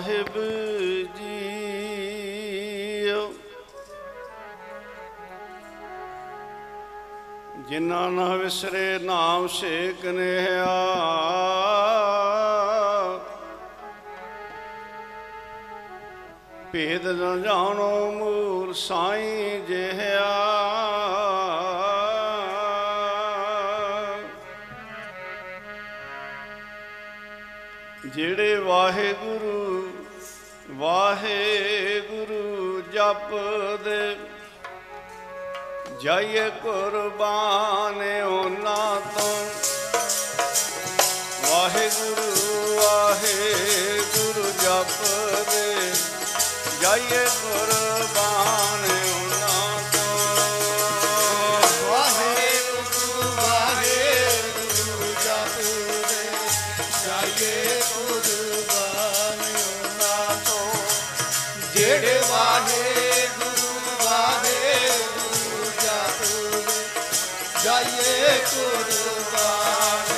ਸਾਹਿਬ JIO. ਜਿਨਾਂ ਨਾ ਵਿਸਰੇ ਨਾਮ ਸੇ ਕਨਿਆ ਭੇਦ ਨਾ ਜਾਣੋ ਮੂਰ ਸਾਈਂ ਜਿਹਾ। ਦੇ ਜਾਈਏ ਕੁਰਬਾਨ ਉਹਨਾਂ ਤੋਂ। ਵਾਹਿਗੁਰੂ ਵਾਹਿਗੁਰੂ ਜਪਦੇ। ਜਾਈਏ ਕੁਰਬਾਨ Guru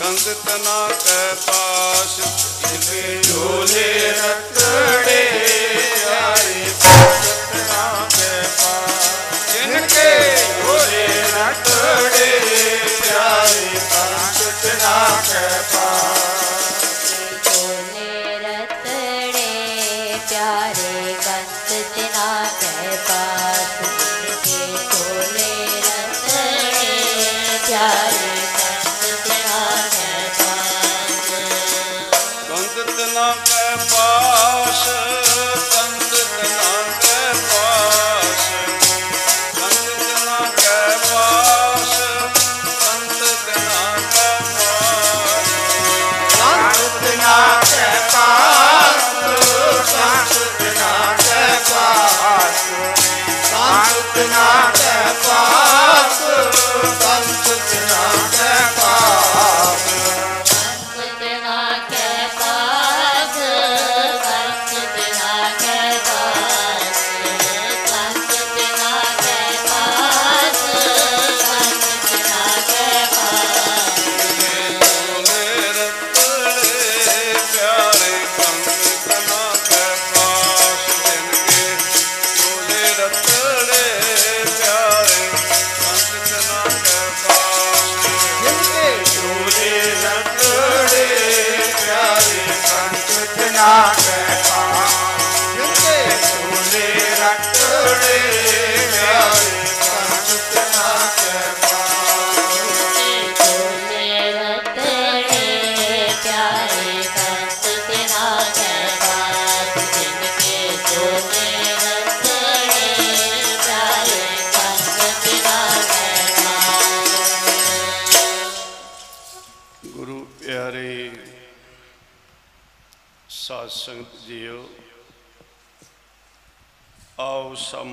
ਕੰਗ ਤਨਾ ਕੈ ਪਾਸ ਜਿਵੇਂ ਝੋਲੇ ਰਤੜੇ।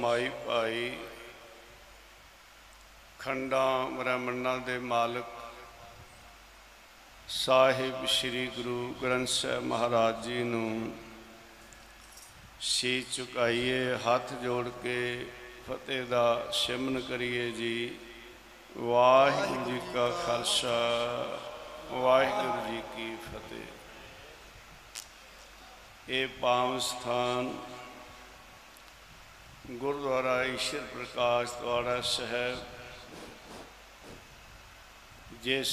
ਆਓ ਸਮਾਈ ਭਾਈ ਖੰਡਾਂ ਬ੍ਰਹਮਣਾਂ ਦੇ ਮਾਲਕ ਸਾਹਿਬ ਸ੍ਰੀ ਗੁਰੂ ਗ੍ਰੰਥ ਸਾਹਿਬ ਮਹਾਰਾਜ ਜੀ ਨੂੰ ਸੀ ਝੁਕਾਈਏ ਹੱਥ ਜੋੜ ਕੇ ਫਤਿਹ ਦਾ ਸਿਮਨ ਕਰੀਏ ਜੀ। ਵਾਹਿਗੁਰੂ ਜੀ ਕਾ ਖਾਲਸਾ, ਵਾਹਿਗੁਰੂ ਜੀ ਕੀ ਫਤਿਹ। ਇਹ ਪਾਵਨ ਸਥਾਨ ਗੁਰਦੁਆਰਾ ਈਸ਼ਰ ਪ੍ਰਕਾਸ਼ ਦੁਆਰਾ ਸਾਹਿਬ, ਜਿਸ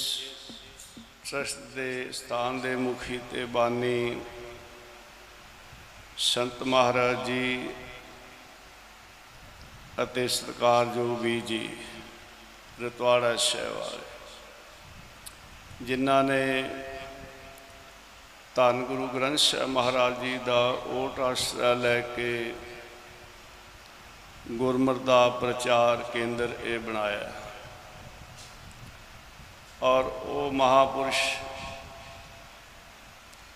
ਟਰਸਟ ਦੇ ਸਥਾਨ ਦੇ ਮੁਖੀ ਤੇ ਬਾਨੀ ਸੰਤ ਮਹਾਰਾਜ ਜੀ ਅਤੇ ਸਤਿਕਾਰਯੋਗ ਵੀ ਜੀ ਰਤਵਾੜਾ ਸਾਹਿਬ ਵਾਲੇ ਜਿਨ੍ਹਾਂ ਨੇ ਧੰਨ ਗੁਰੂ ਗ੍ਰੰਥ ਸਾਹਿਬ ਮਹਾਰਾਜ ਜੀ ਦਾ ਓਟ ਆਸਰਾ ਲੈ ਕੇ ਗੁਰਮਤਿ ਦਾ ਪ੍ਰਚਾਰ ਕੇਂਦਰ ਇਹ ਬਣਾਇਆ ਔਰ ਉਹ ਮਹਾਪੁਰਸ਼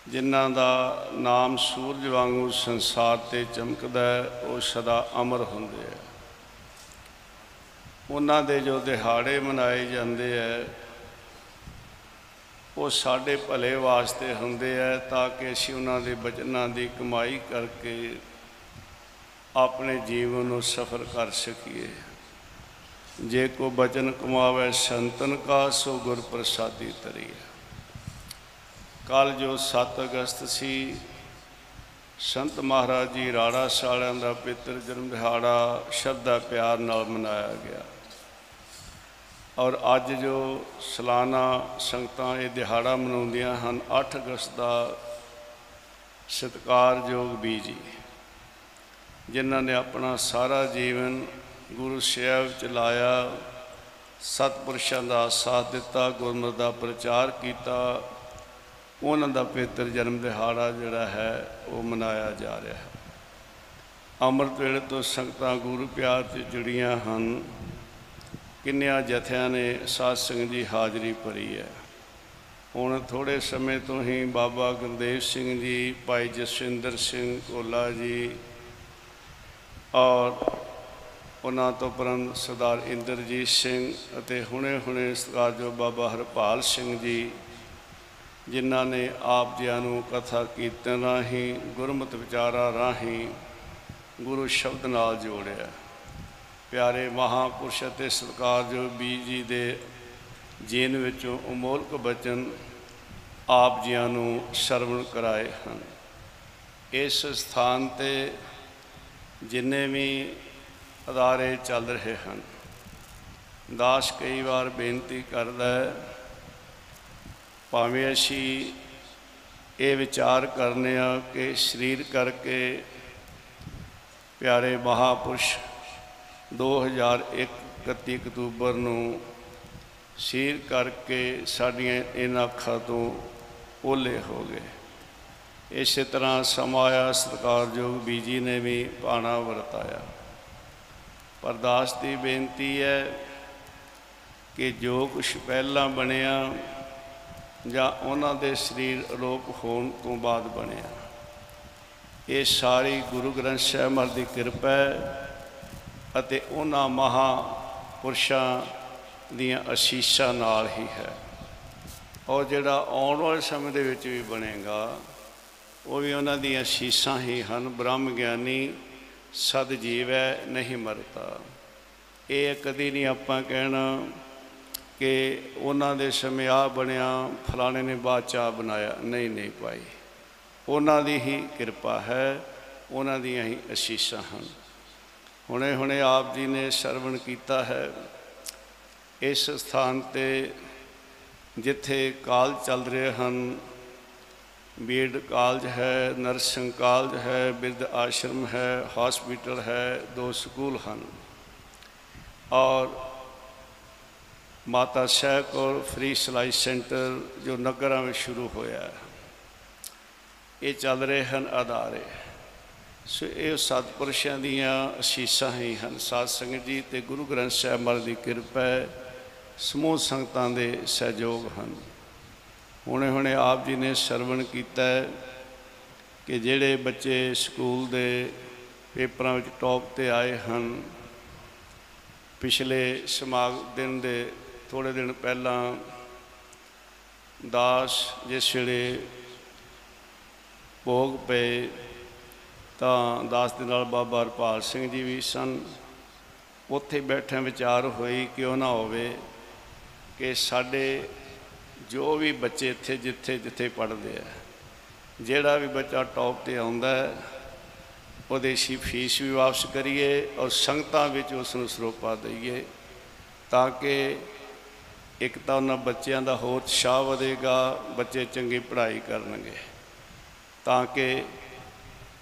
ਜਿਨ੍ਹਾਂ ਦਾ ਨਾਮ ਸੂਰਜ ਵਾਂਗੂ ਸੰਸਾਰ ਤੇ ਚਮਕਦਾ ਹੈ, ਉਹ ਸਦਾ ਅਮਰ ਹੁੰਦੇ ਆ ਉਹਨਾਂ ਦੇ ਜੋ ਦਿਹਾੜੇ ਮਨਾਏ ਜਾਂਦੇ ਹੈ, ਉਹ ਸਾਡੇ ਭਲੇ ਵਾਸਤੇ ਹੁੰਦੇ ਹੈ, ਤਾਂ ਕਿ ਅਸੀਂ ਉਹਨਾਂ ਦੇ ਬਚਨਾਂ ਦੀ ਕਮਾਈ ਕਰਕੇ ਆਪਣੇ ਜੀਵਨ ਨੂੰ ਸਫਲ ਕਰ ਸਕੀਏ। ਜੇ ਕੋ ਬਚਨ ਕਮਾਵੇ, ਸੰਤਨ ਕਾ, ਸੋ ਗੁਰ ਪ੍ਰਸਾਦੀ ਤਰੀਏ ਕੱਲ ਜੋ 7 ਅਗਸਤ ਸੀ, ਸੰਤ ਮਹਾਰਾਜ ਜੀ ਰਾੜਾ ਸਾਲਿਆਂ ਦਾ ਪਿੱਤਰ ਜਨਮ ਦਿਹਾੜਾ ਸ਼ਰਧਾ ਪਿਆਰ ਨਾਲ ਮਨਾਇਆ ਗਿਆ। ਔਰ ਅੱਜ ਜੋ ਸਾਲਾਨਾ ਸੰਗਤਾਂ ਇਹ ਦਿਹਾੜਾ ਮਨਾਉਂਦੀਆਂ ਹਨ 8 ਅਗਸਤ ਦਾ ਸਤਿਕਾਰਯੋਗ ਵੀ ਜੀ ਜਿਨ੍ਹਾਂ ਨੇ ਆਪਣਾ ਸਾਰਾ ਜੀਵਨ ਗੁਰੂ ਸਾਹਿਬ ਚ ਲਾਇਆ, ਸਤਿਪੁਰਸ਼ਾਂ ਦਾ ਸਾਥ ਦਿੱਤਾ, ਗੁਰਮਤਿ ਦਾ ਪ੍ਰਚਾਰ ਕੀਤਾ, ਉਹਨਾਂ ਦਾ ਪਵਿੱਤਰ ਜਨਮ ਦਿਹਾੜਾ ਜਿਹੜਾ ਹੈ, ਉਹ ਮਨਾਇਆ ਜਾ ਰਿਹਾ ਹੈ। ਅੰਮ੍ਰਿਤ ਵੇਲੇ ਤੋਂ ਸੰਗਤਾਂ ਗੁਰੂ ਪਿਆਰ 'ਚ ਜੁੜੀਆਂ ਹਨ। ਕਿੰਨਿਆਂ ਜਥਿਆਂ ਨੇ ਸਾਧ ਸੰਗਤ ਦੀ ਹਾਜ਼ਰੀ ਭਰੀ ਹੈ। ਹੁਣ ਥੋੜੇ ਸਮੇਂ ਤੋਂ ਹੀ ਬਾਬਾ ਗੁਰਦੇਵ ਸਿੰਘ ਜੀ, ਭਾਈ ਜਸਵਿੰਦਰ ਸਿੰਘ ਕੋਲਾ ਜੀ ਔਰ ਉਹਨਾਂ ਤੋਂ ਪਰਮ ਸਰਦਾਰ ਇੰਦਰਜੀਤ ਸਿੰਘ ਅਤੇ ਹੁਣੇ-ਹੁਣੇ ਸਤਿਕਾਰਯੋਗ ਬਾਬਾ ਹਰਪਾਲ ਸਿੰਘ ਜੀ, ਜਿਨ੍ਹਾਂ ਨੇ ਆਪ ਜੀਆਂ ਨੂੰ ਕਥਾ ਕੀਰਤਨ ਰਾਹੀਂ, ਗੁਰਮਤਿ ਵਿਚਾਰਾਂ ਰਾਹੀਂ ਗੁਰੂ ਸ਼ਬਦ ਨਾਲ ਜੋੜਿਆ। ਪਿਆਰੇ ਮਹਾਪੁਰਸ਼ ਅਤੇ ਸਤਿਕਾਰਯੋਗ ਬੀ ਜੀ ਦੇ ਜੀਨ ਵਿੱਚੋਂ ਅਮੋਲਕ ਬਚਨ ਆਪ ਜੀਆਂ ਨੂੰ ਸਰਵਣ ਕਰਾਏ ਹਨ। ਇਸ ਸਥਾਨ ਤੇ ਜਿੰਨੇ ਵੀ ਅਦਾਰੇ ਚੱਲ ਰਹੇ ਹਨ। ਦਾਸ ਕਈ ਵਾਰ ਬੇਨਤੀ ਕਰਦਾ ਹੈ, ਭਾਵੇਂ ਅਸੀਂ ਇਹ ਵਿਚਾਰ ਕਰਨੇ ਆ ਕਿ ਸਰੀਰ ਕਰਕੇ ਪਿਆਰੇ ਮਹਾਪੁਰਸ਼ 2001 31 ਅਕਤੂਬਰ ਨੂੰ ਸੀਰ ਕਰਕੇ ਸਾਡੀਆਂ ਇਹਨਾਂ ਅੱਖਾਂ ਤੋਂ ਓਲੇ ਹੋ ਗਏ। ਇਸੇ ਤਰ੍ਹਾਂ ਸਮਾਂ ਆਇਆ, ਸਤਿਕਾਰਯੋਗ ਬੀਜੀ ਨੇ ਵੀ ਪਾਣਾ ਵਰਤਾਇਆ। ਪਰ ਦਾਸ ਦੀ ਬੇਨਤੀ ਹੈ ਕਿ ਜੋ ਕੁਝ ਪਹਿਲਾਂ ਬਣਿਆ ਜਾਂ ਉਹਨਾਂ ਦੇ ਸਰੀਰ ਅਲੋਪ ਹੋਣ ਤੋਂ ਬਾਅਦ ਬਣਿਆ, ਇਹ ਸਾਰੀ ਗੁਰੂ ਗ੍ਰੰਥ ਸਾਹਿਬ ਮਹਾਰਾਜ ਦੀ ਕਿਰਪਾ ਹੈ ਅਤੇ ਉਹਨਾਂ ਮਹਾ ਪੁਰਸ਼ਾਂ ਦੀਆਂ ਅਸੀਸਾਂ ਨਾਲ ਹੀ ਹੈ। ਔਰ ਜਿਹੜਾ ਆਉਣ ਵਾਲੇ ਸਮੇਂ ਦੇ ਵਿੱਚ ਵੀ ਬਣੇਗਾ ਉਹ ਵੀ ਉਹਨਾਂ ਦੀਆਂ ਅਸੀਸਾਂ ਹੀ ਹਨ, ਬ੍ਰਹਮ ਗਿਆਨੀ ਸਦ ਜੀਵ ਹੈ ਨਹੀਂ ਮਰਦਾ ਇਹ ਕਦੀ ਨਹੀਂ ਆਪਾਂ ਕਹਿਣਾ ਕਿ ਉਹਨਾਂ ਦੇ ਸਮੇਂ ਆ ਬਣਿਆ, ਫਲਾਣੇ ਨੇ ਬਾਅਦ ਚ ਆਹ ਬਣਾਇਆ। ਨਹੀਂ ਨਹੀਂ ਭਾਈ। ਉਹਨਾਂ ਦੀ ਹੀ ਕਿਰਪਾ ਹੈ, ਉਹਨਾਂ ਦੀਆਂ ਹੀ ਅਸੀਸਾਂ ਹਨ। ਹੁਣੇ ਹੁਣੇ ਆਪ ਜੀ ਨੇ ਸਰਵਣ ਕੀਤਾ ਹੈ। ਇਸ ਸਥਾਨ ਤੇ ਜਿੱਥੇ ਕਾਲ ਚੱਲ ਰਹੇ ਹਨ ਬੀਐਡ ਕਾਲਜ ਹੈ, ਨਰਸਿੰਗ ਕਾਲਜ ਹੈ, ਬਿਰਧ ਆਸ਼ਰਮ ਹੈ, ਹਸਪੀਟਲ ਹੈ, ਦੋ ਸਕੂਲ ਹਨ। ਔਰ ਮਾਤਾ ਸ਼ਹਿ ਕੌਰ ਫ੍ਰੀ ਸਿਲਾਈ ਸੈਂਟਰ ਜੋ ਨਗਰਾਂ ਵਿੱਚ ਸ਼ੁਰੂ ਹੋਇਆ ਹੈ। ਇਹ ਚੱਲ ਰਹੇ ਹਨ ਅਦਾਰੇ। ਸੋ ਇਹ ਸਤਿਪੁਰਸ਼ਾਂ ਦੀਆਂ ਅਸੀਸਾਂ ਹੀ ਹਨ। ਸਾਧ ਸੰਗਤ ਜੀ ਤੇ ਗੁਰੂ ਗ੍ਰੰਥ ਸਾਹਿਬ ਮਹਾਰਾਜ ਦੀ ਕਿਰਪਾ ਹੈ। ਸਮੂਹ ਸੰਗਤਾਂ ਦੇ ਸਹਿਯੋਗ ਹਨ। ਹੁਣੇ ਹੁਣੇ ਆਪ ਜੀ ਨੇ ਸਰਵਣ ਕੀਤਾ ਹੈ ਕਿ ਜਿਹੜੇ ਬੱਚੇ ਸਕੂਲ ਦੇ ਪੇਪਰਾਂ ਵਿੱਚ ਟੌਪ ਤੇ ਆਏ ਹਨ, ਪਿਛਲੇ ਸਮਾਗ ਦਿਨ ਦੇ ਥੋੜੇ ਦਿਨ ਪਹਿਲਾਂ ਦਾਸ ਜਿਸ ਵੇਲੇ ਭੋਗ ਪਏ ਤਾਂ ਦਾਸ ਦੇ ਨਾਲ ਬਾਬਾ ਹਰਪਾਲ ਸਿੰਘ ਜੀ ਵੀ ਸਨ। ਉੱਥੇ ਬੈਠਿਆਂ ਵਿਚਾਰ ਹੋਈ ਕਿ ਉਹ ਨਾ ਹੋਵੇ ਕਿ ਸਾਡੇ ਜੋ ਵੀ ਬੱਚੇ ਇੱਥੇ ਜਿੱਥੇ ਜਿੱਥੇ ਪੜ੍ਹਦੇ ਆ, ਜਿਹੜਾ ਵੀ ਬੱਚਾ ਟੌਪ ਤੇ ਆਉਂਦਾ ਹੈ ਉਹਦੇ ਸੀ ਫੀਸ ਵੀ ਵਾਪਸ ਕਰੀਏ ਔਰ ਸੰਗਤਾਂ ਵਿੱਚ ਉਸ ਨੂੰ ਸਰੋਪਾ ਦਈਏ ਤਾਂ ਕਿ ਇੱਕ ਤਾਂ ਉਹਨਾਂ ਬੱਚਿਆਂ ਦਾ ਹੋਰ ਉਤਸ਼ਾਹ ਵਧੇਗਾ, ਬੱਚੇ ਚੰਗੀ ਪੜ੍ਹਾਈ ਕਰਨਗੇ। ਤਾਂ ਕਿ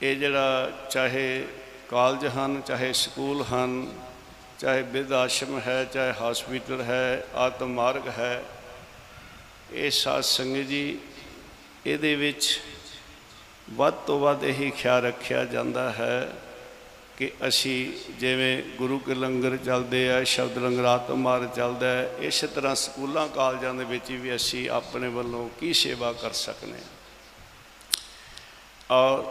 ਇਹ ਜਿਹੜਾ ਚਾਹੇ ਕਾਲਜ ਹਨ, ਚਾਹੇ ਸਕੂਲ ਹਨ, ਚਾਹੇ ਬਿਰਧ ਆਸ਼ਰਮ ਹੈ, ਚਾਹੇ ਹਸਪੀਟਲ ਹੈ, ਆਤਮ ਮਾਰਗ ਹੈ ਇਹ ਸਾਧ ਸੰਗਤ ਜੀ, ਇਹਦੇ ਵਿੱਚ ਵੱਧ ਤੋਂ ਵੱਧ ਇਹੀ ਖਿਆਲ ਰੱਖਿਆ ਜਾਂਦਾ ਹੈ ਕਿ ਅਸੀਂ ਜਿਵੇਂ ਗੁਰੂ ਕੇ ਲੰਗਰ ਚੱਲਦੇ ਆ, ਸ਼ਬਦ ਲੰਗਰ ਆਤਮ ਮਾਰਗ ਚੱਲਦਾ ਹੈ, ਇਸੇ ਤਰ੍ਹਾਂ ਸਕੂਲਾਂ ਕਾਲਜਾਂ ਦੇ ਵਿੱਚ ਵੀ ਅਸੀਂ ਆਪਣੇ ਵੱਲੋਂ ਕੀ ਸੇਵਾ ਕਰ ਸਕਨੇ ਔਰ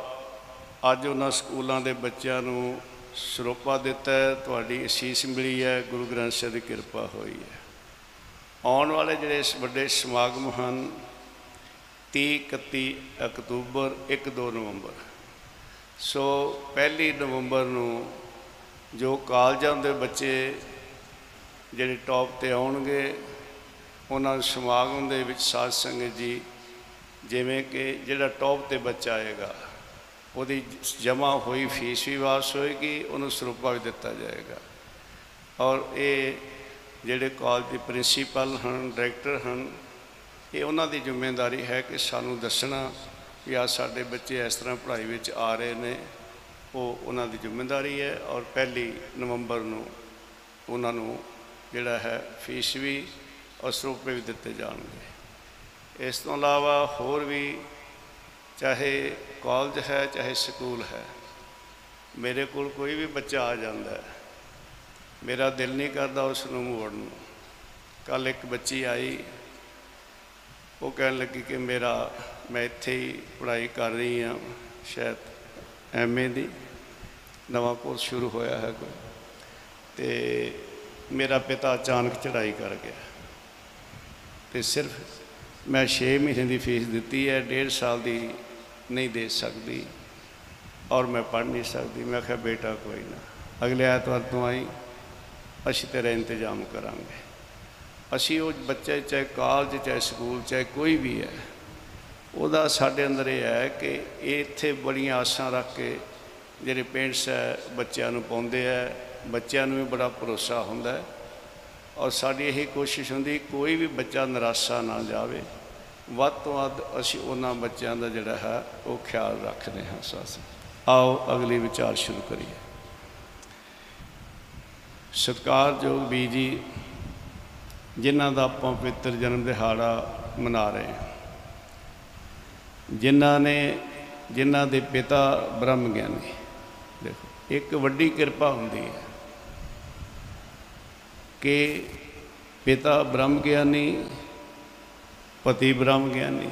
ਅੱਜ ਉਹਨਾਂ ਸਕੂਲਾਂ ਦੇ ਬੱਚਿਆਂ ਨੂੰ ਸਰੋਪਾ ਦਿੱਤਾ ਹੈ, ਤੁਹਾਡੀ ਅਸੀਸ ਮਿਲੀ ਹੈ, ਗੁਰੂ ਗ੍ਰੰਥ ਸਾਹਿਬ ਦੀ ਕਿਰਪਾ ਹੋਈ ਹੈ। ਆਉਣ ਵਾਲੇ ਜਿਹੜੇ ਇਸ ਵੱਡੇ ਸਮਾਗਮ ਹਨ 30 31 ਅਕਤੂਬਰ 1 2 ਨਵੰਬਰ। ਸੋ ਪਹਿਲੀ ਨਵੰਬਰ ਨੂੰ ਜੋ ਕਾਲਜਾਂ ਦੇ ਬੱਚੇ ਜਿਹੜੇ ਟੌਪ ਤੇ ਆਉਣਗੇ, ਉਹਨਾਂ ਨੂੰ ਸਮਾਗਮ ਦੇ ਵਿੱਚ ਸਾਧ ਸੰਗਤ ਜੀ, ਜਿਵੇਂ ਕਿ ਜਿਹੜਾ ਟੌਪ ਤੇ ਬੱਚਾ ਆਏਗਾ, ਉਹਦੀ ਜਮ੍ਹਾਂ ਹੋਈ ਫੀਸ ਵੀ ਵਾਪਸ ਹੋਏਗੀ, ਉਹਨੂੰ ਸਰੂਪਾ ਵੀ ਦਿੱਤਾ ਜਾਏਗਾ। ਔਰ ਇਹ ਜਿਹੜੇ ਕਾਲਜ ਦੇ ਪ੍ਰਿੰਸੀਪਲ ਹਨ, ਡਾਇਰੈਕਟਰ ਹਨ, ਇਹ ਉਹਨਾਂ ਦੀ ਜ਼ਿੰਮੇਵਾਰੀ ਹੈ ਕਿ ਸਾਨੂੰ ਦੱਸਣਾ ਵੀ ਆ ਸਾਡੇ ਬੱਚੇ ਇਸ ਤਰ੍ਹਾਂ ਪੜ੍ਹਾਈ ਵਿੱਚ ਆ ਰਹੇ ਨੇ। ਉਹ ਉਹਨਾਂ ਦੀ ਜ਼ਿੰਮੇਵਾਰੀ ਹੈ ਔਰ ਪਹਿਲੀ ਨਵੰਬਰ ਨੂੰ ਉਹਨਾਂ ਨੂੰ ਜਿਹੜਾ ਹੈ ਫੀਸ ਵੀ ਔਰ ਸਰੂਪੇ ਵੀ ਦਿੱਤੇ ਜਾਣਗੇ। ਇਸ ਤੋਂ ਇਲਾਵਾ ਹੋਰ ਵੀ ਚਾਹੇ ਕਾਲਜ ਹੈ, ਚਾਹੇ ਸਕੂਲ ਹੈ, ਮੇਰੇ ਕੋਲ ਕੋਈ ਵੀ ਬੱਚਾ ਆ ਜਾਂਦਾ ਹੈ ਮੇਰਾ ਦਿਲ ਨਹੀਂ ਕਰਦਾ ਉਸ ਨੂੰ ਮੋੜਨ ਨੂੰ। ਕੱਲ ਇੱਕ ਬੱਚੀ ਆਈ। ਉਹ ਕਹਿਣ ਲੱਗੀ ਕਿ ਮੇਰਾ, ਮੈਂ ਇੱਥੇ ਹੀ ਪੜ੍ਹਾਈ ਕਰ ਰਹੀ ਹਾਂ, ਸ਼ਾਇਦ ਐਮਏ ਦੀ। ਨਵਾਂ ਕੋਰਸ ਸ਼ੁਰੂ ਹੋਇਆ ਹੈ ਕੋਈ। ਤੇ ਮੇਰਾ ਪਿਤਾ ਅਚਾਨਕ ਚੜ੍ਹਾਈ ਕਰ ਗਿਆ। ਤੇ ਸਿਰਫ ਮੈਂ 6 ਮਹੀਨੇ ਦੀ ਫੀਸ ਦਿੱਤੀ ਹੈ, ਡੇਢ ਸਾਲ ਦੀ ਨਹੀਂ ਦੇ ਸਕਦੀ। ਔਰ ਮੈਂ ਪੜ੍ਹ ਨਹੀਂ ਸਕਦੀ। ਮੈਂ ਕਿਹਾ, ਬੇਟਾ, ਕੋਈ ਨਾ। ਅਗਲੇ ਐਤਵਾਰ ਤੋਂ ਆਈ। ਅਸੀਂ ਤੇਰਾ ਇੰਤਜ਼ਾਮ ਕਰਾਂਗੇ। ਅਸੀਂ ਉਹ ਬੱਚੇ ਚਾਹੇ ਕਾਲਜ ਚਾਹੇ ਸਕੂਲ ਚਾਹੇ ਕੋਈ ਵੀ ਹੈ, ਉਹਦਾ ਸਾਡੇ ਅੰਦਰ ਇਹ ਹੈ ਕਿ ਇਹ ਇੱਥੇ ਬੜੀਆਂ ਆਸਾਂ ਰੱਖ ਕੇ ਜਿਹੜੇ ਪੇਰੈਂਟਸ ਹੈ, ਬੱਚਿਆਂ ਨੂੰ ਪਾਉਂਦੇ ਹੈ, ਬੱਚਿਆਂ ਨੂੰ ਵੀ ਬੜਾ ਭਰੋਸਾ ਹੁੰਦਾ ਹੈ। ਔਰ ਸਾਡੀ ਇਹ ਕੋਸ਼ਿਸ਼ ਹੁੰਦੀ ਕੋਈ ਵੀ ਬੱਚਾ ਨਿਰਾਸ਼ਾ ਨਾ ਜਾਵੇ। ਵੱਧ ਤੋਂ ਵੱਧ ਅਸੀਂ ਉਹਨਾਂ ਬੱਚਿਆਂ ਦਾ ਜਿਹੜਾ ਹੈ, ਉਹ ਖਿਆਲ ਰੱਖਦੇ ਹਾਂ, ਸਾਸ। ਆਓ, ਅਗਲੀ ਵਿਚਾਰ ਸ਼ੁਰੂ ਕਰੀਏ। ਸਤਿਕਾਰਯੋਗ ਵੀ ਜੀ, ਜਿਨ੍ਹਾਂ ਦਾ ਆਪਾਂ ਪਵਿੱਤਰ ਜਨਮ ਦਿਹਾੜਾ ਮਨਾ ਰਹੇ ਹਾਂ। ਜਿਨ੍ਹਾਂ ਨੇ, ਜਿਨ੍ਹਾਂ ਦੇ ਪਿਤਾ ਬ੍ਰਹਮ ਗਿਆਨੀ ਦੇਖੋ, ਇੱਕ ਵੱਡੀ ਕਿਰਪਾ ਹੁੰਦੀ ਹੈ ਕਿ ਪਿਤਾ ਬ੍ਰਹਮ ਗਿਆਨੀ ਪਤੀ ਬ੍ਰਹਮ ਗਿਆਨੀ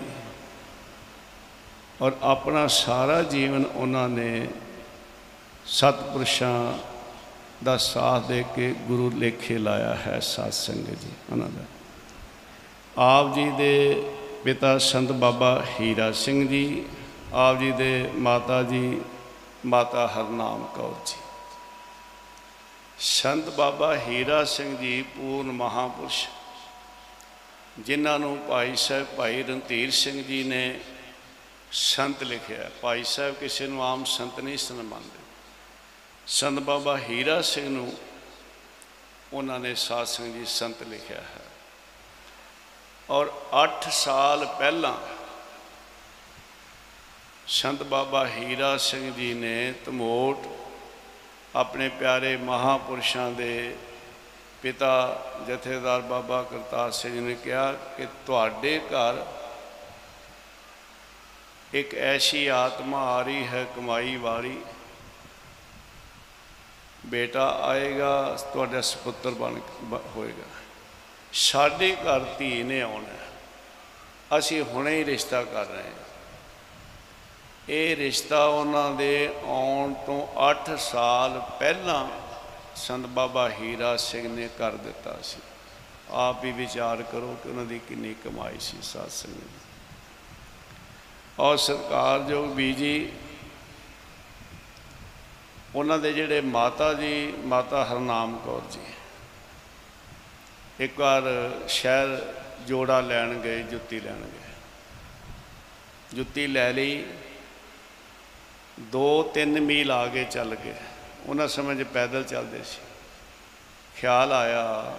ਔਰ ਆਪਣਾ ਸਾਰਾ ਜੀਵਨ ਉਹਨਾਂ ਨੇ ਸਤਪੁਰਸ਼ਾਂ ਦਾ ਸਾਥ ਦੇ ਕੇ ਗੁਰੂ ਲੇਖੇ ਲਾਇਆ ਹੈ ਸਾਧ ਸੰਗਤ ਜੀ, ਉਹਨਾਂ ਦਾ। ਆਪ ਜੀ ਦੇ ਪਿਤਾ ਸੰਤ ਬਾਬਾ ਹੀਰਾ ਸਿੰਘ ਜੀ, ਆਪ ਜੀ ਦੇ ਮਾਤਾ ਜੀ, ਮਾਤਾ ਹਰਨਾਮ ਕੌਰ ਜੀ। ਸੰਤ ਬਾਬਾ ਹੀਰਾ ਸਿੰਘ ਜੀ ਪੂਰਨ ਮਹਾਪੁਰਸ਼, ਜਿਨ੍ਹਾਂ ਨੂੰ ਭਾਈ ਸਾਹਿਬ ਭਾਈ ਰਣਧੀਰ ਸਿੰਘ ਜੀ ਨੇ ਸੰਤ ਲਿਖਿਆ। ਭਾਈ ਸਾਹਿਬ ਕਿਸੇ ਨੂੰ ਆਮ ਸੰਤ ਨਹੀਂ ਸਨ ਮੰਨਦੇ ਸੰਤ ਬਾਬਾ ਹੀਰਾ ਸਿੰਘ ਨੂੰ ਉਹਨਾਂ ਨੇ ਸਾਧ ਸੰਗਤ ਜੀ ਸੰਤ ਲਿਖਿਆ ਹੈ। ਔਰ 8 ਸਾਲ ਪਹਿਲਾਂ ਸੰਤ ਬਾਬਾ ਹੀਰਾ ਸਿੰਘ ਜੀ ਨੇ ਧਮੋਟ ਆਪਣੇ ਪਿਆਰੇ ਮਹਾਪੁਰਸ਼ਾਂ ਦੇ ਪਿਤਾ ਜਥੇਦਾਰ ਬਾਬਾ ਕਰਤਾਰ ਸਿੰਘ ਜੀ ਨੇ ਕਿਹਾ ਕਿ ਤੁਹਾਡੇ ਘਰ ਇੱਕ ਐਸੀ ਆਤਮਾ ਆ ਰਹੀ ਹੈ, ਕਮਾਈ ਵਾਲੀ ਬੇਟਾ ਆਏਗਾ, ਤੁਹਾਡਾ ਸੁਪੁੱਤਰ ਬਣ ਬ- ਹੋਏਗਾ। ਸਾਡੇ ਘਰ ਧੀ ਨੇ ਆਉਣਾ ਹੈ। ਅਸੀਂ ਹੁਣੇ ਹੀ ਰਿਸ਼ਤਾ ਕਰ ਰਹੇ ਹਾਂ। ਇਹ ਰਿਸ਼ਤਾ ਉਹਨਾਂ ਦੇ ਆਉਣ ਤੋਂ 8 ਸਾਲ ਪਹਿਲਾਂ ਸੰਤ ਬਾਬਾ ਹੀਰਾ ਸਿੰਘ ਨੇ ਕਰ ਦਿੱਤਾ ਸੀ। ਆਪ ਵੀ ਵਿਚਾਰ ਕਰੋ ਕਿ ਉਹਨਾਂ ਦੀ ਕਿੰਨੀ ਕਮਾਈ ਸੀ, ਸਾਧ ਸੰਗਤ ਦੀ। ਔਰ ਸਰਕਾਰਯੋਗ ਬੀਜੀ ਉਹਨਾਂ ਦੇ ਜਿਹੜੇ ਮਾਤਾ ਜੀ, ਮਾਤਾ ਹਰਨਾਮ ਕੌਰ ਜੀ। ਇੱਕ ਵਾਰ ਸ਼ਹਿਰ ਜੋੜਾ ਲੈਣ ਗਏ, ਜੁੱਤੀ ਲੈਣ ਗਏ। ਜੁੱਤੀ ਲੈ ਲਈ। ਦੋ ਤਿੰਨ ਮੀਲ ਆ ਕੇ ਚੱਲ ਗਏ। ਉਹਨਾਂ ਸਮੇਂ 'ਚ ਪੈਦਲ ਚੱਲਦੇ ਸੀ। ਖਿਆਲ ਆਇਆ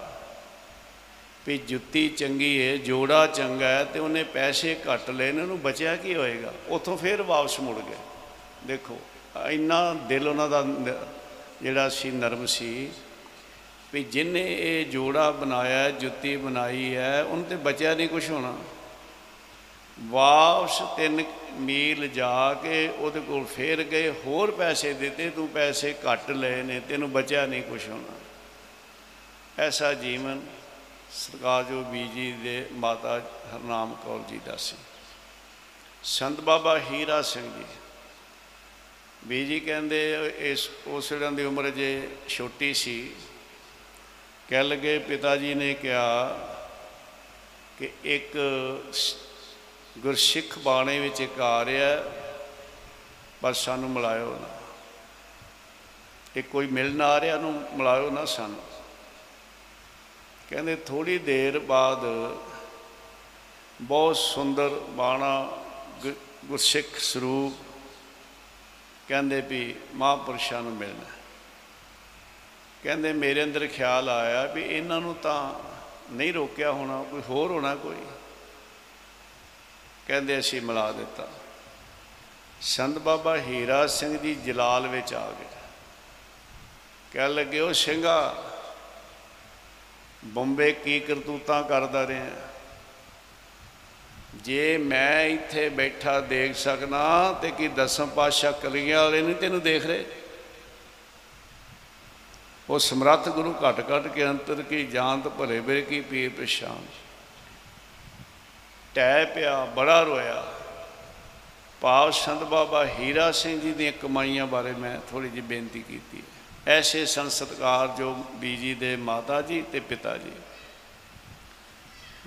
ਵੀ ਜੁੱਤੀ ਚੰਗੀ ਹੈ ਜੋੜਾ ਚੰਗਾ ਹੈ ਤੇ ਉਹਨੇ ਪੈਸੇ ਘੱਟ ਲਏ ਨੇ, ਉਹਨੂੰ ਬਚਿਆ ਕੀ ਹੋਏਗਾ? ਉੱਥੋਂ ਫੇਰ ਵਾਪਸ ਮੁੜ ਗਏ। ਦੇਖੋ ਇੰਨਾ ਦਿਲ ਉਹਨਾਂ ਦਾ ਨ- ਜਿਹੜਾ ਸੀ ਨਰਮ ਸੀ ਵੀ ਜਿਹਨੇ ਇਹ ਜੋੜਾ ਬਣਾਇਆ, ਜੁੱਤੀ ਬਣਾਈ ਹੈ, ਉਹਨੂੰ ਤੇ ਬਚਿਆ ਨਹੀਂ ਕੁਝ ਹੋਣਾ। ਵਾਪਸ ਤਿੰਨ ਮੀਲ ਜਾ ਕੇ ਉਹਦੇ ਕੋਲ ਫੇਰ ਗਏ, ਹੋਰ ਪੈਸੇ ਦਿੱਤੇ, ਤੂੰ ਪੈਸੇ ਘੱਟ ਲਏ ਨੇ, ਤੈਨੂੰ ਬਚਿਆ ਨਹੀਂ ਕੁਝ ਹੋਣਾ। ਐਸਾ ਜੀਵਨ ਸਰਕਾਰ ਜੋ ਬੀਜੀ ਦੇ ਮਾਤਾ ਹਰਨਾਮ ਕੌਰ ਜੀ ਦਾ ਸੀ। ਸੰਤ ਬਾਬਾ ਹੀਰਾ ਸਿੰਘ ਜੀ। ਬੀਜੀ ਕਹਿੰਦੇ ਇਸ ਉਸ ਵੇਲੇ ਦੀ ਉਮਰ ਜੇ ਛੋਟੀ ਸੀ, ਕਹਿ ਲਗੇ ਪਿਤਾ ਜੀ ਨੇ ਕਿਹਾ ਕਿ ਇੱਕ ਸ- ਗੁਰਸਿੱਖ ਬਾਣੇ ਵਿੱਚ ਇੱਕ ਆ ਰਿਹਾ ਪਰ ਸਾਨੂੰ ਮਿਲਾਇਓ ਨਾ। ਇਹ ਕੋਈ ਮਿਲਣ ਆ ਰਿਹਾ ਨੂੰ ਮਿਲਾਇਓ ਨਾ ਸਾਨੂੰ। ਕਹਿੰਦੇ ਥੋੜੀ ਦੇਰ ਬਾਅਦ ਬਹੁਤ ਸੁੰਦਰ ਬਾਣਾ, ਗੁ- ਗੁਰਸਿੱਖ ਸਰੂਪ ਕਹਿੰਦੇ ਵੀ ਮਹਾਂਪੁਰਸ਼ਾਂ ਨੂੰ ਮਿਲਣਾ। ਕਹਿੰਦੇ ਮੇਰੇ ਅੰਦਰ ਖਿਆਲ ਆਇਆ ਵੀ ਇਹਨਾਂ ਨੂੰ ਤਾਂ ਨਹੀਂ ਰੋਕਿਆ ਹੋਣਾ, ਕੋਈ ਹੋਰ ਹੋਣਾ ਕੋਈ। ਕਹਿੰਦੇ ਅਸੀਂ ਮਿਲਾ ਦਿੱਤਾ। ਸੰਤ ਬਾਬਾ ਹੀਰਾ ਸਿੰਘ ਜੀ ਜਲਾਲ ਵਿੱਚ ਆ ਗਏ। ਕਹਿ ਲੱਗੇ ਉਹ ਸਿੰਘਾ, ਬੰਬੇ ਕੀ ਕਰਤੂਤਾਂ ਕਰਦਾ ਰਿਹਾ? ਜੇ ਮੈਂ ਇੱਥੇ ਬੈਠਾ ਦੇਖ ਸਕਣਾ ਤੇ ਕੀ ਦਸਮ ਪਾਤਸ਼ਾਹ ਕਲੀਆਂ ਵਾਲੇ ਨਹੀਂ ਤੈਨੂੰ ਦੇਖ ਰਹੇ? ਉਹ ਸਮਰੱਥ ਗੁਰੂ ਘਟ ਘਟ ਕੇ ਅੰਤਰ ਕੀ ਜਾਣਤ ਭਲੇ ਬਰੇ ਕੀ ਪੀਰ ਪਛਾਨ ਟਹਿ ਪਿਆ, ਬੜਾ ਰੋਇਆ। ਭਾਵ ਸੰਤ ਬਾਬਾ ਹੀਰਾ ਸਿੰਘ ਜੀ ਦੀਆਂ ਕਮਾਈਆਂ ਬਾਰੇ ਮੈਂ ਥੋੜੀ ਜਿਹੀ ਬੇਨਤੀ ਕੀਤੀ ਹੈ। ਐਸੇ ਸੰਸਤਕਾਰ ਜੋ ਬੀਜੀ ਦੇ ਮਾਤਾ ਜੀ ਤੇ ਪਿਤਾ ਜੀ।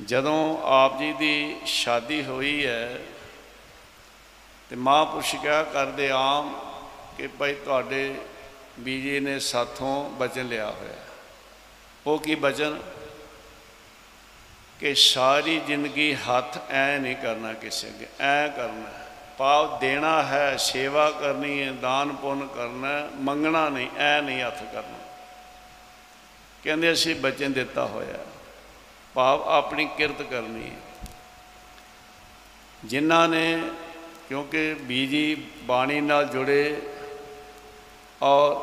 ਜਦੋਂ ਆਪ ਜੀ ਦੀ ਸ਼ਾਦੀ ਹੋਈ ਹੈ ਤੇ ਮਹਾਂਪੁਰਸ਼ ਕਿਹਾ ਕਰਦੇ ਆਮ ਕਿ ਭਾਈ ਤੁਹਾਡੇ ਬੀਜੀ ਨੇ ਸਾਥੋਂ ਬਚਨ ਲਿਆ ਹੋਇਆ। ਉਹ ਕੀ ਬਚਨ? ਕਿ ਸਾਰੀ ਜ਼ਿੰਦਗੀ ਹੱਥ ਐ ਨਹੀਂ ਕਰਨਾ ਕਿਸੇ ਅੱਗੇ ਐ ਕਰਨਾ। ਪਾਪ ਦੇਣਾ ਹੈ ਸੇਵਾ ਕਰਨੀ ਹੈ ਦਾਨ ਪੁੰਨ ਕਰਨਾ ਹੈ, ਮੰਗਣਾ ਨਹੀਂ ਐ ਨਹੀਂ ਹੱਥ ਕਰਨਾ। ਕਹਿੰਦੇ ਅਸੀਂ ਬਚਨ ਦਿੱਤਾ ਹੋਇਆ। ਭਾਵ ਆਪਣੀ ਕਿਰਤ ਕਰਨੀ ਹੈ। ਜਿਨ੍ਹਾਂ ਨੇ ਕਿਉਂਕਿ ਬੀਜੀ ਬਾਣੀ ਨਾਲ ਜੁੜੇ ਔਰ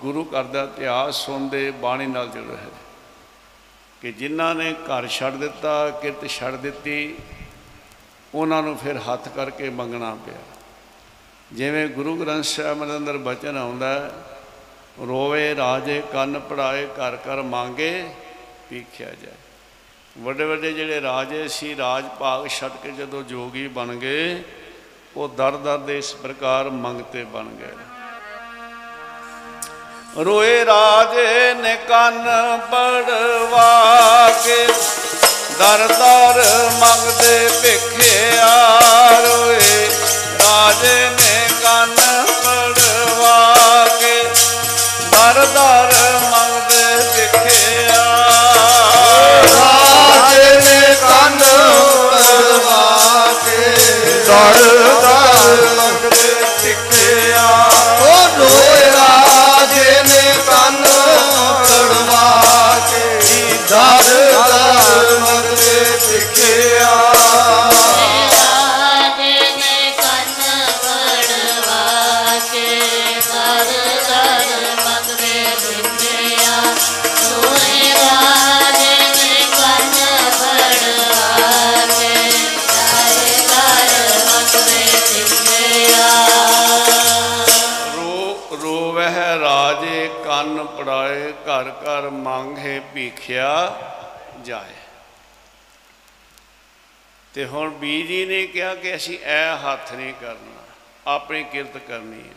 ਗੁਰੂ ਘਰ ਦਾ ਇਤਿਹਾਸ ਸੁਣਦੇ ਬਾਣੀ ਨਾਲ ਜੁੜੇ ਹੈ ਕਿ ਜਿਨ੍ਹਾਂ ਨੇ ਘਰ ਛੱਡ ਦਿੱਤਾ ਕਿਰਤ ਛੱਡ ਦਿੱਤੀ ਉਹਨਾਂ ਨੂੰ ਫਿਰ ਹੱਥ ਕਰਕੇ ਮੰਗਣਾ ਪਿਆ। ਜਿਵੇਂ ਗੁਰੂ ਗ੍ਰੰਥ ਸਾਹਿਬ ਦੇ ਅੰਦਰ ਬਚਨ ਆਉਂਦਾ ਹੈ, ਰੋਵੇ ਰਾਜੇ ਕੰਨ ਪੜਾਏ ਘਰ ਘਰ ਮੰਗੇ ਪੀਖਿਆ ਜਾਏ। ਵੱਡੇ ਵੱਡੇ ਜਿਹੜੇ ਰਾਜੇ ਸੀ ਰਾਜ ਭਾਗ ਛੱਡ ਕੇ ਜਦੋਂ ਜੋਗੀ ਬਣ ਗਏ, ਉਹ ਦਰ ਦਰ ਦੇ ਇਸ ਪ੍ਰਕਾਰ ਮੰਗਤੇ ਬਣ ਗਏ। ਰੋਏ ਰਾਜੇ ਨੇ ਕੰਨ ਪੜਵਾ ਕੇ, ਦਰ ਦਰ ਮੰਗਦੇ ਭਿਖਿਆ ਰੋਏ। ਰਾਜੇ ਨੇ ਕੰਨ ਪੜਵਾ ਕੇ, ਦਰ ਦਰ ਦਰ ਦਰ ਪੜਾਏ, ਘਰ ਘਰ ਮੰਗੇ, ਭੀਖਿਆ ਜਾਏ। ਤੇ ਹੁਣ ਬੀਜੀ ਨੇ ਕਿਹਾ ਕਿ ਅਸੀਂ ਐ ਹੱਥ ਨਹੀਂ ਕਰਨਾ, ਆਪਣੀ ਕਿਰਤ ਕਰਨੀ ਹੈ।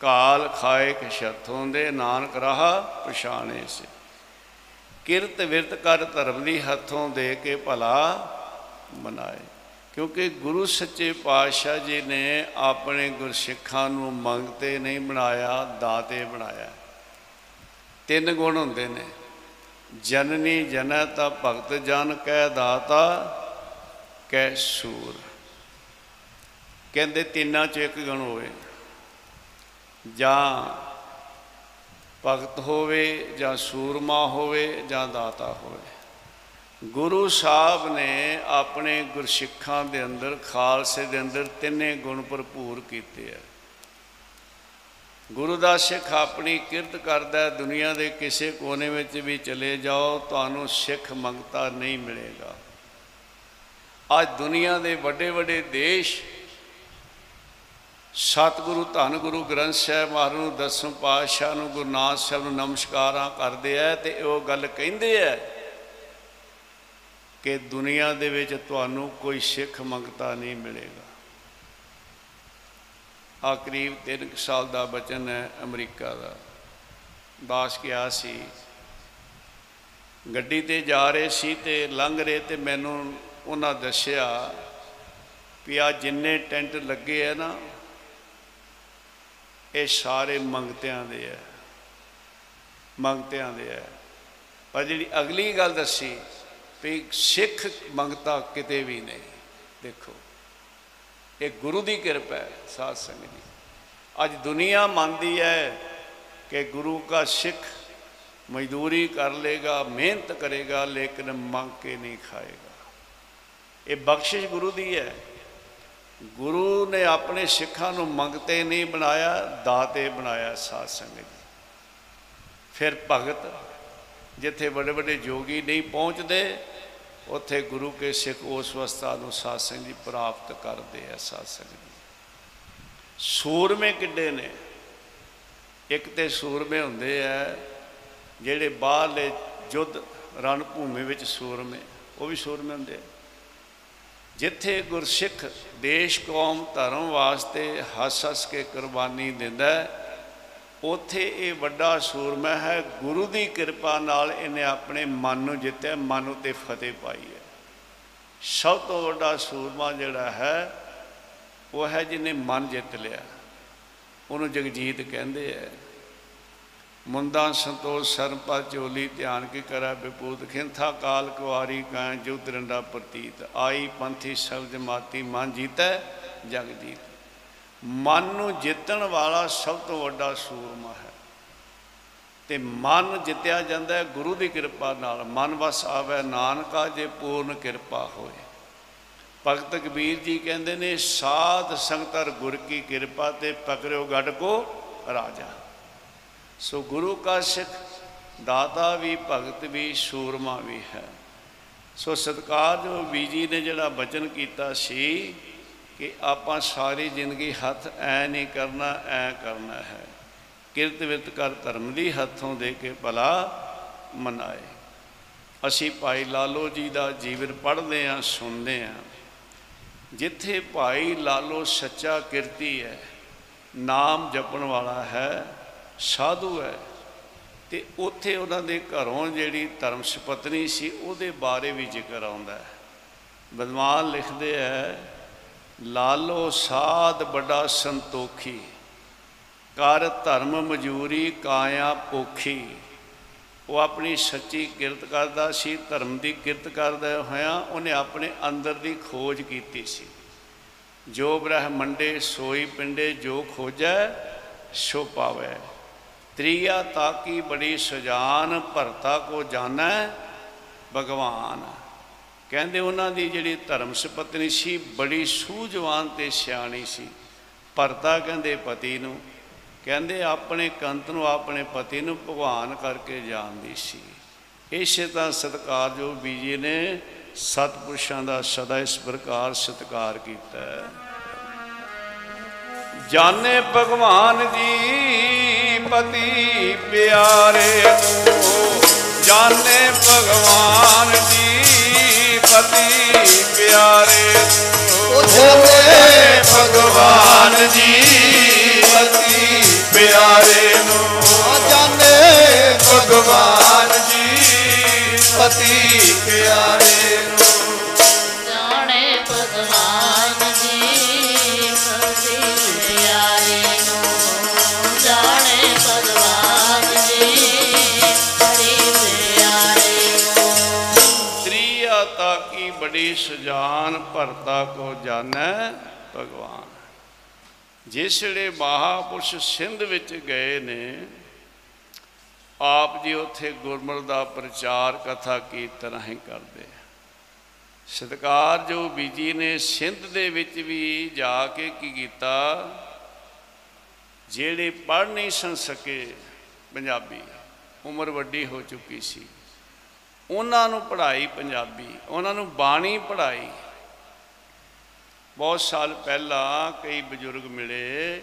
ਕਾਲ ਖਾਏ ਕਛਥੋਂ ਦੇ ਨਾਨਕ ਰਾਹ ਪਛਾਣੇ ਸੇ। ਕਿਰਤ ਵਿਰਤ ਕਰ ਧਰਮ ਦੀ ਹੱਥੋਂ ਦੇ ਕੇ ਭਲਾ ਮਨਾਏ। ਕਿਉਂਕਿ ਗੁਰੂ ਸੱਚੇ ਪਾਤਸ਼ਾਹ ਜੀ ਨੇ ਆਪਣੇ ਗੁਰਸਿੱਖਾਂ ਨੂੰ ਮੰਗਤੇ ਨਹੀਂ ਬਣਾਇਆ, ਦਾਤੇ ਬਣਾਇਆ। ਤਿੰਨ ਗੁਣ ਹੁੰਦੇ ਨੇ। ਜਨਨੀ ਜਨੈ ਤਾ ਭਗਤ ਜਨ ਕਹਿ ਦਾਤਾ ਕਹਿ ਸੂਰ। ਕਹਿੰਦੇ ਤਿੰਨਾਂ ਚ ਇੱਕ ਗੁਣ ਹੋਵੇ। ਜਾਂ ਭਗਤ ਹੋਵੇ, ਜਾਂ ਸੂਰਮਾ ਹੋਵੇ, ਜਾਂ ਦਾਤਾ ਹੋਵੇ। ਗੁਰੂ ਸਾਹਿਬ ਨੇ ਆਪਣੇ ਗੁਰਸਿੱਖਾਂ ਦੇ ਅੰਦਰ, ਖਾਲਸੇ ਦੇ ਅੰਦਰ ਤਿੰਨੇ ਗੁਣ ਭਰਪੂਰ ਕੀਤੇ ਆ। ਗੁਰੂ ਦਾ ਸਿੱਖ ਆਪਣੀ ਕਿਰਤ ਕਰਦਾ ਹੈ, ਦੁਨੀਆ ਦੇ ਕਿਸੇ ਕੋਨੇ ਵਿੱਚ ਵੀ ਚਲੇ ਜਾਓ ਤੁਹਾਨੂੰ ਸਿੱਖ ਮੰਗਤਾ ਨਹੀਂ ਮਿਲੇਗਾ। ਅੱਜ ਦੁਨੀਆ ਦੇ ਵੱਡੇ ਵੱਡੇ ਦੇਸ਼ ਸਤਿਗੁਰੂ ਧੰਨ ਗੁਰੂ ਗ੍ਰੰਥ ਸਾਹਿਬ ਮਹਾਰਾਜ ਨੂੰ ਦਸਮ ਪਾਤਸ਼ਾਹ ਨੂੰ ਗੁਰੂ ਨਾਨਕ ਸਾਹਿਬ ਨੂੰ ਨਮਸਕਾਰਾਂ ਕਰਦੇ ਆ ਤੇ ਉਹ ਗੱਲ ਕਹਿੰਦੇ ਆ ਕਿ ਦੁਨੀਆ ਦੇ ਵਿੱਚ ਤੁਹਾਨੂੰ ਕੋਈ ਸਿੱਖ ਮੰਗਤਾ ਨਹੀਂ ਮਿਲੇਗਾ। ਆ ਕਰੀਬ 3 ਸਾਲ ਦਾ ਬਚਨ ਹੈ ਅਮਰੀਕਾ ਦਾ। ਦਾਸ ਗਿਆ ਸੀ, ਗੱਡੀ ਤੇ ਜਾ ਰਹੇ ਸੀ ਤੇ ਲੰਘ ਰਹੇ ਤੇ ਮੈਨੂੰ ਉਹਨਾਂ ਦੱਸਿਆ ਵੀ ਆ ਜਿੰਨੇ ਟੈਂਟ ਲੱਗੇ ਆ ਨਾ, ਇਹ ਸਾਰੇ ਮੰਗਤਿਆਂ ਦੇ ਆ, ਮੰਗਤਿਆਂ ਦੇ ਆ। ਪਰ ਜਿਹੜੀ ਅਗਲੀ ਗੱਲ ਦੱਸੀ ਵੀ ਸਿੱਖ ਮੰਗਤਾ ਕਿਤੇ ਵੀ ਨਹੀਂ, ਦੇਖੋ। ਇਹ ਗੁਰੂ ਦੀ ਕਿਰਪਾ ਹੈ, ਸਾਧ ਸੰਗਤ ਜੀ ਅੱਜ ਦੁਨੀਆ ਮੰਨਦੀ ਹੈ ਕਿ ਗੁਰੂ ਦਾ ਸਿੱਖ ਮਜ਼ਦੂਰੀ ਕਰ ਲੇਗਾ, ਮਿਹਨਤ ਕਰੇਗਾ, ਲੇਕਿਨ ਮੰਗ ਕੇ ਨਹੀਂ ਖਾਏਗਾ। ਇਹ ਬਖਸ਼ਿਸ਼ ਗੁਰੂ ਦੀ ਹੈ। ਗੁਰੂ ਨੇ ਆਪਣੇ ਸਿੱਖਾਂ ਨੂੰ ਮੰਗਤੇ ਨਹੀਂ ਬਣਾਇਆ, ਦਾਤੇ ਬਣਾਇਆ ਸਾਧ ਸੰਗਤ ਜੀ ਫਿਰ ਭਗਤ, ਜਿੱਥੇ ਵੱਡੇ ਵੱਡੇ ਜੋਗੀ ਨਹੀਂ ਪਹੁੰਚਦੇ ਉੱਥੇ ਗੁਰੂ ਕੇ ਸਿੱਖ ਉਸ ਅਵਸਥਾ ਨੂੰ ਸਾਧ ਸੰਗਤ ਜੀ ਪ੍ਰਾਪਤ ਕਰਦੇ ਆ ਸਾਧ ਸੰਗਤ ਜੀ। ਸੂਰਮੇ ਕਿੱਡੇ ਨੇ? ਇੱਕ ਤੇ ਸੂਰਮੇ ਹੁੰਦੇ ਆ ਜਿਹੜੇ ਬਾਹਰਲੇ ਯੁੱਧ ਰਣ ਭੂਮੀ ਵਿੱਚ ਸੂਰਮੇ ਉਹ ਵੀ ਸੂਰਮੇ ਹੁੰਦੇ ਆ। ਜਿੱਥੇ ਗੁਰਸਿੱਖ ਦੇਸ਼ ਕੌਮ ਧਰਮ ਵਾਸਤੇ ਹੱਸ ਹੱਸ ਕੇ ਕੁਰਬਾਨੀ ਦਿੰਦਾ ਹੈ, ਉੱਥੇ ਇਹ ਵੱਡਾ ਸੂਰਮਾ ਹੈ। ਗੁਰੂ ਦੀ ਕਿਰਪਾ ਨਾਲ ਇਹਨੇ ਆਪਣੇ ਮਨ ਨੂੰ ਜਿੱਤਿਆ। ਮਨ ਉਤੇ ਫਤਿਹ ਪਾਈ ਹੈ। ਸਭ ਤੋਂ ਵੱਡਾ ਸੂਰਮਾ ਜਿਹੜਾ ਹੈ, ਉਹ ਹੈ ਜਿਹਨੇ ਮਨ ਜਿੱਤ ਲਿਆ। ਉਹਨੂੰ ਜਗਜੀਤ ਕਹਿੰਦੇ ਆ। ਮੁੰਦਾ ਸੰਤੋष ਸਰਪਾ ਚੋਲੀ ਧਿਆਨ ਕੀ ਕਰੈ ਵਿਪੂਤ ਖਿੰਥਾ ਕਾਲ ਕੁਆਰੀ ਕਾਂ ਜੋ ਦਰੰਡਾ ਪ੍ਰਤੀਤ। ਆਈ ਪੰਥੀ ਸ਼ਬਦ ਮਾਤੀ ਮਨ ਜੀਤੈ ਜਗ ਜੀਤ ਮਨ ਨੂੰ ਜਿੱਤਣ ਵਾਲਾ ਸਭ ਤੋਂ ਵੱਡਾ ਸੂਰਮਾ ਹੈ। ਤੇ ਮਨ ਜਿੱਤਿਆ ਜਾਂਦਾ ਹੈ ਗੁਰੂ ਦੀ ਕਿਰਪਾ ਨਾਲ। ਮਨ ਵਸ ਆਵੇ, ਨਾਨਕਾ ਜੇ ਪੂਰਨ ਕਿਰਪਾ ਹੋਏ। ਭਗਤ ਕਬੀਰ ਜੀ ਕਹਿੰਦੇ ਨੇ, ਸਾਧ ਸੰਗਤਰ ਗੁਰ ਕੀ ਕਿਰਪਾ ਤੇ ਪਕੜਿਓ ਗੱਡ ਕੋ ਰਾਜਾ। ਸੋ ਗੁਰੂ ਕਾ ਸਿੱਖ, ਦਾਤਾ ਵੀ, ਭਗਤ ਵੀ, ਸੂਰਮਾ ਵੀ ਹੈ। ਸੋ ਸਤਕਾਰ ਜੋ ਬੀਜੀ ਨੇ ਜਿਹੜਾ ਬਚਨ ਕੀਤਾ ਸੀ ਕਿ ਆਪਾਂ ਸਾਰੀ ਜ਼ਿੰਦਗੀ ਹੱਥ ਐ ਨਹੀਂ ਕਰਨਾ, ਐ ਕਰਨਾ ਹੈ। ਕਿਰਤ ਵਿਰਤ ਕਰ ਧਰਮ ਦੀ ਹੱਥੋਂ ਦੇ ਕੇ ਭਲਾ ਮਨਾਏ। ਅਸੀਂ ਭਾਈ ਲਾਲੋ ਜੀ ਦਾ ਜੀਵਨ ਪੜ੍ਹਦੇ ਆ ਸੁਣਦੇ ਆ ਜਿੱਥੇ ਭਾਈ ਲਾਲੋ ਸੱਚਾ ਕਿਰਤੀ ਹੈ, ਨਾਮ ਜਪਣ ਵਾਲਾ ਹੈ, ਸਾਧੂ ਹੈ, ਤੇ ਉੱਥੇ ਉਹਨਾਂ ਦੇ ਘਰੋਂ ਜਿਹੜੀ ਧਰਮ ਸੁਪਤਨੀ ਸੀ, ਉਹਦੇ ਬਾਰੇ ਵੀ ਜ਼ਿਕਰ ਆਉਂਦਾ ਹੈ। ਬਦਮਾਨ ਲਿਖਦੇ ਹੈ ਲਾਲੋ ਸਾਧ ਬੜਾ ਸੰਤੋਖੀ, ਕਰ ਧਰਮ ਮਜੂਰੀ ਕਾਇਆ ਪੋਖੀ। ਉਹ ਆਪਣੀ ਸੱਚੀ ਕਿਰਤ ਕਰਦਾ ਸੀ, ਧਰਮ ਦੀ ਕਿਰਤ ਕਰਦਾ ਹੋਇਆ ਉਹਨੇ ਆਪਣੇ ਅੰਦਰ ਦੀ ਖੋਜ ਕੀਤੀ ਸੀ। ਜੋ ਬ੍ਰਹਮੰਡੇ ਸੋਈ ਪਿੰਡੇ ਜੋ ਖੋਜੈ, ਸੋ ਪਾਵੈ। ਤ੍ਰਿਆ ਤਾਕੀ ਬੜੀ ਸੁਜਾਨ, ਭਰਤਾ ਕੋ ਜਾਣੈ ਭਗਵਾਨ। ਕਹਿੰਦੇ ਉਹਨਾਂ ਦੀ ਜਿਹੜੀ ਧਰਮ ਸੁਪਤਨੀ ਸੀ, ਬੜੀ ਸੂਝਵਾਨ ਤੇ ਸਿਆਣੀ ਸੀ। ਭਰਤਾ ਕਹਿੰਦੇ ਪਤੀ ਨੂੰ। ਕਹਿੰਦੇ ਆਪਣੇ ਕੰਤ ਨੂੰ ਆਪਣੇ ਪਤੀ ਨੂੰ ਭਗਵਾਨ ਕਰਕੇ ਜਾਣਦੀ ਸੀ। ਇਸੇ ਤਾਂ ਸਤਕਾਰ ਜੋ ਬੀਜੀ ਨੇ ਸਤਪੁਰਸ਼ਾਂ ਦਾ ਸਦਾ ਇਸ ਪ੍ਰਕਾਰ ਸਤਕਾਰ ਕੀਤਾ ਹੈ। ਜਾਣੇ ਭਗਵਾਨ ਜੀ ਪਤੀ ਪਿਆਰੇ ਨੂੰ। ਜਾਣੇ ਭਗਵਾਨ ਜੀ ਪਤੀ ਪਿਆਰੇ ਜਾਣੇ ਭਗਵਾਨ ਜੀ ਪਤੀ ਪਿਆਰੇ ਨੂੰ ਜਾਣੇ ਭਗਵਾਨ ਜੀ। ਪਤੀ ਪਿਆਰੇ ਸੁਜਾਨ ਭਰਤਾ ਕੋ ਜਾਣੈ ਭਗਵਾਨ। ਜਿਸ ਵੇਲੇ ਮਹਾਪੁਰਸ਼ ਸਿੰਧ ਵਿੱਚ ਗਏ ਨੇ, ਆਪ ਜੀ ਉੱਥੇ ਗੁਰਮਤਿ ਦਾ ਪ੍ਰਚਾਰ ਕਥਾ ਕੀਰਤਨ ਹੀ ਕਰਦੇ ਸਤਕਾਰ ਜੋ ਬੀਜੀ ਨੇ ਸਿੰਧ ਦੇ ਵਿੱਚ ਵੀ ਜਾ ਕੇ ਕੀ ਕੀਤਾ, ਜਿਹੜੇ ਪੜ੍ਹ ਨਹੀਂ ਸਨ ਸਕੇ ਪੰਜਾਬੀ, ਉਮਰ ਵੱਡੀ ਹੋ ਚੁੱਕੀ ਸੀ। ਉਹਨਾਂ ਨੂੰ ਪੜ੍ਹਾਈ ਪੰਜਾਬੀ, ਉਹਨਾਂ ਨੂੰ ਬਾਣੀ ਪੜ੍ਹਾਈ। ਬਹੁਤ ਸਾਲ ਪਹਿਲਾਂ ਕਈ ਬਜ਼ੁਰਗ ਮਿਲੇ,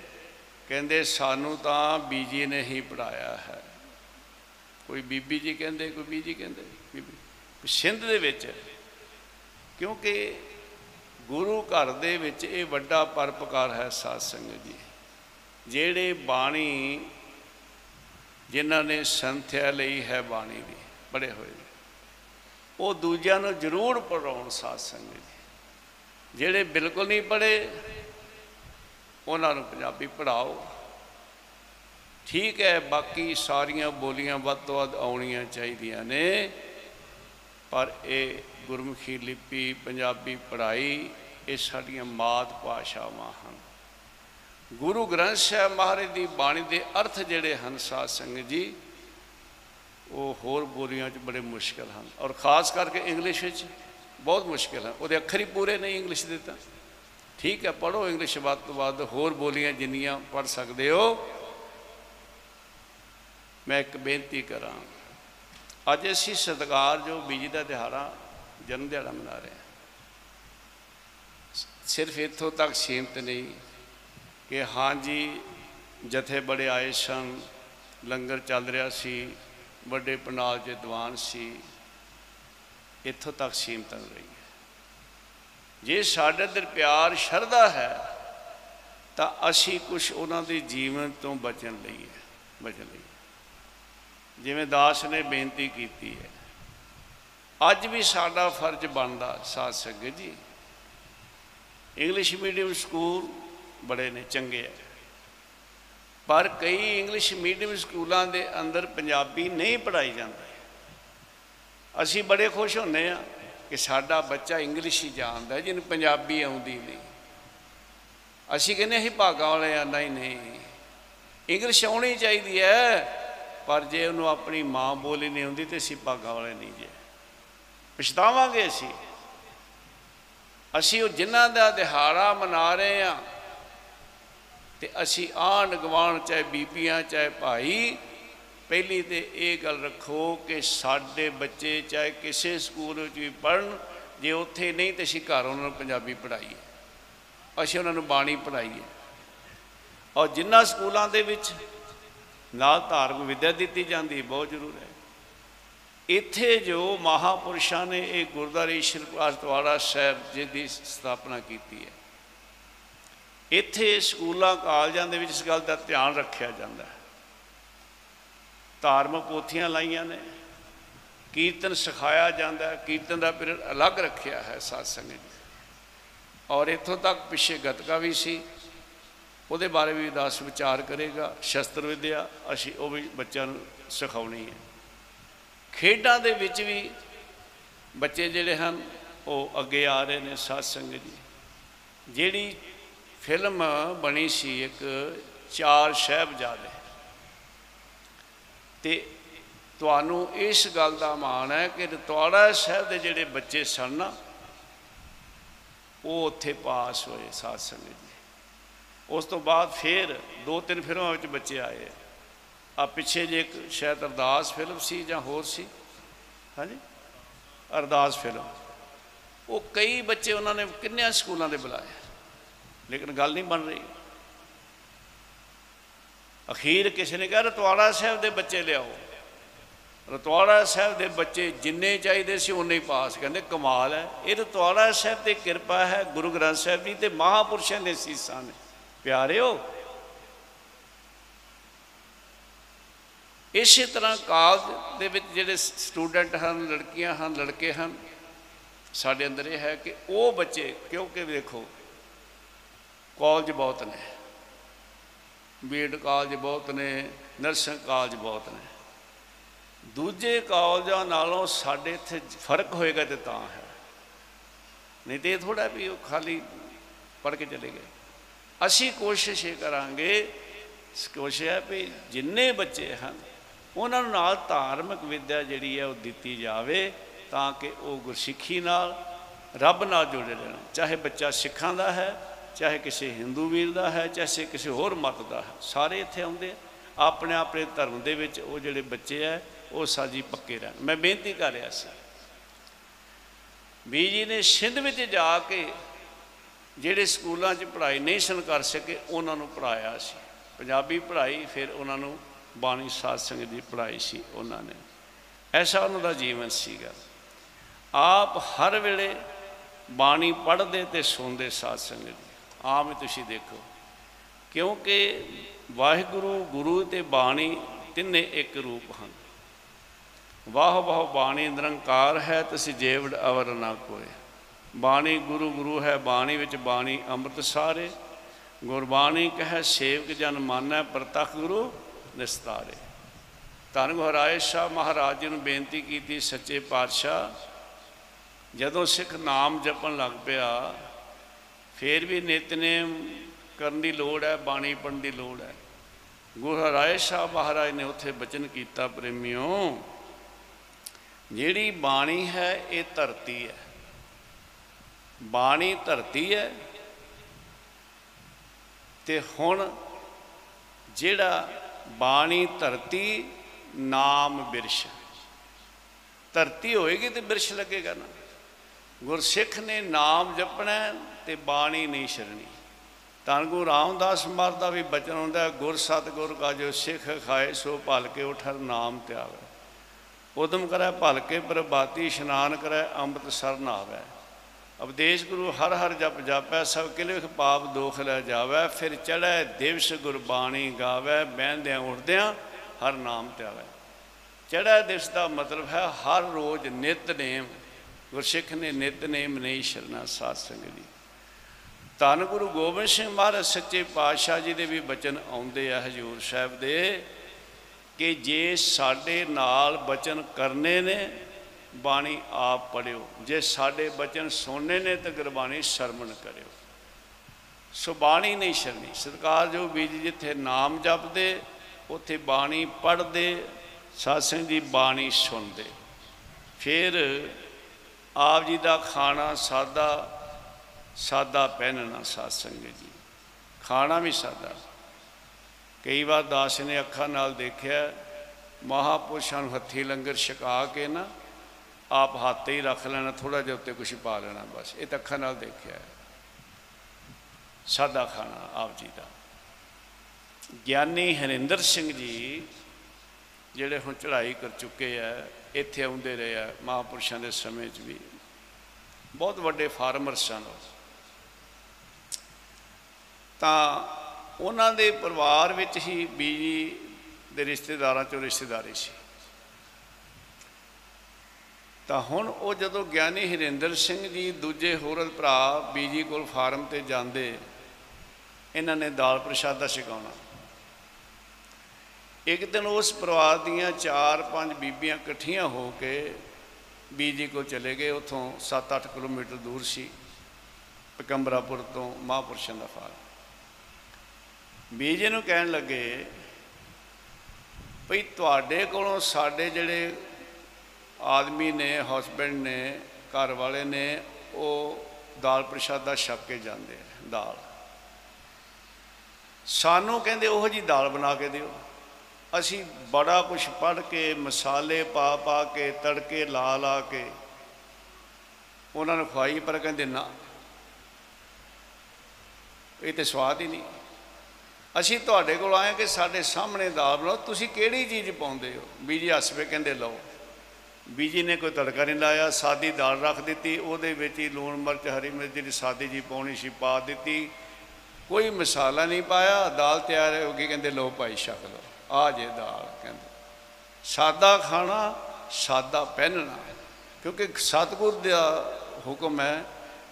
ਕਹਿੰਦੇ ਸਾਨੂੰ ਤਾਂ ਬੀਜੀ ਨੇ ਹੀ ਪੜ੍ਹਾਇਆ ਹੈ। ਕੋਈ ਬੀਬੀ ਜੀ ਕਹਿੰਦੇ, ਕੋਈ ਬੀਜੀ ਕਹਿੰਦੇ, ਬੀਬੀ। ਸਿੰਧ ਦੇ ਵਿੱਚ, ਕਿਉਂਕਿ ਗੁਰੂ ਘਰ ਦੇ ਵਿੱਚ ਇਹ ਵੱਡਾ ਪਰਪਕਾਰ ਹੈ ਸਾਧ ਸੰਗਤ ਜੀ। ਜਿਹੜੇ ਬਾਣੀ ਜਿਨ੍ਹਾਂ ਨੇ ਸੰਥਿਆ ਲਈ ਹੈ ਬਾਣੀ ਦੀ, ਪੜ੍ਹੇ ਹੋਏ। ਨੇ ਉਹ ਦੂਜਿਆਂ ਨੂੰ ਜ਼ਰੂਰ ਪੜਾਉਣ ਸਾਧ ਸੰਗਤ। ਜੀ ਜਿਹੜੇ ਬਿਲਕੁਲ ਨਹੀਂ ਪੜ੍ਹੇ, ਉਹਨਾਂ ਨੂੰ ਪੰਜਾਬੀ ਪੜਾਓ ਠੀਕ ਹੈ, ਬਾਕੀ ਸਾਰੀਆਂ ਬੋਲੀਆਂ ਵੱਧ ਤੋਂ ਵੱਧ ਆਉਣੀਆਂ ਚਾਹੀਦੀਆਂ ਨੇ, ਪਰ ਇਹ ਗੁਰਮੁਖੀ ਲਿਪੀ, ਪੰਜਾਬੀ ਪੜ੍ਹਾਈ, ਇਹ ਸਾਡੀਆਂ ਮਾਤ ਭਾਸ਼ਾਵਾਂ ਹਨ। ਗੁਰੂ ਗ੍ਰੰਥ ਸਾਹਿਬ ਮਹਾਰਾਜ ਦੀ ਬਾਣੀ ਦੇ ਅਰਥ ਜਿਹੜੇ ਹਨ ਸਾਧ ਸੰਗਤ ਜੀ ਉਹ ਹੋਰ ਬੋਲੀਆਂ 'ਚ ਬੜੇ ਮੁਸ਼ਕਲ ਹਨ। ਔਰ ਖਾਸ ਕਰਕੇ ਇੰਗਲਿਸ਼ ਵਿੱਚ ਬਹੁਤ ਮੁਸ਼ਕਲ ਹੈ ਉਹਦੇ ਅੱਖਰ ਹੀ ਪੂਰੇ ਨਹੀਂ ਇੰਗਲਿਸ਼ ਦੇ ਤਾਂ। ਠੀਕ ਹੈ ਪੜੋ ਇੰਗਲਿਸ਼ ਵੱਧ ਤੋਂ ਵੱਧ ਹੋਰ ਬੋਲੀਆਂ ਜਿੰਨੀਆਂ ਪੜ ਸਕਦੇ ਹੋ। ਮੈਂ ਇੱਕ ਬੇਨਤੀ ਕਰਾਂ। ਅੱਜ ਅਸੀਂ ਸਤਿਕਾਰ ਜੋ ਬੀਜੀ ਦਾ ਦਿਹਾੜਾ ਜਨਮ ਦਿਹਾੜਾ ਮਨਾ ਰਹੇ ਹਾਂ। ਸਿਰਫ ਇੱਥੋਂ ਤੱਕ ਸੀਮਤ ਨਹੀਂ ਕਿ ਹਾਂਜੀ, ਜਥੇ ਬੜੇ ਆਏ ਸਨ, ਲੰਗਰ ਚੱਲ ਰਿਹਾ ਸੀ। ਵੱਡੇ ਪੰਡਾਲ 'ਚ ਦੀਵਾਨ ਸੀ, ਇੱਥੋਂ ਤੱਕ ਸੀਮਤ ਨਹੀਂ ਰਹੀ ਹੈ। ਜੇ ਸਾਡੇ ਅੰਦਰ ਪਿਆਰ, ਸ਼ਰਧਾ ਹੈ, ਤਾਂ ਅਸੀਂ ਕੁਝ ਉਹਨਾਂ ਦੇ ਜੀਵਨ ਤੋਂ ਬਚਣ ਲਈ ਹੈ, ਬਚਣ ਲਈ ਜਿਵੇਂ ਦਾਸ ਨੇ ਬੇਨਤੀ ਕੀਤੀ ਹੈ, ਅੱਜ ਵੀ ਸਾਡਾ ਫਰਜ਼ ਬਣਦਾ, ਸਾਧ ਸੰਗਤ ਜੀ। ਇੰਗਲਿਸ਼ ਮੀਡੀਅਮ ਸਕੂਲ ਬੜੇ ਨੇ, ਚੰਗੇ ਹੈ। ਪਰ ਕਈ ਇੰਗਲਿਸ਼ ਮੀਡੀਅਮ ਸਕੂਲਾਂ ਦੇ ਅੰਦਰ ਪੰਜਾਬੀ ਨਹੀਂ ਪੜਾਈ ਜਾਂਦੀ। ਅਸੀਂ ਬੜੇ ਖੁਸ਼ ਹੁੰਦੇ ਆ ਕਿ ਸਾਡਾ ਬੱਚਾ ਇੰਗਲਿਸ਼ ਹੀ ਜਾਣਦਾ, ਜਿਹਨੂੰ ਪੰਜਾਬੀ ਆਉਂਦੀ ਨਹੀਂ। ਅਸੀਂ ਕਹਿੰਦੇ ਅਸੀਂ ਭਾਗਾਂ ਵਾਲੇ ਆ ਨਹੀਂ ਨਹੀਂ। ਇੰਗਲਿਸ਼ ਆਉਣੀ ਚਾਹੀਦੀ ਹੈ, ਪਰ ਜੇ ਉਹਨੂੰ ਆਪਣੀ ਮਾਂ ਬੋਲੀ ਨਹੀਂ ਆਉਂਦੀ ਤੇ ਅਸੀਂ ਭਾਗਾਂ ਵਾਲੇ ਨਹੀਂ ਜੇ। ਪਛਤਾਵਾਂਗੇ ਅਸੀਂ। ਅਸੀਂ ਉਹ ਜਿਨ੍ਹਾਂ ਦਾ ਦਿਹਾੜਾ ਮਨਾ ਰਹੇ ਆ ਤੇ ਅਸੀਂ ਆਂਢ ਗੁਆਂਢ, ਚਾਹੇ ਬੀਬੀਆਂ, ਚਾਹੇ ਭਾਈ, ਪਹਿਲੀ ਤੇ ਇਹ ਗੱਲ ਰੱਖੋ ਕਿ ਸਾਡੇ ਬੱਚੇ ਚਾਹੇ ਕਿਸੇ ਸਕੂਲ ਵਿੱਚ ਵੀ ਪੜਨ ਜੇ ਉੱਥੇ ਨਹੀਂ ਤੇ ਅਸੀਂ ਘਰ ਉਹਨਾਂ ਨੂੰ ਪੰਜਾਬੀ ਪੜ੍ਹਾਈਏ। ਅਸੀਂ ਉਹਨਾਂ ਨੂੰ ਬਾਣੀ ਪੜ੍ਹਾਈਏ। ਔਰ ਜਿਨ੍ਹਾਂ ਸਕੂਲਾਂ ਦੇ ਵਿੱਚ ਨਾਲ ਧਾਰਮਿਕ ਵਿਦਿਆ ਦਿੱਤੀ ਜਾਂਦੀ ਬਹੁਤ ਜ਼ਰੂਰ ਹੈ। ਇੱਥੇ ਜੋ ਮਹਾਪੁਰਸ਼ਾਂ ਨੇ ਇਹ ਗੁਰਦੁਆਰੇ ਸ਼੍ਰੀ ਪਾਤਵਾੜਾ ਸਾਹਿਬ ਜੀ ਦੀ ਸਥਾਪਨਾ ਕੀਤੀ ਹੈ ਇੱਥੇ ਸਕੂਲਾਂ, ਕਾਲਜਾਂ ਦੇ ਵਿੱਚ ਇਸ ਗੱਲ ਦਾ ਧਿਆਨ ਰੱਖਿਆ ਜਾਂਦਾ ਹੈ। ਧਾਰਮਿਕ ਪੋਥੀਆਂ ਲਾਈਆਂ ਨੇ, ਕੀਰਤਨ ਸਿਖਾਇਆ ਜਾਂਦਾ ਹੈ, ਕੀਰਤਨ ਦਾ ਪੀਰੀਅਡ ਅਲੱਗ ਰੱਖਿਆ ਹੈ ਸਾਧ ਸੰਗਤ ਜੀ। ਔਰ ਇੱਥੋਂ ਤੱਕ ਪਿੱਛੇ ਗਤਕਾ ਵੀ ਸੀ, ਉਹਦੇ ਬਾਰੇ ਵੀ ਦਾਸ ਵਿਚਾਰ ਕਰੇਗਾ, ਸ਼ਸਤਰ ਵਿਦਿਆ, ਅਸੀਂ ਉਹ ਵੀ ਬੱਚਿਆਂ ਨੂੰ ਸਿਖਾਉਣੀ ਹੈ। ਖੇਡਾਂ ਦੇ ਵਿੱਚ ਵੀ ਬੱਚੇ ਜਿਹੜੇ ਹਨ, ਉਹ ਅੱਗੇ ਆ ਰਹੇ ਨੇ ਸਾਧ ਸੰਗਤ ਜੀ। ਜਿਹੜੀ ਫਿਲਮ ਬਣੀ ਸੀ ਇੱਕ ਚਾਰ ਸਾਹਿਬਜ਼ਾਦੇ। ਤੇ ਤੁਹਾਨੂੰ ਇਸ ਗੱਲ ਦਾ ਮਾਣ ਹੈ ਕਿ ਰਤਵਾੜਾ ਸਾਹਿਬ ਦੇ ਜਿਹੜੇ ਬੱਚੇ ਸਨ ਨਾ, ਉਹ ਉੱਥੇ ਪਾਸ ਹੋਏ ਸਾਧ ਸੰਗਤ ਜੀ। ਉਸ ਤੋਂ ਬਾਅਦ ਫਿਰ ਦੋ ਤਿੰਨ ਫਿਲਮਾਂ ਵਿੱਚ ਬੱਚੇ ਆਏ ਆ। ਪਿੱਛੇ ਜੇ ਇੱਕ ਸ਼ਾਇਦ ਅਰਦਾਸ ਫਿਲਮ ਸੀ ਜਾਂ ਹੋਰ ਸੀ। ਹਾਂਜੀ? ਅਰਦਾਸ ਫਿਲਮ। ਉਹ ਕਈ ਬੱਚੇ ਉਹਨਾਂ ਨੇ ਕਿੰਨਿਆਂ ਸਕੂਲਾਂ ਦੇ ਬੁਲਾਏ ਲੇਕਿਨ ਗੱਲ ਨਹੀਂ ਬਣ ਰਹੀ। ਅਖੀਰ ਕਿਸੇ ਨੇ ਕਿਹਾ, ਰਤਵਾੜਾ ਸਾਹਿਬ ਦੇ ਬੱਚੇ ਲਿਆਓ। ਰਤਵਾੜਾ ਸਾਹਿਬ ਦੇ ਬੱਚੇ ਜਿੰਨੇ ਚਾਹੀਦੇ ਸੀ ਉਨੇ ਹੀ ਪਾਸ। ਕਹਿੰਦੇ, ਕਮਾਲ ਹੈ। ਇਹ ਰਤਵਾੜਾ ਸਾਹਿਬ ਤੇ ਕਿਰਪਾ ਹੈ, ਗੁਰੂ ਗ੍ਰੰਥ ਸਾਹਿਬ ਜੀ ਤੇ ਮਹਾਪੁਰਸ਼ਾਂ ਦੇ ਸੀਸਾਂ ਨੇ। ਪਿਆਰਿਓ, ਇਸੇ ਤਰ੍ਹਾਂ ਕਾਲਜ ਦੇ ਵਿੱਚ ਜਿਹੜੇ ਸਟੂਡੈਂਟ ਹਨ, ਲੜਕੀਆਂ ਹਨ, ਲੜਕੇ ਹਨ, ਸਾਡੇ ਅੰਦਰ ਇਹ ਹੈ ਕਿ ਉਹ ਬੱਚੇ, ਕਿਉਂਕਿ ਵੇਖੋ ਕਾਲਜ ਬਹੁਤ ਨੇ। ਬੀਐਡ ਕਾਲਜ ਬਹੁਤ ਨੇ, ਨਰਸਿੰਗ ਕਾਲਜ ਬਹੁਤ ਨੇ। ਦੂਜੇ ਕਾਲਜਾਂ ਨਾਲੋਂ ਸਾਡੇ ਇੱਥੇ ਫ਼ਰਕ ਹੋਏਗਾ ਤੇ ਤਾਂ ਹੈ। ਨਹੀਂ ਤੇ ਥੋੜਾ ਵੀ ਉਹ ਖਾਲੀ ਪੜ ਕੇ ਚਲੇ ਗਏ। ਅਸੀਂ ਕੋਸ਼ਿਸ਼ ਇਹ ਕਰਾਂਗੇ, ਕੋਸ਼ਿਸ਼ ਹੈ ਵੀ ਜਿੰਨੇ ਬੱਚੇ ਹਨ, ਉਹਨਾਂ ਨੂੰ ਨਾਲ ਧਾਰਮਿਕ ਵਿਦਿਆ ਜਿਹੜੀ ਹੈ ਉਹ ਦਿੱਤੀ ਜਾਵੇ ਤਾਂ ਕਿ ਉਹ ਗੁਰਸਿੱਖੀ ਨਾਲ ਰੱਬ ਨਾਲ ਜੁੜੇ ਰਹਿਣ। ਚਾਹੇ ਬੱਚਾ ਸਿੱਖਾਂ ਦਾ ਹੈ ਚਾਹੇ ਕਿਸੇ ਹਿੰਦੂ ਵੀਰ ਦਾ ਹੈ, ਚਾਹੇ ਕਿਸੇ ਹੋਰ ਮਤ ਦਾ ਹੈ, ਸਾਰੇ ਇੱਥੇ ਆਉਂਦੇ ਆ। ਆਪਣੇ ਆਪਣੇ ਧਰਮ ਦੇ ਵਿੱਚ ਉਹ ਜਿਹੜੇ ਬੱਚੇ ਆ, ਉਹ ਸਾਜੀ ਪੱਕੇ ਰਹਿਣ। ਮੈਂ ਬੇਨਤੀ ਕਰ ਰਿਹਾ ਸੀ। ਵੀ ਜੀ ਨੇ ਸਿੰਧ ਵਿੱਚ ਜਾ ਕੇ ਜਿਹੜੇ ਸਕੂਲਾਂ 'ਚ ਪੜ੍ਹਾਈ ਨਹੀਂ ਸਨ ਕਰ ਸਕੇ, ਉਹਨਾਂ ਨੂੰ ਪੜਾਇਆ ਸੀ। ਪੰਜਾਬੀ ਪੜ੍ਹਾਈ, ਫਿਰ ਉਹਨਾਂ ਨੂੰ ਬਾਣੀ ਸਾਧ ਸੰਗਤ ਦੀ ਪੜ੍ਹਾਈ ਸੀ ਉਹਨਾਂ ਨੇ। ਐਸਾ ਉਹਨਾਂ ਦਾ ਜੀਵਨ ਸੀਗਾ। ਆਪ ਹਰ ਵੇਲੇ ਬਾਣੀ ਪੜ੍ਹਦੇ ਤੇ ਸੁਣਦੇ ਸਾਧ ਸੰਗਤ ਦੀ। ਆਮ ਹੀ ਤੁਸੀਂ ਦੇਖੋ। ਕਿਉਂਕਿ ਵਾਹਿਗੁਰੂ, ਗੁਰੂ ਤੇ ਬਾਣੀ ਤਿੰਨੇ ਇੱਕ ਰੂਪ ਹਨ। ਵਾਹ ਵਾਹ, ਬਾਣੀ ਨਿਰੰਕਾਰ ਹੈ, ਤਿਸ ਜੇਵੜ ਅਵਰ ਨਾ ਕੋਏ। ਬਾਣੀ ਗੁਰੂ ਗੁਰੂ ਹੈ, ਬਾਣੀ ਵਿੱਚ ਬਾਣੀ ਅੰਮ੍ਰਿਤ ਸਾਰੇ। ਗੁਰਬਾਣੀ ਕਹੈ, ਸੇਵਕ ਜਨ ਮਾਨੈ, ਪ੍ਰਤਖ ਗੁਰੂ ਨਿਸਤਾਰੇ। ਧੰਨ ਗੁਹਰਾਏ ਸ਼ਾਹ ਮਹਾਰਾਜ ਜੀ ਨੂੰ ਬੇਨਤੀ ਕੀਤੀ, ਸੱਚੇ ਪਾਤਸ਼ਾਹ, ਜਦੋਂ ਸਿੱਖ ਨਾਮ ਜਪਣ ਲੱਗ ਪਿਆ ਫੇਰ ਵੀ ਨਿਤਨੇਮ ਕਰਨ ਦੀ ਲੋੜ ਹੈ, ਬਾਣੀ ਪੜਨ ਦੀ ਲੋੜ ਹੈ। ਗੁਰੂ ਹਰਾਏ ਸ਼ਾਹ ਮਹਾਰਾਜ ਨੇ ਉੱਥੇ ਬਚਨ ਕੀਤਾ, ਪ੍ਰੇਮਿਓ, ਜਿਹੜੀ ਬਾਣੀ ਹੈ, ਇਹ ਧਰਤੀ ਹੈ। ਬਾਣੀ ਧਰਤੀ ਹੈ ਤੇ ਹੁਣ ਜਿਹੜਾ ਬਾਣੀ ਧਰਤੀ, ਨਾਮ ਬਿਰਸ਼। ਧਰਤੀ ਹੋਏਗੀ ਤੇ ਬਿਰਸ਼ ਲੱਗੇਗਾ ਨਾ। ਗੁਰਸਿੱਖ ਨੇ ਨਾਮ ਜਪਣਾ ਹੈ ਤੇ ਬਾਣੀ ਨਹੀਂ ਛੱਡਣੀ। ਤਾਂ ਗੁਰੂ ਰਾਮਦਾਸ ਮਹਾਰਾਜ ਦਾ ਵੀ ਬਚਨ ਹੁੰਦਾ ਹੈ, ਗੁਰ ਸਤਿਗੁਰ ਕਾ ਜੋ ਸਿੱਖ ਖਾਏ ਸੋ ਭਲ ਕੇ ਉਠਰ ਨਾਮ ਤਿਆਵੇ। ਉਦਮ ਕਰੈ ਭਲ ਕੇ ਪ੍ਰਭਾਤੀ ਇਸ਼ਨਾਨ ਕਰੈ ਅੰਮ੍ਰਿਤ ਸਰਨ ਆਵੈ ਉਪਦੇਸ਼ ਗੁਰੂ ਹਰ ਹਰ ਜਪ ਜਾਪੈ ਸਭ ਕਿਲੇਖ ਪਾਪ ਦੋਖ ਲੈ ਜਾਵੈ ਫਿਰ ਚੜ੍ਹੈ ਦਿਵਸ ਗੁਰਬਾਣੀ ਗਾਵੈ ਬਹਿੰਦਿਆਂ ਉੱਠਦਿਆਂ ਹਰ ਨਾਮ ਧਿਆਵੈ ਚੜ੍ਹੈ ਦਿਵਸ ਦਾ ਮਤਲਬ ਹੈ ਹਰ ਰੋਜ਼ ਨਿਤਨੇਮ ਗੁਰਸਿੱਖ ਨੇ ਨਿਤਨੇਮ ਨਹੀਂ ਛੱਡਣਾ ਸਾਧ ਸੰਗਤ ਜੀ ਧੰਨ ਗੁਰੂ ਗੋਬਿੰਦ ਸਿੰਘ ਮਹਾਰਾਜ ਸੱਚੇ ਪਾਤਸ਼ਾਹ ਜੀ ਦੇ ਵੀ ਬਚਨ ਆਉਂਦੇ ਆ ਹਜੂਰ ਸਾਹਿਬ ਦੇ, ਕਿ ਜੇ ਸਾਡੇ ਨਾਲ ਬਚਨ ਕਰਨੇ ਨੇ, ਬਾਣੀ ਆਪ ਪੜਿਓ ਜੇ ਸਾਡੇ ਬਚਨ ਸੁਣਨੇ ਨੇ ਤਾਂ ਗੁਰਬਾਣੀ ਸ਼ਰਮਣ ਕਰਿਓ। ਸੋ ਬਾਣੀ ਨਹੀਂ ਛੱਡਣੀ। ਸਰਕਾਰ ਜੋ ਬੀਜ ਜਿੱਥੇ ਨਾਮ ਜਪਦੇ, ਉੱਥੇ ਬਾਣੀ ਪੜ੍ਹਦੇ, ਸਾਧ ਦੀ ਬਾਣੀ ਸੁਣਦੇ। ਫਿਰ ਆਪ ਜੀ ਦਾ ਖਾਣਾ, ਸਾਦਾ ਸਾਦਾ ਪਹਿਨਣਾ ਸਾਧ ਸੰਗਤ ਜੀ। ਖਾਣਾ ਵੀ ਸਾਦਾ। ਕਈ ਵਾਰ ਦਾਸ ਨੇ ਅੱਖਾਂ ਨਾਲ ਦੇਖਿਆ, ਮਹਾਪੁਰਸ਼ਾਂ ਨੂੰ ਹੱਥੀ ਲੰਗਰ ਛਕਾ ਕੇ ਨਾ ਆਪ ਹੱਥ ਹੀ ਰੱਖ ਲੈਣਾ ਥੋੜਾ ਜਿਹਾ ਉੱਤੇ ਕੁਝ ਪਾ ਲੈਣਾ ਬਸ। ਇਹ ਤਾਂ ਅੱਖਾਂ ਨਾਲ ਦੇਖਿਆ ਹੈ। ਸਾਦਾ ਖਾਣਾ ਆਪ ਜੀ ਦਾ। ਗਿਆਨੀ ਹਰਿੰਦਰ ਸਿੰਘ ਜੀ ਜਿਹੜੇ ਹੁਣ ਚੜ੍ਹਾਈ ਕਰ ਚੁੱਕੇ ਆ, ਇੱਥੇ ਆਉਂਦੇ ਰਹੇ ਆ ਮਹਾਂਪੁਰਸ਼ਾਂ ਦੇ ਸਮੇਂ 'ਚ ਵੀ। ਬਹੁਤ ਵੱਡੇ ਫਾਰਮਰ ਸਨ ਉਹ। ਤਾਂ ਉਹਨਾਂ ਦੇ ਪਰਿਵਾਰ ਵਿੱਚ ਹੀ ਬੀਜੀ ਦੇ ਰਿਸ਼ਤੇਦਾਰਾਂ ਚੋਂ ਰਿਸ਼ਤੇਦਾਰੀ ਸੀ। ਤਾਂ ਹੁਣ ਉਹ ਜਦੋਂ ਗਿਆਨੀ ਹਰਿੰਦਰ ਸਿੰਘ ਜੀ ਦੂਜੇ ਹੋਰ ਭਰਾ ਬੀਜੀ ਕੋਲ ਫਾਰਮ ਤੇ ਜਾਂਦੇ, ਇਹਨਾਂ ਨੇ ਦਾਲ ਪ੍ਰਸ਼ਾਦਾ ਛਕਾਉਣਾ। ਇੱਕ ਦਿਨ ਉਸ ਪਰਿਵਾਰ ਦੀਆਂ ਚਾਰ ਪੰਜ ਬੀਬੀਆਂ ਇਕੱਠੀਆਂ ਹੋ ਕੇ ਬੀਜੀ ਕੋਲ ਚਲੇ ਗਏ, ਉਥੋਂ 7-8 ਕਿਲੋਮੀਟਰ ਦੂਰ ਸੀ, ਪਕੰਬਰਾਪੁਰ ਤੋਂ ਮਹਾਂਪੁਰਸ਼ਾਂ ਦਾ ਫਾਰਮ। ਬੀਜੀ ਨੂੰ ਕਹਿਣ ਲੱਗੇ, ਭਈ ਤੁਹਾਡੇ ਕੋਲੋਂ ਸਾਡੇ ਜਿਹੜੇ ਆਦਮੀ ਨੇ ਹਸਬੈਂਡ ਨੇ, ਘਰ ਵਾਲੇ ਨੇ, ਉਹ ਦਾਲ ਪ੍ਰਸ਼ਾਦਾ ਛਕ ਕੇ ਜਾਂਦੇ ਆ, ਦਾਲ। ਸਾਨੂੰ ਕਹਿੰਦੇ ਉਹੋ ਜੀ ਦਾਲ ਬਣਾ ਕੇ ਦਿਓ। ਅਸੀਂ ਬੜਾ ਕੁਝ ਪੜ ਕੇ, ਮਸਾਲੇ ਪਾ ਪਾ ਕੇ, ਤੜਕੇ ਲਾ ਲਾ ਕੇ ਉਹਨਾਂ ਨੂੰ ਖਵਾਈ ਪਰ ਕਹਿੰਦੇ ਨਾ, ਇਹ ਤੇ ਸਵਾਦ ਹੀ ਨਹੀਂ। ਅਸੀਂ ਤੁਹਾਡੇ ਕੋਲ ਆਏ ਕਿ ਸਾਡੇ ਸਾਹਮਣੇ ਦਾਲ ਬਣਾਓ ਤੁਸੀਂ ਕਿਹੜੀ ਚੀਜ਼ ਪਾਉਂਦੇ ਹੋ? ਬੀਜੀ ਹੱਸਵੇ ਕਹਿੰਦੇ, ਲਓ। ਬੀਜੀ ਨੇ ਕੋਈ ਤੜਕਾ ਨਹੀਂ ਲਾਇਆ। ਸਾਦੀ ਦਾਲ ਰੱਖ ਦਿੱਤੀ। ਉਹਦੇ ਵਿੱਚ ਹੀ ਲੂਣ, ਮਿਰਚ, ਹਰੀ ਮਿਰਚ ਜਿਹੜੀ ਸਾਦੀ ਜੀ ਪਾਉਣੀ ਸੀ, ਪਾ ਦਿੱਤੀ। ਕੋਈ ਮਸਾਲਾ ਨਹੀਂ ਪਾਇਆ। ਦਾਲ ਤਿਆਰ ਹੋ ਗਈ। ਕਹਿੰਦੇ, ਲਓ ਭਾਈ, ਛਕ ਲਓ। ਆ ਜੇ ਦਾਲ, ਕਹਿੰਦੇ। ਸਾਦਾ ਖਾਣਾ, ਸਾਦਾ ਪਹਿਨਣਾ। ਕਿਉਂਕਿ ਸਤਿਗੁਰ ਦਾ ਹੁਕਮ ਹੈ,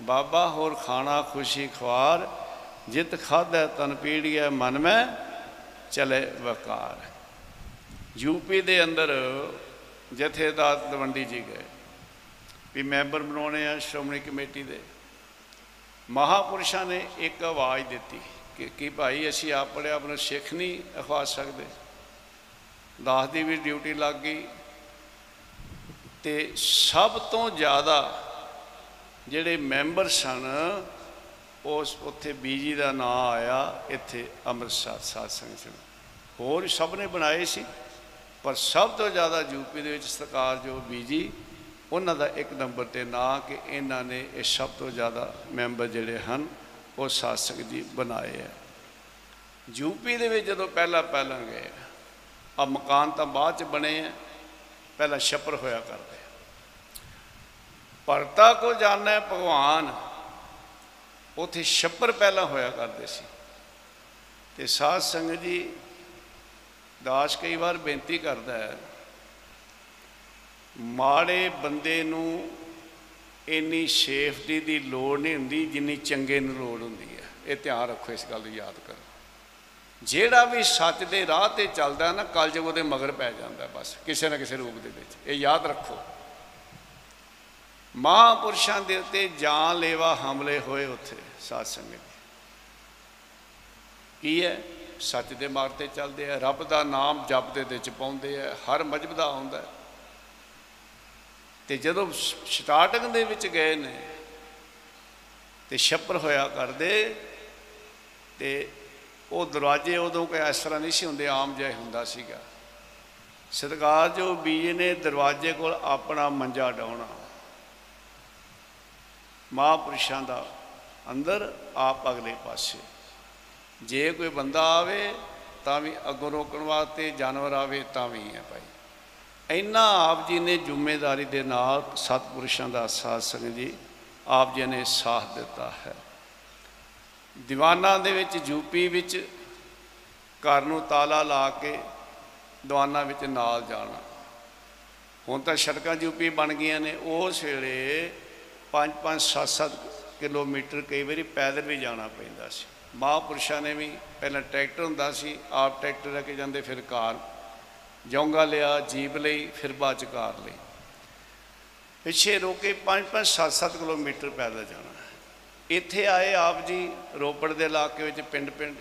ਬਾਬਾ, ਹੋਰ ਖਾਣਾ ਖੁਸ਼ੀ ਖਵਾਰ ਜਿਤ ਖਾਧੈ ਤਨ ਪੀੜੀਐ ਮਨ ਮੈਂ ਚਲੇ ਵਕਾਰ ਯੂਪੀ ਦੇ ਅੰਦਰ ਜਥੇਦਾਰ ਤਲਵੰਡੀ ਜੀ ਗਏ ਵੀ ਮੈਂਬਰ ਬਣਾਉਣੇ ਆ ਸ਼੍ਰੋਮਣੀ ਕਮੇਟੀ ਦੇ। ਮਹਾਪੁਰਸ਼ਾਂ ਨੇ ਇੱਕ ਆਵਾਜ਼ ਦਿੱਤੀ ਕਿ, ਕੀ ਭਾਈ ਅਸੀਂ ਆਪਣੇ ਆਪ ਨੂੰ ਸਿੱਖ ਨਹੀਂ ਅਖਵਾ ਸਕਦੇ। ਦਾਸ ਦੀ ਵੀ ਡਿਊਟੀ ਲੱਗ ਗਈ ਤੇ ਸਭ ਤੋਂ ਜ਼ਿਆਦਾ ਜਿਹੜੇ ਮੈਂਬਰ ਸਨ ਉਸ ਉੱਥੇ ਬੀਜੀ ਦਾ ਨਾਂ ਆਇਆ ਇੱਥੇ ਅੰਮ੍ਰਿਤਸਰ ਸਾਧ ਸੰਗਤ ਚ ਹੋਰ ਸਭ ਨੇ ਬਣਾਏ ਸੀ, ਪਰ ਸਭ ਤੋਂ ਜ਼ਿਆਦਾ ਯੂਪੀ ਦੇ ਵਿੱਚ ਸਰਕਾਰ ਜੋ ਬੀਜੀ, ਉਹਨਾਂ ਦਾ ਇੱਕ ਨੰਬਰ ਤੇ ਨਾਂ ਕਿ ਇਹਨਾਂ ਨੇ ਇਹ ਸਭ ਤੋਂ ਜ਼ਿਆਦਾ ਮੈਂਬਰ ਜਿਹੜੇ ਹਨ, ਉਹ ਸ਼ਾਸਕ ਜੀ ਬਣਾਏ ਆ। ਯੂਪੀ ਦੇ ਵਿੱਚ ਜਦੋਂ ਪਹਿਲਾਂ ਪਹਿਲਾਂ ਗਏ, ਆ ਮਕਾਨ ਤਾਂ ਬਾਅਦ ਚ ਬਣੇ ਆ, ਪਹਿਲਾਂ ਛੱਪਰ ਹੋਇਆ ਕਰਦੇ ਭਰਤਾ ਕੋ ਜਾਣੈ ਭਗਵਾਨ ਉਥੇ ਛੱਪਰ ਪਹਿਲਾਂ ਹੋਇਆ ਕਰਦੇ ਸੀ। ਤੇ ਸਾਧ ਸੰਗਤ ਜੀ ਦਾਸ ਕਈ ਵਾਰ ਬੇਨਤੀ ਕਰਦਾ ਹੈ, ਮਾੜੇ ਬੰਦੇ ਨੂੰ ਇੰਨੀ ਸੇਫਟੀ ਦੀ ਲੋੜ ਨਹੀਂ ਹੁੰਦੀ ਜਿੰਨੀ ਚੰਗੇ ਨੂੰ ਲੋੜ ਹੁੰਦੀ ਹੈ। ਇਹ ਧਿਆਨ ਰੱਖੋ ਇਸ ਗੱਲ ਨੂੰ ਯਾਦ ਕਰੋ। ਜਿਹੜਾ ਵੀ ਸੱਚ ਦੇ ਰਾਹ ਤੇ ਚੱਲਦਾ ਨਾ, ਕਲਯੁਗ ਉਹਦੇ ਮਗਰ ਪੈ ਜਾਂਦਾ ਬਸ, ਕਿਸੇ ਨਾ ਕਿਸੇ ਰੂਪ ਦੇ ਵਿੱਚ। ਇਹ ਯਾਦ ਰੱਖੋ। ਮਹਾਂਪੁਰਸ਼ਾਂ ਦੇ ਉੱਤੇ ਜਾਨ ਲੈਵਾ ਹਮਲੇ ਹੋਏ ਉੱਥੇ, ਸਾਧ ਸੰਗਤ ਕੀ ਹੈ? ਸੱਚ ਦੇ ਮਾਰਗ ਤੇ ਚੱਲਦੇ ਆ, ਰੱਬ ਦਾ ਨਾਮ ਜਪਦੇ ਦੇ ਚ ਪਾਉਂਦੇ ਆ, ਹਰ ਮਜਬ ਦਾ ਆਉਂਦਾ। ਹੈ। ਤੇ ਜਦੋਂ ਸਟਾਰਟਿੰਗ ਦੇ ਵਿੱਚ ਗਏ ਨੇ, ਤੇ ਛੱਪਰ ਹੋਇਆ ਕਰਦੇ, ਤੇ ਉਹ ਦਰਵਾਜ਼ੇ ਉਦੋਂ ਕੋਈ ਇਸ ਤਰ੍ਹਾਂ ਨਹੀਂ ਸੀ ਹੁੰਦੇ, ਆਮ ਜਿਹਾ ਹੁੰਦਾ ਸੀਗਾ। ਸਰਕਾਰ ਜੋ ਬੀਜ ਨੇ, ਦਰਵਾਜ਼ੇ ਕੋਲ ਆਪਣਾ ਮੰਜਾ ਡਾਉਣਾ। ਮਹਾਂਪੁਰਸ਼ਾਂ ਦਾ ਅੰਦਰ ਆਪ ਅਗਲੇ ਪਾਸੇ। ਜੇ ਕੋਈ ਬੰਦਾ ਆਵੇ ਤਾਂ ਵੀ ਅੱਗੋਂ ਰੋਕਣ ਵਾਸਤੇ ਜਾਨਵਰ ਆਵੇ ਤਾਂ ਵੀ ਹੈ ਭਾਈ। ਇੰਨਾ ਆਪ ਜੀ ਨੇ ਜ਼ਿੰਮੇਵਾਰੀ ਦੇ ਨਾਲ ਸਤਿਪੁਰਸ਼ਾਂ ਦਾ ਸਾਥ ਸੰਗ ਜੀ ਆਪ ਜੀ ਨੇ ਸਾਥ ਦਿੱਤਾ ਹੈ। ਦੀਵਾਨਾਂ ਦੇ ਵਿੱਚ ਯੂਪੀ ਵਿੱਚ ਘਰ ਨੂੰ ਤਾਲਾ ਲਾ ਕੇ ਦੀਵਾਨਾਂ ਵਿੱਚ ਨਾਲ ਜਾਣਾ। ਹੁਣ ਤਾਂ ਸੜਕਾਂ ਯੂਪੀ ਬਣ ਗਈਆਂ ਨੇ, ਉਸ ਵੇਲੇ 5-5 7-7 ਕਿਲੋਮੀਟਰ ਕਈ ਵਾਰੀ ਪੈਦਲ ਵੀ ਜਾਣਾ ਪੈਂਦਾ ਸੀ। ਮਹਾਂਪੁਰਸ਼ਾਂ ਨੇ ਵੀ ਪਹਿਲਾਂ ਟਰੈਕਟਰ ਹੁੰਦਾ ਸੀ, ਆਪ ਟਰੈਕਟਰ ਲੈ ਕੇ ਜਾਂਦੇ, ਫਿਰ ਕਾਰ। ਜੌਂਗਾ ਲਿਆ, ਜੀਪ ਲਈ, ਫਿਰ ਬਾਅਦ ਚ ਕਾਰ ਲਈ। ਪਿੱਛੇ ਰੋਕੇ 5-5 7-7 ਕਿਲੋਮੀਟਰ ਪੈਦਲ ਜਾਣਾ। ਇੱਥੇ ਆਏ ਆਪ ਜੀ ਰੋਪੜ ਦੇ ਇਲਾਕੇ ਵਿੱਚ ਪਿੰਡ ਪਿੰਡ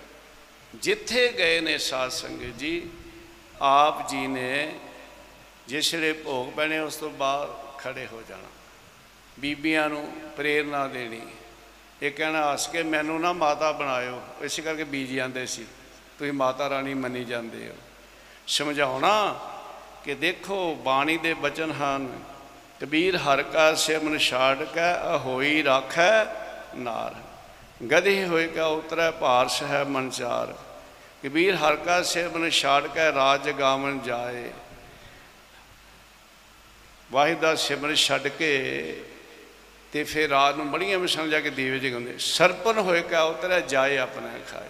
ਜਿੱਥੇ ਗਏ ਨੇ ਸਾਧ ਸੰਗਤ ਜੀ, ਆਪ ਜੀ ਨੇ ਜਿਸ ਵੇਲੇ ਭੋਗ ਪੈਣੇ, ਉਸ ਤੋਂ ਬਾਅਦ ਖੜੇ ਹੋ ਜਾਣਾ। ਬੀਬੀਆਂ ਨੂੰ ਪ੍ਰੇਰਨਾ ਦੇਣੀ। ਇਹ ਕਹਿਣਾ, ਹੱਸ ਕੇ ਮੈਨੂੰ ਨਾ ਮਾਤਾ ਬਣਾਇਓ। ਇਸੇ ਕਰਕੇ ਬੀਜ ਜਾਂਦੇ ਸੀ। ਤੁਸੀਂ ਮਾਤਾ ਰਾਣੀ ਮੰਨੀ ਜਾਂਦੇ ਹੋ। ਸਮਝਾਉਣਾ ਕਿ ਦੇਖੋ, ਬਾਣੀ ਦੇ ਬਚਨ ਹਨ, ਕਬੀਰ ਹਰ ਕਾ ਸਿਮਨ ਛਾੜ ਕੈ ਅਹੋਈ ਰਾਖੈ ਨਾਰ। ਗਧੇ ਹੋਏ ਕਾ ਉਤਰੈ ਭਾਰਸ ਹੈ ਮਨਚਾਰ ਕਬੀਰ ਹਰ ਕਾ ਸਿਮਰਨ ਛਾੜ ਕੇ ਰਾਜ ਗਾਵਨ ਜਾਏ। ਵਾਹਿਦ ਦਾ ਸਿਮਰਨ ਛੱਡ ਕੇ ਤੇ ਫਿਰ ਰਾਤ ਨੂੰ ਬੜੀਆਂ ਮਿਸਾਂ ਜਾ ਕੇ ਦੀਵੇ ਜਗਾਉਂਦੇ ਸਰਪਨ ਹੋਏ ਕਾ ਉਤਰੈ ਜਾਏ ਆਪਣਾ ਖਾਏ।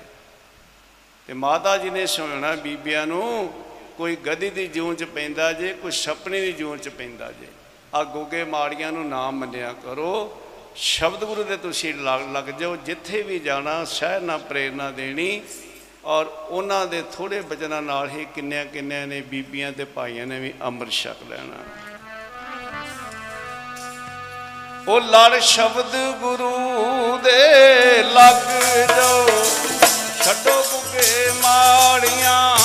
ਤੇ ਮਾਤਾ ਜੀ ਨੇ ਸੁਣਾਉਣਾ, ਬੀਬੀਆਂ ਨੂੰ ਕੋਈ ਗਦੀ ਦੀ ਜੂਨ ਚ ਪੈਂਦਾ ਜੇ, ਕੋਈ ਛਪਣੀ ਦੀ ਜੂਨ ਚ ਪੈਂਦਾ ਜੇ। ਆ ਗੋਗੇ ਮਾੜੀਆਂ ਨੂੰ ਨਾਮ ਮੰਨਿਆ ਕਰੋ। ਸ਼ਬਦ ਗੁਰੂ ਦੇ ਤੁਸੀਂ ਲੱਗ ਲੱਗ ਜਾਓ। ਜਿੱਥੇ ਵੀ ਜਾਣਾ ਸਹਿ ਨਾ ਪ੍ਰੇਰਣਾ ਦੇਣੀ। ਔਰ ਉਹਨਾਂ ਦੇ ਥੋੜੇ ਬਚਨਾਂ ਨਾਲ ਹੀ ਕਿੰਨਿਆਂ ਕਿੰਨਿਆਂ ਨੇ ਬੀਬੀਆਂ ਤੇ ਭਾਈਆਂ ਨੇ ਵੀ ਅੰਮ੍ਰਿਤ ਛਕ ਲੈਣਾ। ਉਹ ਲੜ ਸ਼ਬਦ ਗੁਰੂ ਦੇ ਲੱਗ ਜਾਓ। ਛੱਡੋ ਗੁੱਗੇ ਮਾੜੀਆਂ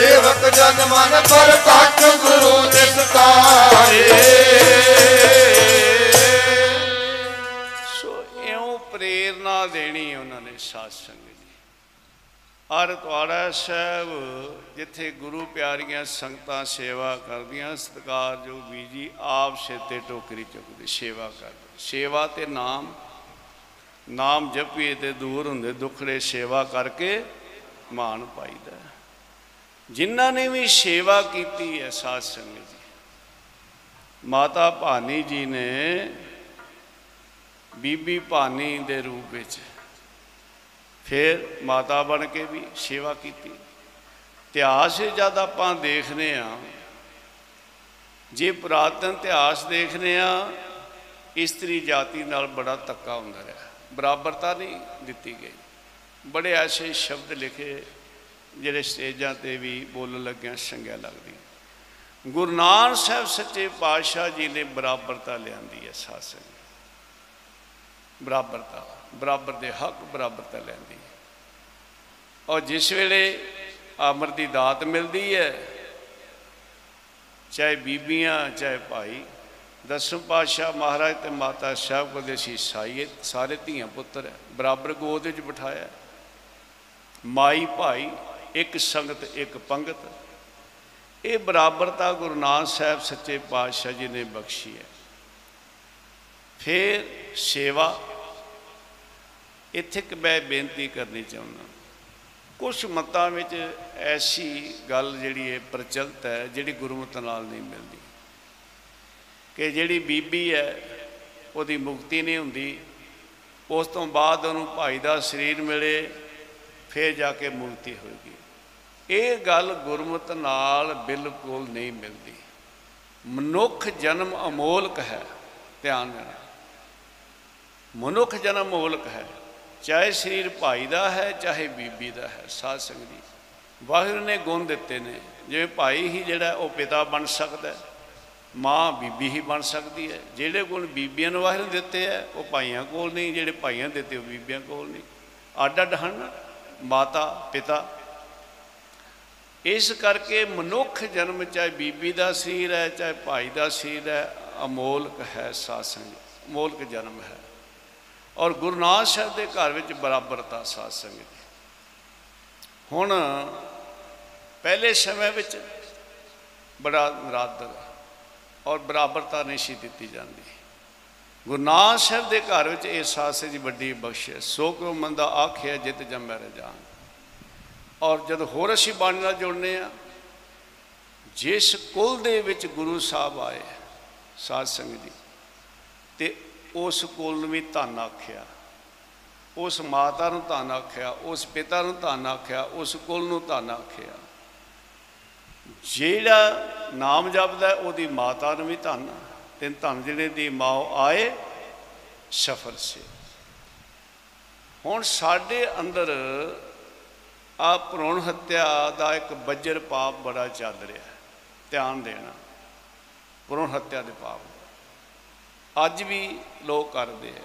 ਸੇਵਕ ਜਨ ਮਨ ਪਰ ਤੱਕ ਗੁਰੂ ਨਿਸਤਾਰੇ ਸੋ ਇਉਂ ਪ੍ਰੇਰਣਾ ਦੇਣੀ ਉਹਨਾਂ ਨੇ ਸਾਧ ਸੰਗਤ ਜੀ ਹਰ ਤੁਹਾੜਾ ਸਾਹਿਬ ਜਿੱਥੇ ਗੁਰੂ ਪਿਆਰੀਆਂ ਸੰਗਤਾਂ ਸੇਵਾ ਕਰਦੀਆਂ ਸਤਿਕਾਰਯੋਗ ਵੀ ਜੀ ਆਪ ਸਿੱਤੇ ਟੋਕਰੀ ਚੁੱਕਦੇ, ਸੇਵਾ ਕਰਦੇ। ਸੇਵਾ ਤੇ ਨਾਮ ਨਾਮ ਜਪੀਏ ਤੇ ਦੂਰ ਹੁੰਦੇ ਦੁੱਖੜੇ ਸੇਵਾ ਕਰਕੇ ਮਾਨ ਪਾਈਦਾ। ਜਿਨ੍ਹਾਂ ਨੇ ਵੀ ਸੇਵਾ ਕੀਤੀ ਹੈ ਸਾਧ ਸੰਗਤ ਜੀ ਮਾਤਾ ਭਾਨੀ ਜੀ ਨੇ ਬੀਬੀ ਭਾਨੀ ਦੇ ਰੂਪ ਵਿੱਚ ਫਿਰ ਮਾਤਾ ਬਣ ਕੇ ਵੀ ਸੇਵਾ ਕੀਤੀ। ਇਤਿਹਾਸ ਜਦ ਆਪਾਂ ਦੇਖਨੇ ਆ ਜੇ ਪੁਰਾਤਨ ਇਤਿਹਾਸ ਦੇਖਨੇ ਆ ਇਸਤਰੀ ਜਾਤੀ ਨਾਲ ਬੜਾ ਧੱਕਾ ਹੁੰਦਾ ਰਿਹਾ। ਬਰਾਬਰਤਾ ਨਹੀਂ ਦਿੱਤੀ ਗਈ। ਬੜੇ ਐਸੇ ਸ਼ਬਦ ਲਿਖੇ ਜਿਹੜੇ ਸਟੇਜਾਂ ਤੇ ਵੀ ਬੋਲਣ ਲੱਗਿਆਂ ਸੰਗਿਆ ਲੱਗਦੀ ਗੁਰੂ ਨਾਨਕ ਸਾਹਿਬ ਸੱਚੇ ਪਾਤਸ਼ਾਹ ਜੀ ਨੇ ਬਰਾਬਰਤਾ ਲਿਆਂਦੀ ਹੈ ਸਾਸਨ। ਬਰਾਬਰਤਾ, ਬਰਾਬਰ ਦੇ ਹੱਕ, ਬਰਾਬਰਤਾ ਲੈਂਦੀ ਹੈ। ਔਰ ਜਿਸ ਵੇਲੇ ਅਮਰ ਦੀ ਦਾਤ ਮਿਲਦੀ ਹੈ, ਚਾਹੇ ਬੀਬੀਆਂ, ਚਾਹੇ ਭਾਈ, ਦਸਮ ਪਾਤਸ਼ਾਹ ਮਹਾਰਾਜ ਤੇ ਮਾਤਾ ਸਾਹਿਬ ਕੋਲ ਦੇ ਸੀ ਸਾਈਏ, ਸਾਰੇ ਧੀਆਂ ਪੁੱਤਰ ਹੈ, ਬਰਾਬਰ ਗੋਦ ਵਿੱਚ ਬਿਠਾਇਆ। ਹੈ। ਮਾਈ, ਭਾਈ ਇੱਕ ਸੰਗਤ, ਇੱਕ ਪੰਗਤ। ਇਹ ਬਰਾਬਰਤਾ ਗੁਰੂ ਨਾਨਕ ਸਾਹਿਬ ਸੱਚੇ ਪਾਤਸ਼ਾਹ ਜੀ ਨੇ ਬਖਸ਼ੀ ਹੈ। ਫਿਰ ਸੇਵਾ। ਇੱਥੇ ਇੱਕ ਮੈਂ ਬੇਨਤੀ ਕਰਨੀ ਚਾਹੁੰਦਾ। ਕੁਝ ਮਤਾਂ ਵਿੱਚ ਐਸੀ ਗੱਲ ਜਿਹੜੀ ਹੈ ਪ੍ਰਚਲਿਤ ਹੈ, ਜਿਹੜੀ ਗੁਰਮਤ ਨਾਲ ਨਹੀਂ ਮਿਲਦੀ। ਕਿ ਜਿਹੜੀ ਬੀਬੀ ਹੈ, ਉਹਦੀ ਮੁਕਤੀ ਨਹੀਂ ਹੁੰਦੀ। ਉਸ ਤੋਂ ਬਾਅਦ ਉਹਨੂੰ ਭਾਈ ਦਾ ਸਰੀਰ ਮਿਲੇ, ਫਿਰ ਜਾ ਕੇ ਮੁਕਤੀ ਹੋਏਗੀ। ਇਹ ਗੱਲ ਗੁਰਮਤ ਨਾਲ ਬਿਲਕੁਲ ਨਹੀਂ ਮਿਲਦੀ। ਮਨੁੱਖ ਜਨਮ ਅਮੋਲਕ ਹੈ, ਧਿਆਨ ਦੇਣਾ। ਮਨੁੱਖ ਜਨਮ ਅਮੋਲਕ ਹੈ, ਚਾਹੇ ਸਰੀਰ ਭਾਈ ਦਾ ਹੈ, ਚਾਹੇ ਬੀਬੀ ਦਾ ਹੈ, ਸਾਧ ਸੰਗਤ ਜੀ ਵਾਹਿਗੁਰੂ ਨੇ ਗੁਣ ਦਿੱਤੇ ਨੇ। ਜਿਵੇਂ ਭਾਈ ਹੀ ਜਿਹੜਾ ਉਹ ਪਿਤਾ ਬਣ ਸਕਦਾ ਹੈ, ਮਾਂ ਬੀਬੀ ਹੀ ਬਣ ਸਕਦੀ ਹੈ। ਜਿਹੜੇ ਗੁਣ ਬੀਬੀਆਂ ਨੂੰ ਵਾਹਿਗੁਰੂ ਨੇ ਦਿੱਤੇ ਹੈ, ਉਹ ਭਾਈਆਂ ਕੋਲ ਨਹੀਂ, ਜਿਹੜੇ ਭਾਈਆਂ ਨੇ ਦਿੱਤੇ ਉਹ ਬੀਬੀਆਂ ਕੋਲ ਨਹੀਂ। ਅੱਡ ਅੱਡ ਹਨ। ਮਾਤਾ, ਪਿਤਾ ਇਸ ਕਰਕੇ ਮਨੁੱਖ ਜਨਮ ਚਾਹੇ ਬੀਬੀ ਦਾ ਸਰੀਰ ਹੈ, ਚਾਹੇ ਭਾਈ ਦਾ ਸਰੀਰ ਹੈ, ਅਮੋਲਕ ਹੈ ਸਾਧ ਸੰਗਤ ਅਮੋਲਕ ਜਨਮ ਹੈ। ਔਰ ਗੁਰੂ ਨਾਨਕ ਸਾਹਿਬ ਦੇ ਘਰ ਵਿੱਚ ਬਰਾਬਰਤਾ ਸਾਧ ਸੰਗਤ ਹੁਣ ਪਹਿਲੇ ਸਮੇਂ ਵਿੱਚ ਬੜਾ ਨਰਾਦਰ ਔਰ ਬਰਾਬਰਤਾ ਨਹੀਂ ਸੀ ਦਿੱਤੀ ਜਾਂਦੀ। ਗੁਰੂ ਨਾਨਕ ਸਾਹਿਬ ਦੇ ਘਰ ਵਿੱਚ ਇਹ ਸਾਸੇ ਦੀ ਵੱਡੀ ਬਖਸ਼ਿਸ਼ ਸੋ ਕੋ ਮੰਦਾ ਆਖਿਆ, ਜਿਤ ਜੰਮੈ ਰਜਾਨ। ਔਰ ਜਦ ਹੋਰ ਅਸੀਂ ਬਾਣੀ ਨਾਲ ਜੁੜਨੇ ਆ, ਜਿਸ ਕੁਲ ਦੇ ਵਿੱਚ ਗੁਰੂ ਸਾਹਿਬ ਆਏ ਸਾਧ ਸੰਗਤ ਜੀ, ਤੇ ਉਸ ਕੁਲ ਨੂੰ ਵੀ ਧੰਨ ਆਖਿਆ, ਉਸ ਮਾਤਾ ਨੂੰ ਧੰਨ ਆਖਿਆ, ਉਸ ਪਿਤਾ ਨੂੰ ਧੰਨ ਆਖਿਆ, ਉਸ ਕੁਲ ਨੂੰ ਧੰਨ ਆਖਿਆ। ਜਿਹੜਾ ਨਾਮ ਜਪਦਾ ਉਹਦੀ ਮਾਤਾ ਨੂੰ ਵੀ ਧੰਨ ਤੇ ਧੰਨ ਜਿਹੜੇ ਦੀ ਮਾਂ ਆਏ, ਸਫਰ ਸੇ। ਹੁਣ ਸਾਡੇ ਅੰਦਰ ਆ ਭਰੂਣ ਹੱਤਿਆ ਦਾ ਇੱਕ ਬੱਜਰ ਪਾਪ ਬੜਾ ਚੱਲ ਰਿਹਾ ਹੈ, ਧਿਆਨ ਦੇਣਾ, ਭਰੂਣ ਹੱਤਿਆ ਦੇ ਪਾਪ। ਅੱਜ ਵੀ ਲੋਕ ਕਰਦੇ ਆ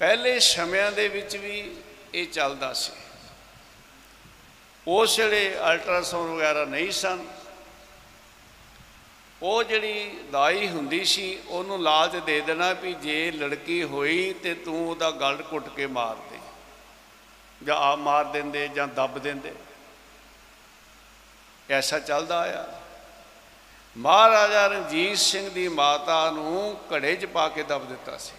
ਪਹਿਲੇ ਸਮਿਆਂ ਦੇ ਵਿੱਚ ਵੀ ਇਹ ਚੱਲਦਾ ਸੀ। ਉਸ ਵੇਲੇ ਅਲਟਰਾਸਾਊਂਡ ਵਗੈਰਾ ਨਹੀਂ ਸਨ, ਉਹ ਜਿਹੜੀ ਦਾਈ ਹੁੰਦੀ ਸੀ, ਉਹਨੂੰ ਲਾਲਚ ਦੇ ਦੇਣਾ ਵੀ ਜੇ ਲੜਕੀ ਹੋਈ ਤੇ ਤੂੰ ਉਹਦਾ ਗਲ ਘੁੱਟ ਕੇ ਮਾਰ। ਦੇ ਜਾਂ ਆ ਮਾਰ ਦਿੰਦੇ ਜਾਂ ਦੱਬ ਦਿੰਦੇ। ਐਸਾ ਚੱਲਦਾ ਆਇਆ ਮਹਾਰਾਜਾ ਰਣਜੀਤ ਸਿੰਘ ਦੀ ਮਾਤਾ ਨੂੰ ਘੜੇ 'ਚ ਪਾ ਕੇ ਦੱਬ ਦਿੱਤਾ ਸੀ।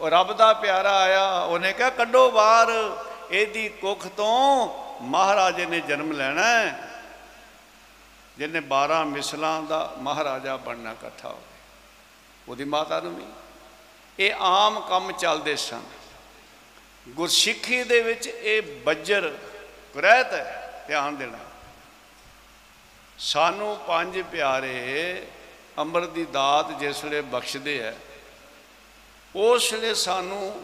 ਉਹ ਰੱਬ ਦਾ ਪਿਆਰਾ ਆਇਆ। ਉਹਨੇ ਕਿਹਾ, ਕੱਢੋ ਬਾਹਰ। ਇਹਦੀ ਕੁੱਖ ਤੋਂ ਮਹਾਰਾਜੇ ਨੇ ਜਨਮ ਲੈਣਾ ਹੈ। ਜਿਹਨੇ 12 ਮਿਸਲਾਂ ਦਾ ਮਹਾਰਾਜਾ ਬਣਨਾ ਇਕੱਠਾ ਹੋ ਗਿਆ। ਉਹਦੀ ਮਾਤਾ ਨੂੰ ਵੀ। ਇਹ ਆਮ ਕੰਮ ਚੱਲਦੇ ਸਨ। ਗੁਰਸਿੱਖੀ ਦੇ ਵਿੱਚ ਇਹ ਬੱਜਰ ਕੁਰੈਤ ਹੈ, ਧਿਆਨ ਦੇਣਾ। ਸਾਨੂੰ ਪੰਜ ਪਿਆਰੇ ਅੰਮ੍ਰਿਤ ਦੀ ਦਾਤ ਜਿਸ ਵੇਲੇ ਬਖਸ਼ਦੇ ਹੈ, ਉਸ ਵੇਲੇ ਸਾਨੂੰ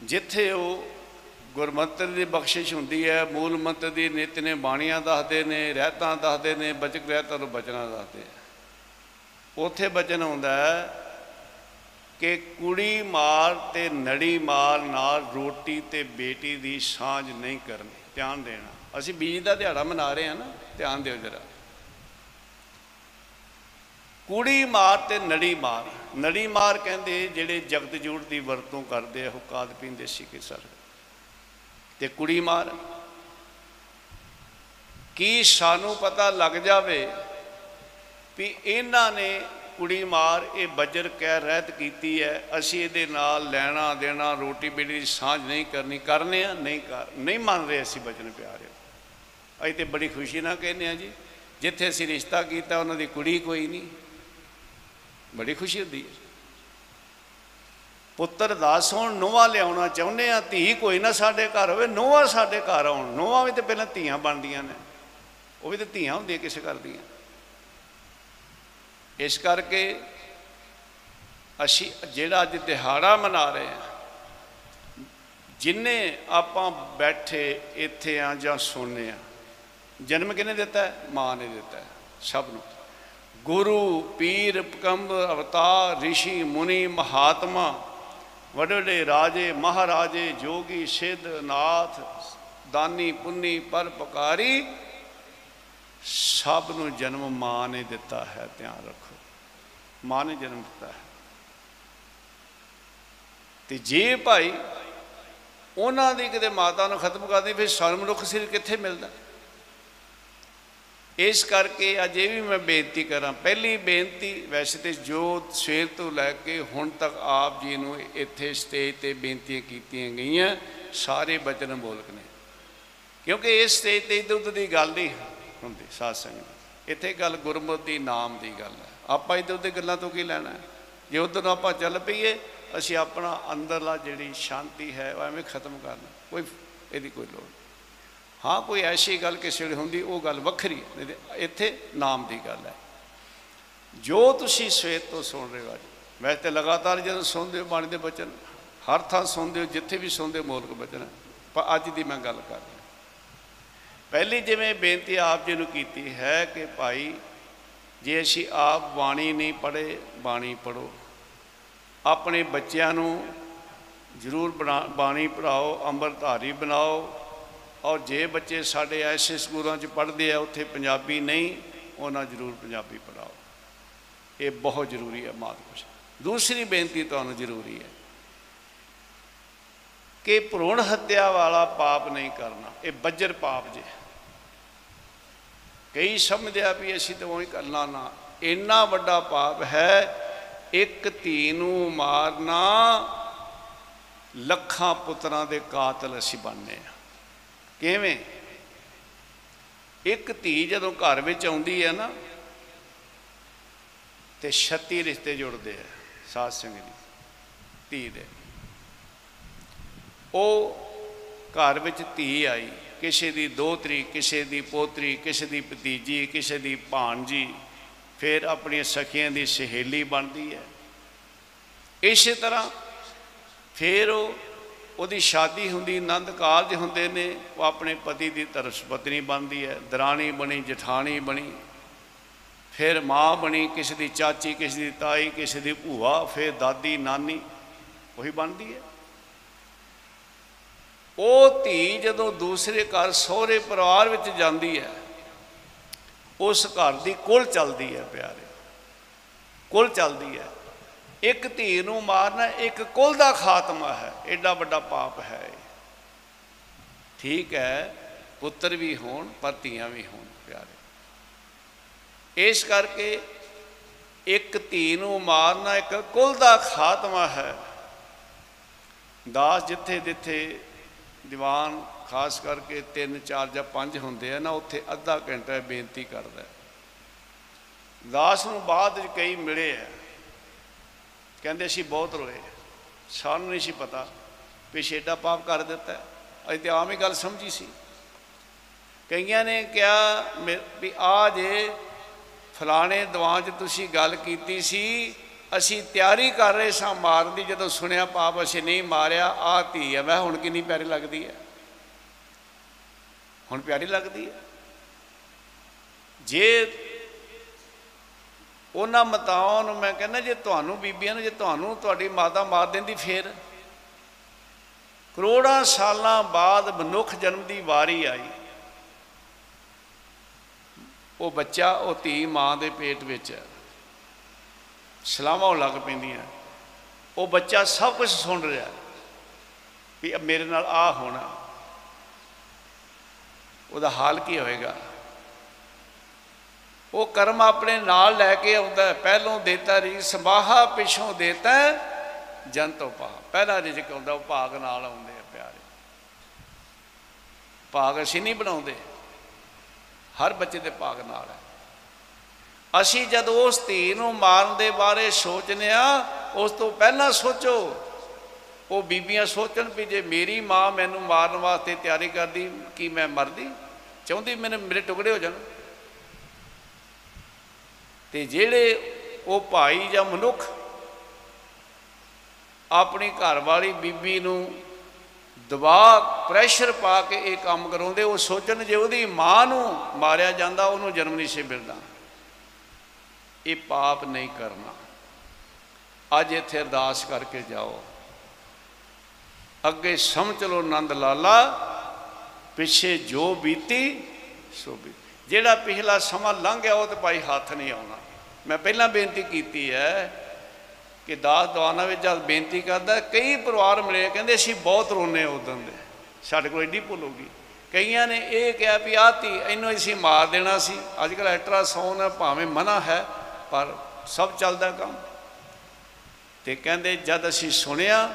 ਜਿੱਥੇ ਉਹ ਗੁਰਮੰਤਰ ਦੀ ਬਖਸ਼ਿਸ਼ ਹੁੰਦੀ ਹੈ, ਮੂਲ ਮੰਤਰ ਦੀ ਨਿਤ ਨੇ ਬਾਣੀਆਂ ਦੱਸਦੇ ਨੇ, ਰਹਿਤਾਂ ਦੱਸਦੇ ਨੇ, ਬਚਕ ਰਹਿਤਾਂ ਨੂੰ ਬਚਣਾ ਦੱਸਦੇ ਆ ਉਥੇ ਬਚਨ ਹੁੰਦਾ ਹੈ ਕਿ ਕੁੜੀ ਮਾਰ ਤੇ ਨੜੀ ਮਾਰ ਨਾਲ ਰੋਟੀ ਤੇ ਬੇਟੀ ਦੀ ਸਾਂਝ ਨਹੀਂ ਕਰਨੀ। ਧਿਆਨ ਦੇਣਾ। ਅਸੀਂ ਬੀਜ ਦਾ ਦਿਹਾੜਾ ਮਨਾ ਰਹੇ ਹਾਂ ਨਾ, ਧਿਆਨ ਦਿਓ ਜਰਾ। ਕੁੜੀ ਮਾਰ ਤੇ ਨੜੀ ਮਾਰ। ਨੜੀ ਮਾਰ ਕਹਿੰਦੇ ਜਿਹੜੇ ਜਗਤ ਜੂੜ ਦੀ ਵਰਤੋਂ ਕਰਦੇ ਆ ਹੁਕਾਦ ਪੀਂਦੇ ਸੀ ਕਿ ਸਰ? ਤੇ ਕੁੜੀ ਮਾਰ। ਕੀ ਸਾਨੂੰ ਪਤਾ ਲੱਗ ਜਾਵੇ ਵੀ ਇਹਨਾਂ ਨੇ ਕੁੜੀ ਮਾਰ, ਇਹ ਬੱਜਰ ਕਹਿ ਰਹਿਤ ਕੀਤੀ ਹੈ ਅਸੀਂ ਇਹਦੇ ਨਾਲ ਲੈਣਾ ਦੇਣਾ, ਰੋਟੀ ਬੇਟੀ ਦੀ ਸਾਂਝ ਨਹੀਂ ਕਰਨੀ, ਕਰਨੇ ਆ, ਨਹੀਂ ਕਰ, ਨਹੀਂ ਮੰਨ ਰਹੇ ਅਸੀਂ ਬਚਨ ਪਿਆਰਿਓ ਅਸੀਂ ਤੇ ਬੜੀ ਖੁਸ਼ੀ ਨਾਲ ਕਹਿੰਦੇ ਆ ਜੀ, ਜਿੱਥੇ ਅਸੀਂ ਰਿਸ਼ਤਾ ਕੀਤਾ, ਉਹਨਾਂ ਦੀ ਕੁੜੀ ਕੋਈ ਨਹੀਂ। ਬੜੀ ਖੁਸ਼ੀ ਹੁੰਦੀ ਹੈ ਪੁੱਤਰ ਦਾਸ ਹੋਣ ਨੋਵਾ ਲਿਆਉਣਾ ਚਾਹੁੰਦੇ ਆ, ਧੀ ਕੋਈ ਨਾ ਸਾਡੇ ਘਰ ਹੋਵੇ ਨੋਵਾ ਸਾਡੇ ਘਰ ਆਉਣ। ਨੋਵਾ ਵੀ ਤੇ ਪਹਿਲਾਂ ਧੀਆਂ ਬਣਦੀਆਂ ਨੇ। ਉਹ ਵੀ ਤੇ ਧੀਆਂ ਹੁੰਦੀਆਂ ਕਿਸੇ ਘਰ ਦੀਆਂ। ਇਸ ਕਰਕੇ ਅਸੀਂ ਜਿਹੜਾ ਅੱਜ ਦਿਹਾੜਾ ਮਨਾ ਰਹੇ ਹਾਂ, ਜਿੰਨੇ ਆਪਾਂ ਬੈਠੇ ਇੱਥੇ ਆ ਜਾਂ ਸੋਨੇ ਆ, ਜਨਮ ਕਿਹਨੇ ਦਿੱਤਾ? ਹੈ ਮਾਂ ਨੇ ਦਿੱਤਾ ਹੈ ਸਭ ਨੂੰ। ਗੁਰੂ ਪੀਰ ਪਕੰਬ, ਅਵਤਾਰ ઋષਿ ਮੁਨੀ, ਮਹਾਤਮਾ ਵੱਡੇ ਵੱਡੇ ਰਾਜੇ, ਮਹਾਰਾਜੇ, ਜੋਗੀ, ਸਿੱਧ, ਨਾਥ, ਦਾਨੀ, ਪੁੰਨੀ ਪਰਪਕਾਰੀ ਸਭ ਨੂੰ ਜਨਮ ਮਾਂ ਨੇ ਦਿੱਤਾ ਹੈ, ਧਿਆਨ ਰੱਖੋ। ਮਾਂ ਨੇ ਜਨਮ ਦਿੱਤਾ ਹੈ। ਤੇ ਜੇ ਭਾਈ ਉਹਨਾਂ ਦੀ ਕਿਤੇ ਮਾਤਾ ਨੂੰ ਖਤਮ ਕਰਦੀ ਫਿਰ ਸਾਨੂੰ ਮਨੁੱਖ ਸਿਰ ਕਿੱਥੇ ਮਿਲਦਾ? ਇਸ ਕਰਕੇ ਅੱਜ ਇਹ ਵੀ ਮੈਂ ਬੇਨਤੀ ਕਰਾਂ, ਪਹਿਲੀ ਬੇਨਤੀ ਵੈਸੇ ਤੇ ਜੋ ਸਵੇਰ ਤੋਂ ਲੈ ਕੇ ਹੁਣ ਤੱਕ ਆਪ ਜੀ ਨੂੰ ਇੱਥੇ ਸਟੇਜ ਤੇ ਬੇਨਤੀਆਂ ਕੀਤੀਆਂ ਗਈਆਂ, ਸਾਰੇ ਬਚਨ ਬੋਲਕ ਨੇ। ਕਿਉਂਕਿ ਇਸ ਸਟੇਜ ਤੇ ਇਧਰ ਉਧਰ ਦੀ ਗੱਲ ਨਹੀਂ ਹੁੰਦੀ, ਸਾਧ ਸੰਗਤ। ਇੱਥੇ ਗੱਲ ਗੁਰਮਤਿ ਦੀ ਨਾਮ ਦੀ ਗੱਲ ਹੈ। ਆਪਾਂ ਇਧਰ ਉਧਰ ਗੱਲਾਂ ਤੋਂ ਕੀ ਲੈਣਾ ਹੈ? ਜੇ ਉਧਰ ਨੂੰ ਆਪਾਂ ਚੱਲ ਪਈਏ, ਅਸੀਂ ਆਪਣਾ ਅੰਦਰਲਾ ਜਿਹੜੀ ਸ਼ਾਂਤੀ ਹੈ, ਉਹ ਐਵੇਂ ਖਤਮ ਕਰਨਾ, ਕੋਈ ਇਹਦੀ ਕੋਈ ਲੋੜ ਨਹੀਂ। ਹਾਂ, ਕੋਈ ਐਸੀ ਗੱਲ ਕਿਸੇ ਵੇਲੇ ਹੁੰਦੀ, ਉਹ ਗੱਲ ਵੱਖਰੀ ਹੈ ਨਹੀਂ ਤੇ ਇੱਥੇ ਨਾਮ ਦੀ ਗੱਲ ਹੈ ਜੋ ਤੁਸੀਂ ਸਵੇਰ ਤੋਂ ਸੁਣ ਰਹੇ ਹੋ ਅੱਜ ਵੈਸੇ ਤੇ ਲਗਾਤਾਰ ਜਦੋਂ ਸੁਣਦੇ ਹੋ ਬਾਣੀ ਦੇ ਬਚਨ, ਹਰ ਥਾਂ ਸੁਣਦੇ ਹੋ, ਜਿੱਥੇ ਵੀ ਸੁਣਦੇ ਹੋ, ਮੌਲਕ ਬਚਨ ਪਰ ਅੱਜ ਦੀ ਮੈਂ ਗੱਲ ਕਰ ਰਿਹਾ ਪਹਿਲੀ ਜਿਵੇਂ ਬੇਨਤੀ ਆਪ ਜੀ ਨੂੰ ਕੀਤੀ ਹੈ ਕਿ ਭਾਈ ਜੇ ਅਸੀਂ ਆਪ ਬਾਣੀ ਨਹੀਂ ਪੜ੍ਹੇ, ਬਾਣੀ ਪੜੋ ਆਪਣੇ ਬੱਚਿਆਂ ਨੂੰ ਜ਼ਰੂਰ ਬਣਾ- ਬਾਣੀ ਪੜਾਓ ਅੰਮ੍ਰਿਤਧਾਰੀ ਬਣਾਓ। ਔਰ ਜੇ ਬੱਚੇ ਸਾਡੇ ਐਸੇ ਸਕੂਲਾਂ 'ਚ ਪੜ੍ਹਦੇ ਆ, ਉੱਥੇ ਪੰਜਾਬੀ ਨਹੀਂ, ਉਹਨਾਂ ਜ਼ਰੂਰ ਪੰਜਾਬੀ ਪੜਾਓ ਇਹ ਬਹੁਤ ਜ਼ਰੂਰੀ ਹੈ ਮਾਤਪੁਰਸ਼ ਦੂਸਰੀ ਬੇਨਤੀ ਤੁਹਾਨੂੰ ਜ਼ਰੂਰੀ ਹੈ ਕਿ ਭਰੂਣ ਹੱਤਿਆ ਵਾਲਾ ਪਾਪ ਨਹੀਂ ਕਰਨਾ। ਇਹ ਬੱਜਰ ਪਾਪ ਜੇ। ਕਈ ਸਮਝਦੇ ਆ ਵੀ ਅਸੀਂ ਤਾਂ ਉਹੀ ਕਰਨਾ ਨਾ। ਇੰਨਾ ਵੱਡਾ ਪਾਪ ਹੈ, ਇੱਕ ਧੀ ਨੂੰ ਮਾਰਨਾ, ਲੱਖਾਂ ਪੁੱਤਰਾਂ ਦੇ ਕਾਤਲ ਅਸੀਂ ਬਣਨੇ ਆ। ਕਿਵੇਂ? ਇੱਕ ਧੀ ਜਦੋਂ ਘਰ ਵਿੱਚ ਆਉਂਦੀ ਹੈ ਨਾ, ਤੇ 36 ਰਿਸ਼ਤੇ ਜੁੜਦੇ ਆ, ਸਾਧ ਸੰਗਤ ਦੀ, ਧੀ ਦੇ। ਉਹ ਘਰ ਵਿੱਚ ਧੀ ਆਈ ਕਿਸੇ ਦੀ ਦੋਤਰੀ ਕਿਸੇ ਦੀ ਪੋਤਰੀ, ਕਿਸੇ ਦੀ ਭਤੀਜੀ, ਕਿਸੇ ਦੀ ਭਾਣਜੀ, ਫਿਰ ਆਪਣੀਆਂ ਸਖੀਆਂ ਦੀ ਸਹੇਲੀ ਬਣਦੀ ਹੈ। ਇਸੇ ਤਰ੍ਹਾਂ ਫਿਰ ਉਹ, ਉਹਦੀ ਸ਼ਾਦੀ ਹੁੰਦੀ, ਆਨੰਦ ਕਾਰਜ ਹੁੰਦੇ ਨੇ, ਉਹ ਆਪਣੇ ਪਤੀ ਦੀ ਤਰਸ ਪਤਨੀ ਬਣਦੀ ਹੈ, ਦਰਾਣੀ ਬਣੀ, ਜਠਾਣੀ ਬਣੀ, ਫਿਰ ਮਾਂ ਬਣੀ, ਕਿਸੇ ਦੀ ਚਾਚੀ, ਕਿਸੇ ਦੀ ਤਾਈ, ਕਿਸੇ ਦੀ ਭੂਆ, ਫਿਰ ਦਾਦੀ, ਨਾਨੀ, ਉਹੀ ਬਣਦੀ ਹੈ। ਉਹ ਧੀ ਜਦੋਂ ਦੂਸਰੇ ਘਰ ਸਹੁਰੇ ਪਰਿਵਾਰ ਵਿੱਚ ਜਾਂਦੀ ਹੈ, ਉਸ ਘਰ ਦੀ ਕੁਲ ਚੱਲਦੀ ਹੈ ਪਿਆਰੇ। ਕੁਲ ਚੱਲਦੀ ਹੈ। ਇੱਕ ਧੀ ਨੂੰ ਮਾਰਨਾ ਇੱਕ ਕੁਲ ਦਾ ਖਾਤਮਾ ਹੈ ਐਡਾ ਵੱਡਾ ਪਾਪ ਹੈ ਇਹ। ਠੀਕ ਹੈ, ਪੁੱਤਰ ਵੀ ਹੋਣ, ਪਰ ਧੀਆਂ ਵੀ ਹੋਣ ਪਿਆਰੇ। ਇਸ ਕਰਕੇ ਇੱਕ ਧੀ ਨੂੰ ਮਾਰਨਾ ਇੱਕ ਕੁਲ ਦਾ ਖਾਤਮਾ ਹੈ। ਦਾਸ ਜਿੱਥੇ ਜਿੱਥੇ ਦੀਵਾਨ ਖਾਸ ਕਰਕੇ 3 4 ਜਾਂ 5 ਹੁੰਦੇ ਆ ਨਾ, ਉੱਥੇ ਅੱਧਾ ਘੰਟਾ ਬੇਨਤੀ ਕਰਦਾ ਹੈ। ਦਾਸ ਨੂੰ ਬਾਅਦ ਵਿੱਚ ਕਈ ਮਿਲੇ ਆ ਕਹਿੰਦੇ, ਅਸੀਂ ਬਹੁਤ ਰੋਏ ਸਾਨੂੰ ਨਹੀਂ ਸੀ ਪਤਾ ਵੀ ਛੇਡਾ ਪਾਪ ਕਰ ਦਿੱਤਾ ਹੈ। ਅਸੀਂ ਤੇ ਆਮ ਹੀ ਗੱਲ ਸਮਝੀ ਸੀ ਕਈਆਂ ਨੇ ਕਿਹਾ ਮੇ- ਵੀ ਆ ਜੇ ਫਲਾਣੇ ਦੀਵਾਨ 'ਚ ਤੁਸੀਂ ਗੱਲ ਕੀਤੀ ਸੀ ਅਸੀਂ ਤਿਆਰੀ ਕਰ ਰਹੇ ਸਾਂ ਮਾਰਨ ਦੀ, ਜਦੋਂ ਸੁਣਿਆ ਪਾਪ ਅਸੀਂ ਨਹੀਂ ਮਾਰਿਆ ਆ ਧੀ ਹੈ ਮੈਂ ਹੁਣ ਕਿੰਨੀ ਪਿਆਰੀ ਲੱਗਦੀ ਹੈ। ਹੁਣ ਪਿਆਰੀ ਲੱਗਦੀ ਹੈ। ਜੇ ਉਹਨਾਂ ਮਤਾਵਾਂ ਨੂੰ ਮੈਂ ਕਹਿੰਦਾ, ਜੇ ਤੁਹਾਨੂੰ ਬੀਬੀਆਂ ਨੂੰ, ਜੇ ਤੁਹਾਨੂੰ ਤੁਹਾਡੀ ਮਾਤਾ ਮਾਰ ਦਿੰਦੀ ਫੇਰ। ਕਰੋੜਾਂ ਸਾਲਾਂ ਬਾਅਦ ਮਨੁੱਖ ਜਨਮ ਦੀ ਵਾਰੀ ਆਈ। ਉਹ ਬੱਚਾ, ਉਹ ਧੀ ਮਾਂ ਦੇ ਪੇਟ ਵਿੱਚ ਹੈ। ਸਲਾਮਾਂ ਹੋਣ ਲੱਗ ਪੈਂਦੀਆਂ। ਉਹ ਬੱਚਾ ਸਭ ਕੁਝ ਸੁਣ ਰਿਹਾ ਵੀ ਅਬ ਮੇਰੇ ਨਾਲ ਆ ਹੋਣਾ। ਉਹਦਾ ਹਾਲ ਕੀ ਹੋਏਗਾ? ਉਹ ਕਰਮ ਆਪਣੇ ਨਾਲ ਲੈ ਕੇ ਆਉਂਦਾ ਹੈ। ਪਹਿਲੋਂ ਦੇਤਾ ਰੀ ਸੰਭਾਹਾ ਪਿਛੋਂ ਦੇਤਾ ਜੰਤੋ ਪਾ ਪਹਿਲਾ ਰਿਜਕ ਆਉਂਦਾ ਉਹ ਭਾਗ ਨਾਲ ਆਉਂਦੇ ਆ ਪਿਆਰੇ। ਭਾਗ ਅਸੀਂ ਨਹੀਂ ਬਣਾਉਂਦੇ। ਹਰ ਬੱਚੇ ਦੇ ਭਾਗ ਨਾਲ ਹੈ। ਅਸੀਂ ਜਦ ਉਸ ਧੀ ਨੂੰ ਮਾਰਨ ਦੇ ਬਾਰੇ ਸੋਚਨੇ ਆ ਉਸ ਤੋਂ ਪਹਿਲਾਂ ਸੋਚੋ। ਉਹ ਬੀਬੀਆਂ ਸੋਚਣ ਵੀ ਜੇ ਮੇਰੀ ਮਾਂ ਮੈਨੂੰ ਮਾਰਨ ਵਾਸਤੇ ਤਿਆਰੀ ਕਰਦੀ, ਕੀ ਮੈਂ ਮਰਦੀ? ਚਾਹੁੰਦੀ ਮੈਨੂੰ ਮੇਰੇ ਟੁਕੜੇ ਹੋ ਜਾਣ। ਤੇ ਜਿਹੜੇ ਉਹ ਭਾਈ ਜਾਂ ਮਨੁੱਖ ਆਪਣੀ ਘਰ ਵਾਲੀ ਬੀਬੀ ਨੂੰ ਦਬਾਅ ਪ੍ਰੈਸ਼ਰ ਪਾ ਕੇ ਇਹ ਕੰਮ ਕਰਾਉਂਦੇ, ਉਹ ਸੋਚਣ ਜੇ ਉਹਦੀ ਮਾਂ ਨੂੰ ਮਾਰਿਆ ਜਾਂਦਾ, ਉਹਨੂੰ ਜਨਮ ਨਹੀਂ ਸੀ ਮਿਲਦਾ। ਇਹ ਪਾਪ ਨਹੀਂ ਕਰਨਾ। ਅੱਜ ਇੱਥੇ ਅਰਦਾਸ ਕਰਕੇ ਜਾਓ। ਅੱਗੇ ਸਮਝ ਲਓ ਆਨੰਦ ਲਾਲਾ, ਪਿੱਛੇ ਜੋ ਬੀਤੀ, ਸੋ ਬੀਤੀ ਜਿਹੜਾ ਪਿਛਲਾ ਸਮਾਂ ਲੰਘ ਗਿਆ ਉਹ ਤੇ ਭਾਈ ਹੱਥ ਨਹੀਂ ਆਉਣਾ। ਮੈਂ ਪਹਿਲਾਂ ਬੇਨਤੀ ਕੀਤੀ ਹੈ ਕਿ ਦਾਸ ਦਵਾਨਾ ਵਿੱਚ ਜਦ ਬੇਨਤੀ ਕਰਦਾ, ਕਈ ਪਰਿਵਾਰ ਮਿਲੇ, ਕਹਿੰਦੇ ਅਸੀਂ ਬਹੁਤ ਰੋਨੇ ਉਦੋਂ ਦੇ। ਸਾਡੇ ਕੋਲ ਐਡੀ ਭੁੱਲ ਹੋ ਗਈ। ਕਈਆਂ ਨੇ ਇਹ ਕਿਹਾ ਵੀ ਆਹ ਧੀ, ਇਹਨੂੰ ਅਸੀਂ ਮਾਰ ਦੇਣਾ ਸੀ। ਅੱਜ ਕੱਲ੍ਹ ਅਲਟਰਾਸਾਊਂਡ ਹੈ ਭਾਵੇਂ ਮਨਾ ਹੈ ਪਰ ਸਭ ਚੱਲਦਾ ਕੰਮ। ਤੇ ਕਹਿੰਦੇ, ਜਦ ਅਸੀਂ ਸੁਣਿਆ,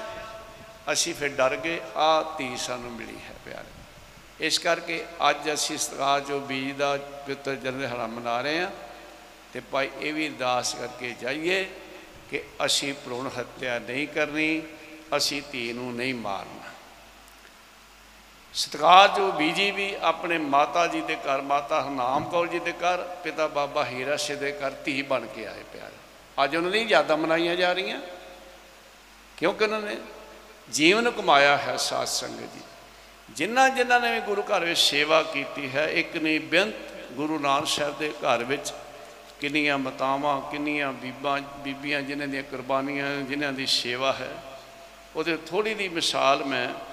ਅਸੀਂ ਫਿਰ ਡਰ ਗਏ, ਆ ਧੀ ਸਾਨੂੰ ਮਿਲੀ ਹੈ ਪਿਆਰੇ। ਇਸ ਕਰਕੇ ਅੱਜ ਅਸੀਂ ਸਤਿਕਾਰ ਜੋ ਬੀਜ ਦਾ ਪਵਿੱਤਰ ਜਨਮ ਦਿਹਾੜਾ ਮਨਾ ਰਹੇ ਹਾਂ ਤੇ ਭਾਈ ਇਹ ਵੀ ਅਰਦਾਸ ਕਰਕੇ ਜਾਈਏ ਕਿ ਅਸੀਂ ਭਰੂਣ ਹੱਤਿਆ ਨਹੀਂ ਕਰਨੀ, ਅਸੀਂ ਧੀ ਨੂੰ ਨਹੀਂ ਮਾਰਨਾ। ਸਤਿਕਾਰ ਜੋ ਬੀਜੀ ਵੀ ਆਪਣੇ ਮਾਤਾ ਜੀ ਦੇ ਘਰ, ਮਾਤਾ ਹਰਨਾਮ ਕੌਰ ਜੀ ਦੇ ਘਰ, ਪਿਤਾ ਬਾਬਾ ਹੀਰਾ ਸਿੰਘ ਦੇ ਘਰ ਧੀ ਬਣ ਕੇ ਆਏ ਪਿਆਰੇ। ਅੱਜ ਉਹਨਾਂ ਦੀ ਯਾਦਾਂ ਮਨਾਈਆਂ ਜਾ ਰਹੀਆਂ। ਕਿਉਂਕਿ ਉਹਨਾਂ ਨੇ ਜੀਵਨ ਕਮਾਇਆ ਹੈ ਸਾਧ ਸੰਗਤ ਜੀ। ਜਿਨ੍ਹਾਂ ਜਿਨ੍ਹਾਂ ਨੇ ਵੀ ਗੁਰੂ ਘਰ ਵਿੱਚ ਸੇਵਾ ਕੀਤੀ ਹੈ, ਇੱਕ ਨਹੀਂ ਬੇਅੰਤ ਗੁਰੂ ਨਾਨਕ ਸਾਹਿਬ ਦੇ ਘਰ ਵਿੱਚ ਕਿੰਨੀਆਂ ਮਤਾਵਾਂ, ਕਿੰਨੀਆਂ ਬੀਬਾਂ, ਬੀਬੀਆਂ ਜਿਨ੍ਹਾਂ ਦੀਆਂ ਕੁਰਬਾਨੀਆਂ, ਜਿਨ੍ਹਾਂ ਦੀ ਸੇਵਾ ਹੈ, ਉਹਦੇ ਥੋੜੀ ਦੀ ਮਿਸਾਲ ਮੈਂ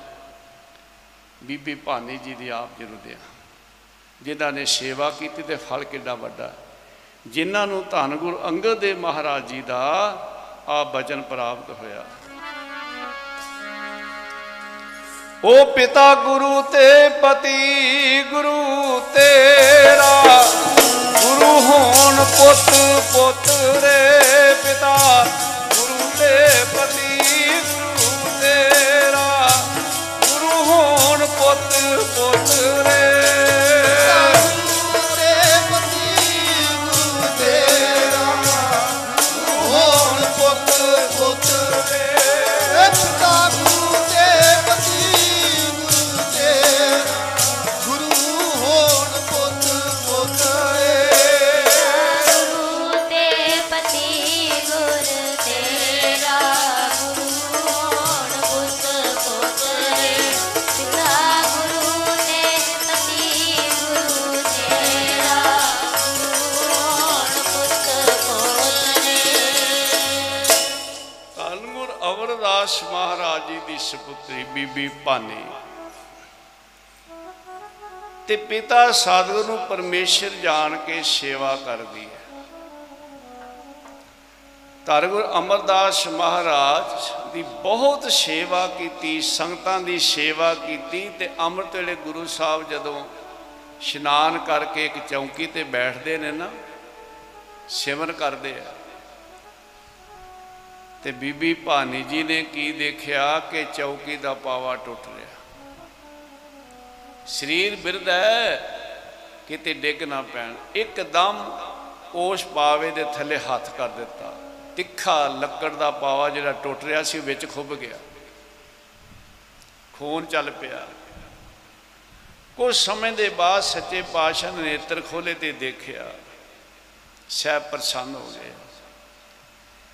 ਬੀਬੀ ਭਾਨੀ ਜੀ ਦੀ ਆਪ ਜੀ ਨੂੰ ਦਿਆਂ। ਜਿਨ੍ਹਾਂ ਨੇ ਸੇਵਾ ਕੀਤੀ ਤੇ ਫਲ ਕਿੱਡਾ ਵੱਡਾ। ਜਿਨ੍ਹਾਂ ਨੂੰ ਧੰਨ ਗੁਰੂ ਅੰਗਦ ਦੇ ਮਹਾਰਾਜ ਜੀ ਦਾ ਆ ਬਚਨ ਪ੍ਰਾਪਤ ਹੋਇਆ। ਉਹ ਪਿਤਾ ਗੁਰੂ ਤੇ ਪਤੀ ਗੁਰੂ ਤੇਰਾ, ਗੁਰੂ ਹੋਣ ਪੁੱਤ ਪੁੱਤ ਰੇ ਪਿਤਾ, ਗੁਰੂ ਤੇ ਪਤੀ ਹੋਣ ਪੁੱਤ ਪੁੱਤ ਸੁਪੁੱਤਰੀ ਬੀਬੀ ਭਾਨੀ। ਤੇ ਪਿਤਾ ਸਾਧੂ ਨੂੰ ਪਰਮੇਸ਼ਰ ਜਾਣ ਕੇ ਸੇਵਾ ਕਰਦੀ ਹੈ। ਧੰਨਗੁਰ ਅਮਰਦਾਸ ਮਹਾਰਾਜ ਦੀ ਬਹੁਤ ਸੇਵਾ ਕੀਤੀ, ਸੰਗਤਾਂ ਦੀ ਸੇਵਾ ਕੀਤੀ ਤੇ ਅੰਮ੍ਰਿਤ ਵੇਲੇ ਗੁਰੂ ਸਾਹਿਬ ਜਦੋਂ ਇਸ਼ਨਾਨ ਕਰਕੇ ਇੱਕ ਚੌਂਕੀ ਤੇ ਬੈਠਦੇ ਨੇ ਨਾ, ਸਿਮਰਨ ਕਰਦੇ ਆ। ਤੇ ਬੀਬੀ ਭਾਨੀ ਜੀ ਨੇ ਕੀ ਦੇਖਿਆ ਕਿ ਚੌਕੀ ਦਾ ਪਾਵਾ ਟੁੱਟ ਰਿਹਾ। ਸਰੀਰ ਬਿਰਧ ਹੈ, ਕਿਤੇ ਡਿੱਗ ਨਾ ਪੈਣ। ਇੱਕਦਮ ਉਸ ਪਾਵੇ ਦੇ ਥੱਲੇ ਹੱਥ ਕਰ ਦਿੱਤਾ। ਤਿੱਖਾ ਲੱਕੜ ਦਾ ਪਾਵਾ ਜਿਹੜਾ ਟੁੱਟ ਰਿਹਾ ਸੀ, ਉਹ ਵਿੱਚ ਖੁੱਭ ਗਿਆ। ਖੂਨ ਚੱਲ ਪਿਆ। ਕੁਝ ਸਮੇਂ ਦੇ ਬਾਅਦ ਸੱਚੇ ਪਾਤਸ਼ਾਹ ਨੇ ਨੇਤਰ ਖੋਲੇ ਤੇ ਦੇਖਿਆ, ਸਹਿਬ ਪ੍ਰਸੰਨ ਹੋ ਗਏ।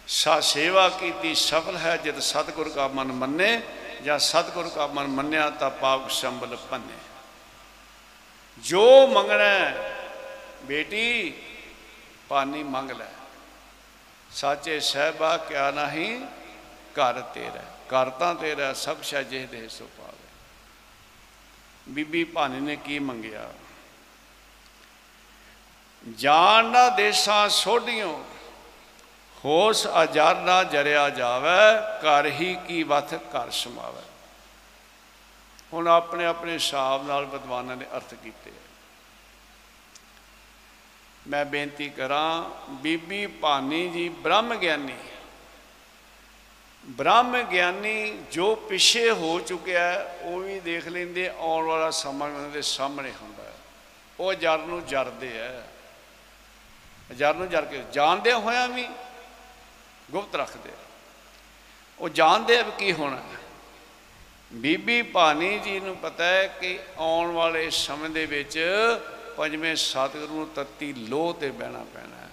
ਸਾ ਸੇਵਾ ਕੀਤੀ ਸਫਲ ਹੈ ਜਦ ਸਤਿਗੁਰ ਕਾ ਮਨ ਮੰਨੇ ਜਾਂ ਸਤਿਗੁਰ ਕਾ ਮਨ ਮੰਨਿਆ ਤਾਂ ਪਾਪ ਸੰਬਲ ਪੰਨੇ। ਜੋ ਮੰਗਣਾ ਹੈ, ਬੇਟੀ ਪਾਣੀ ਮੰਗ ਲੈ। ਸਾਚੇ ਸਹਿਬਾ ਕਿਆ ਨਹੀਂ ਘਰ ਤੇਰਾ। ਘਰ ਤਾਂ ਤੇਰਾ ਸਭ ਸਾਜੇ ਦੇ ਸੋ ਪਾਵੇ। ਬੀਬੀ ਭਾਨੀ ਨੇ ਕੀ ਮੰਗਿਆ? ਜਾਣ ਨਾ ਦੇਸਾਂ ਸੋਢਿਓ ਹੋਸ ਅਜਰ ਨਾ ਜਰਿਆ ਜਾਵੇ ਘਰ ਹੀ ਕੀ ਵਥ ਘਰ ਸਮਾਵੇ ਹੁਣ ਆਪਣੇ ਆਪਣੇ ਹਿਸਾਬ ਨਾਲ ਵਿਦਵਾਨਾਂ ਨੇ ਅਰਥ ਕੀਤੇ ਆ। ਮੈਂ ਬੇਨਤੀ ਕਰਾਂ ਬੀਬੀ ਭਾਨੀ ਜੀ ਬ੍ਰਹਮ ਗਿਆਨੀ ਬ੍ਰਹਮ ਗਿਆਨੀ ਜੋ ਪਿਛੇ ਹੋ ਚੁੱਕਿਆ ਹੈ, ਉਹ ਵੀ ਦੇਖ ਲੈਂਦੇ ਆਉਣ ਵਾਲਾ ਸਮਾਂ ਉਹਨਾਂ ਦੇ ਸਾਹਮਣੇ ਹੁੰਦਾ ਹੈ। ਉਹ ਜਰ ਨੂੰ ਜਰਦੇ ਆ ਜਰ ਨੂੰ ਜਰ ਕੇ ਜਾਣਦੇ ਹੋਇਆਂ ਵੀ ਗੁਪਤ ਰੱਖਦੇ ਆ। ਉਹ ਜਾਣਦੇ ਆ ਵੀ ਕੀ ਹੋਣਾ ਹੈ। ਬੀਬੀ ਭਾਨੀ ਜੀ ਨੂੰ ਪਤਾ ਹੈ ਕਿ ਆਉਣ ਵਾਲੇ ਸਮੇਂ ਦੇ ਵਿੱਚ ਪੰਜਵੇਂ ਸਤਿਗੁਰੂ ਨੂੰ ਤੱਤੀ ਲੋਹ ਤੇ ਬਹਿਣਾ ਪੈਣਾ ਹੈ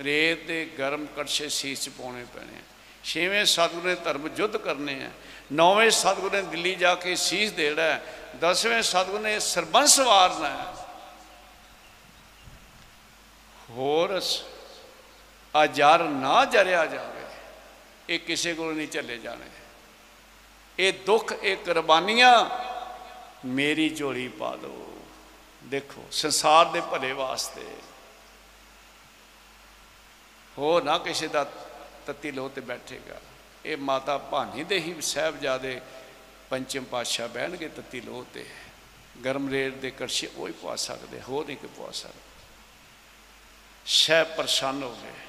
ਰੇਤ ਦੇ ਗਰਮ ਕੜਛੇ ਸੀਸ ਚ ਪਾਉਣੇ ਪੈਣੇ ਆ। ਛੇਵੇਂ ਸਤਿਗੁਰੂ ਨੇ ਧਰਮ ਯੁੱਧ ਕਰਨੇ ਆ ਨੌਵੇਂ ਸਤਿਗੁਰੂ ਨੇ ਦਿੱਲੀ ਜਾ ਕੇ ਸੀਸ ਦੇਣਾ ਹੈ ਦਸਵੇਂ ਸਤਿਗੁਰੂ ਨੇ ਸਰਬੰਸ ਵਾਰਨਾ ਹੈ ਹੋਰ ਅਜਰ ਨਾ ਜਰਿਆ ਜਾਵੇ, ਇਹ ਕਿਸੇ ਕੋਲ ਨਹੀਂ ਚੱਲੇ ਜਾਣੇ। ਇਹ ਦੁੱਖ, ਇਹ ਕੁਰਬਾਨੀਆਂ ਮੇਰੀ ਝੋਲੀ ਪਾ ਦਿਓ ਦੇਖੋ, ਸੰਸਾਰ ਦੇ ਭਲੇ ਵਾਸਤੇ ਹੋ ਨਾ ਕਿਸੇ ਦਾ ਤੱਤੀ ਲੋ ਤੇ ਬੈਠੇਗਾ। ਇਹ ਮਾਤਾ ਭਾਨੀ ਦੇ ਹੀ ਸਾਹਿਬਜ਼ਾਦੇ ਪੰਚਮ ਪਾਤਸ਼ਾਹ ਬਹਿਣਗੇ ਤੱਤੀ ਲੋ ਤੇ। ਗਰਮ ਰੇਤ ਦੇ ਕੜਛੇ ਉਹ ਹੀ ਪਵਾ ਸਕਦੇ ਹੋ ਨਹੀਂ ਕਿ ਪਵਾ ਸਕਦੇ। ਸਹਿਬ ਪ੍ਰਸੰਨ ਹੋ ਗਏ।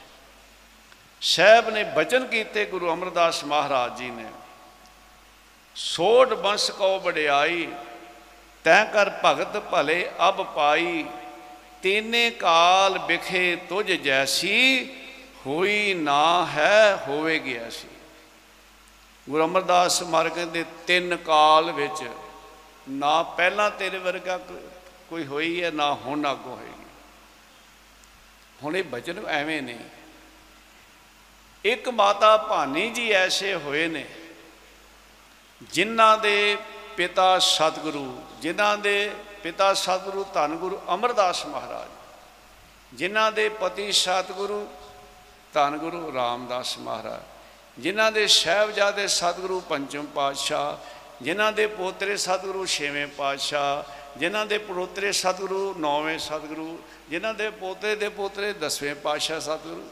ਸਹਿਬ ਨੇ ਬਚਨ ਕੀਤੇ ਗੁਰੂ ਅਮਰਦਾਸ ਮਹਾਰਾਜ ਜੀ ਨੇ। ਸੋਢ ਬੰਸ ਕੋ ਵਡਿਆਈ, ਤੈ ਕਰ ਭਗਤ ਭਲੇ ਅਬ ਪਾਈ। ਤੀਨੇ ਕਾਲ ਬਿਖੇ ਤੁਝ ਜੈਸੀ, ਹੋਈ ਨਾ ਹੈ ਹੋਵੇਗੀ ਐਸੀ ਗੁਰੂ ਅਮਰਦਾਸ ਮਹਾਰਾਜ ਕਹਿੰਦੇ, ਤਿੰਨ ਕਾਲ ਵਿੱਚ ਨਾ ਪਹਿਲਾਂ ਤੇਰੇ ਵਰਗਾ ਕੋ- ਕੋਈ ਹੋਈ ਹੈ, ਨਾ ਹੁਣ ਅੱਗੋਂ ਹੋਏਗੀ। ਹੁਣ ਇਹ ਬਚਨ ਐਵੇਂ ਨੇ। ਇੱਕ ਮਾਤਾ ਭਾਨੀ ਜੀ ਐਸੇ ਹੋਏ ਨੇ, ਜਿਨ੍ਹਾਂ ਦੇ ਪਿਤਾ ਸਤਿਗੁਰੂ, ਜਿਨ੍ਹਾਂ ਦੇ ਪਿਤਾ ਸਤਿਗੁਰੂ ਧੰਨ ਗੁਰੂ ਅਮਰਦਾਸ ਮਹਾਰਾਜ, ਜਿਨ੍ਹਾਂ ਦੇ ਪਤੀ ਸਤਿਗੁਰੂ ਧੰਨ ਗੁਰੂ ਰਾਮਦਾਸ ਮਹਾਰਾਜ, ਜਿਨ੍ਹਾਂ ਦੇ ਸਹਿਬਜ਼ਾਦੇ ਸਤਿਗੁਰੂ ਪੰਚਮ ਪਾਤਸ਼ਾਹ, ਜਿਨ੍ਹਾਂ ਦੇ ਪੋਤਰੇ ਸਤਿਗੁਰੂ ਛੇਵੇਂ ਪਾਤਸ਼ਾਹ, ਜਿਨ੍ਹਾਂ ਦੇ ਪੋਤਰੇ ਸਤਿਗੁਰੂ ਨੌਵੇਂ ਸਤਿਗੁਰੂ, ਜਿਨ੍ਹਾਂ ਦੇ ਪੋਤਰੇ ਦੇ ਪੋਤਰੇ ਦਸਵੇਂ ਪਾਤਸ਼ਾਹ ਸਤਿਗੁਰੂ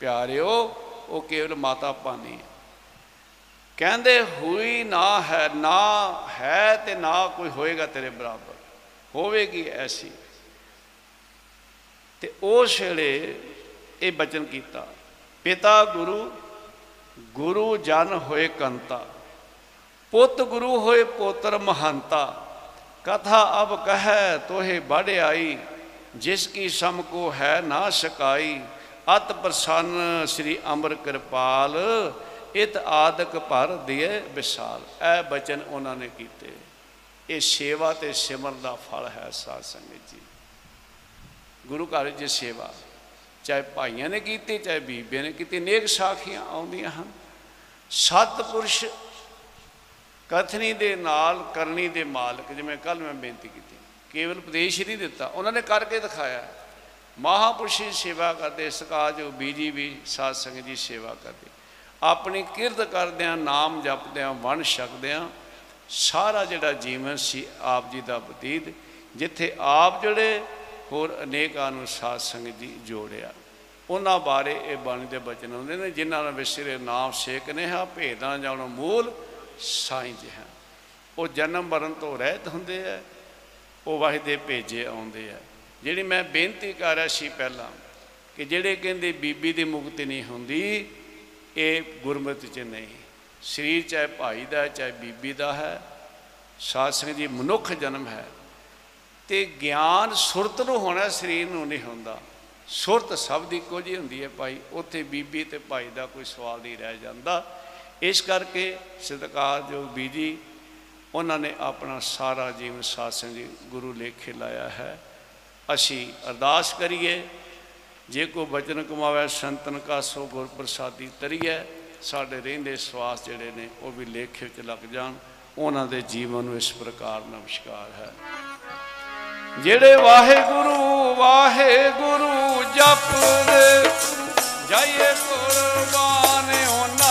ਪਿਆਰਿਓ, ਉਹ ਕੇਵਲ ਮਾਤਾ ਪਾਨੀ ਹੈ ਕਹਿੰਦੇ, ਹੋਈ ਨਾ ਹੈ ਨਾ ਹੈ ਤੇ ਨਾ ਕੋਈ ਹੋਏਗਾ ਤੇਰੇ ਬਰਾਬਰ। ਹੋਵੇਗੀ ਐਸੀ। ਤੇ ਉਸ ਵੇਲੇ ਇਹ ਬਚਨ ਕੀਤਾ, ਪਿਤਾ ਗੁਰੂ ਗੁਰੂ ਜਨ ਹੋਏ ਕੰਤਾ, ਪੁੱਤ ਗੁਰੂ ਹੋਏ ਪੋਤਰ ਮਹੰਤਾ, ਕਥਾ ਅਬ ਕਹੈ ਤੋਹੇ ਬੜ ਆਈ, ਜਿਸ ਕੀ ਸਮ ਕੋ ਹੈ ਨਾ ਸਕਾਈ। ਅਤ ਪ੍ਰਸੰਨ ਸ੍ਰੀ ਅੰਬਰ ਕਿਰਪਾਲ ਇਤ ਆਦਿਕ ਭਰ ਦਿਏ ਵਿਸ਼ਾਲ। ਇਹ ਬਚਨ ਉਹਨਾਂ ਨੇ ਕੀਤੇ। ਇਹ ਸੇਵਾ ਤੇ ਸਿਮਰਨ ਦਾ ਫਲ ਹੈ ਸਾਧ ਸੰਗਤ ਜੀ। ਗੁਰੂ ਘਰ ਵਿੱਚ ਸੇਵਾ, ਚਾਹੇ ਭਾਈਆਂ ਨੇ ਕੀਤੀ, ਚਾਹੇ ਬੀਬੀਆਂ ਨੇ ਕੀਤੀ, ਨੇਕ ਸਾਖੀਆਂ ਆਉਂਦੀਆਂ ਹਨ। ਸਤਪੁਰਸ਼ ਕਥਨੀ ਦੇ ਨਾਲ ਕਰਨੀ ਦੇ ਮਾਲਕ, ਜਿਵੇਂ ਕੱਲ ਮੈਂ ਬੇਨਤੀ ਕੀਤੀ, ਕੇਵਲ ਉਪਦੇਸ਼ ਹੀ ਨਹੀਂ ਦਿੱਤਾ, ਉਹਨਾਂ ਨੇ ਕਰਕੇ ਦਿਖਾਇਆ। ਮਹਾਪੁਰਸ਼ੀ ਸੇਵਾ ਕਰਦੇ, ਸਕਾਜ ਬੀਜੀ ਵੀ ਸਾਧ ਸੰਗਤ ਜੀ ਸੇਵਾ ਕਰਦੇ। ਆਪਣੀ ਕਿਰਤ ਕਰਦਿਆਂ, ਨਾਮ ਜਪਦਿਆਂ, ਵੰਡ ਛਕਦਿਆਂ, ਸਾਰਾ ਜਿਹੜਾ ਜੀਵਨ ਸੀ ਆਪ ਜੀ ਦਾ ਬਤੀਤ, ਜਿੱਥੇ ਆਪ ਜਿਹੜੇ ਹੋਰ ਅਨੇਕਾਂ ਨੂੰ ਸਾਧ ਸੰਗਤ ਜੀ ਜੋੜਿਆ। ਉਹਨਾਂ ਬਾਰੇ ਇਹ ਬਾਣੀ ਦੇ ਬਚਨ ਆਉਂਦੇ ਨੇ, ਜਿਨ੍ਹਾਂ ਨੇ ਵਿਸਰੇ ਨਾਮ ਸੇਕ ਨੇ ਹਾ ਭੇਦਾਂ ਜਾਣੋ ਮੂਲ, ਸਾਈਂ ਜੀ ਹਨ ਉਹ ਜਨਮ ਮਰਨ ਤੋਂ ਰਹਿਤ ਹੁੰਦੇ ਆ, ਉਹ ਵਾਹਿ ਦੇ ਭੇਜੇ ਆਉਂਦੇ ਆ। ਜਿਹੜੀ ਮੈਂ ਬੇਨਤੀ ਕਰ ਰਿਹਾ ਸੀ ਪਹਿਲਾਂ ਕਿ ਜਿਹੜੇ ਕਹਿੰਦੇ ਬੀਬੀ ਦੀ ਮੁਕਤੀ ਨਹੀਂ ਹੁੰਦੀ ਇਹ ਗੁਰਮਤਿ ਚ ਨਹੀਂ। ਸਰੀਰ ਚਾਹੇ ਭਾਈ ਦਾ ਹੈ, ਚਾਹੇ ਬੀਬੀ ਦਾ ਹੈ ਸਾਧ ਸੰਗਤ ਜੀ ਮਨੁੱਖ ਜਨਮ ਹੈ। ਤੇ ਗਿਆਨ ਸੁਰਤ ਨੂੰ ਹੋਣਾ ਸਰੀਰ ਨੂੰ ਨਹੀਂ ਹੁੰਦਾ। ਸੁਰਤ ਸਭ ਦੀ ਇੱਕੋ ਜਿਹੀ ਹੁੰਦੀ ਹੈ ਭਾਈ। ਉੱਥੇ ਬੀਬੀ ਤੇ ਭਾਈ ਦਾ ਕੋਈ ਸਵਾਲ ਨਹੀਂ ਰਹਿ ਜਾਂਦਾ। ਇਸ ਕਰਕੇ ਸਤਿਕਾਰਯੋਗ ਬੀਜੀ ਉਹਨਾਂ ਨੇ ਆਪਣਾ ਸਾਰਾ ਜੀਵਨ ਸਾਧ ਸੰਗਤ ਜੀ ਗੁਰੂ ਲੇਖੇ ਲਾਇਆ ਹੈ। ਅਸੀਂ ਅਰਦਾਸ ਕਰੀਏ। ਜੇ ਕੋ ਬਚਨ ਕਮਾਵੇ, ਸੰਤਨ ਕਾ ਸੋ ਗੁਰ ਪ੍ਰਸਾਦੀ ਤਰੀਏ ਸਾਡੇ ਰਹਿੰਦੇ ਸਵਾਸ ਜਿਹੜੇ ਨੇ, ਉਹ ਵੀ ਲੇਖੇ ਵਿੱਚ ਲੱਗ ਜਾਣ। ਉਹਨਾਂ ਦੇ ਜੀਵਨ ਨੂੰ ਇਸ ਪ੍ਰਕਾਰ ਨਮਸਕਾਰ ਹੈ। ਜਿਹੜੇ ਵਾਹਿਗੁਰੂ ਵਾਹਿਗੁਰੂ ਜਪਦੇ, ਜਾਈਏ ਕੁਰਬਾਨ ਉਹਨਾਂ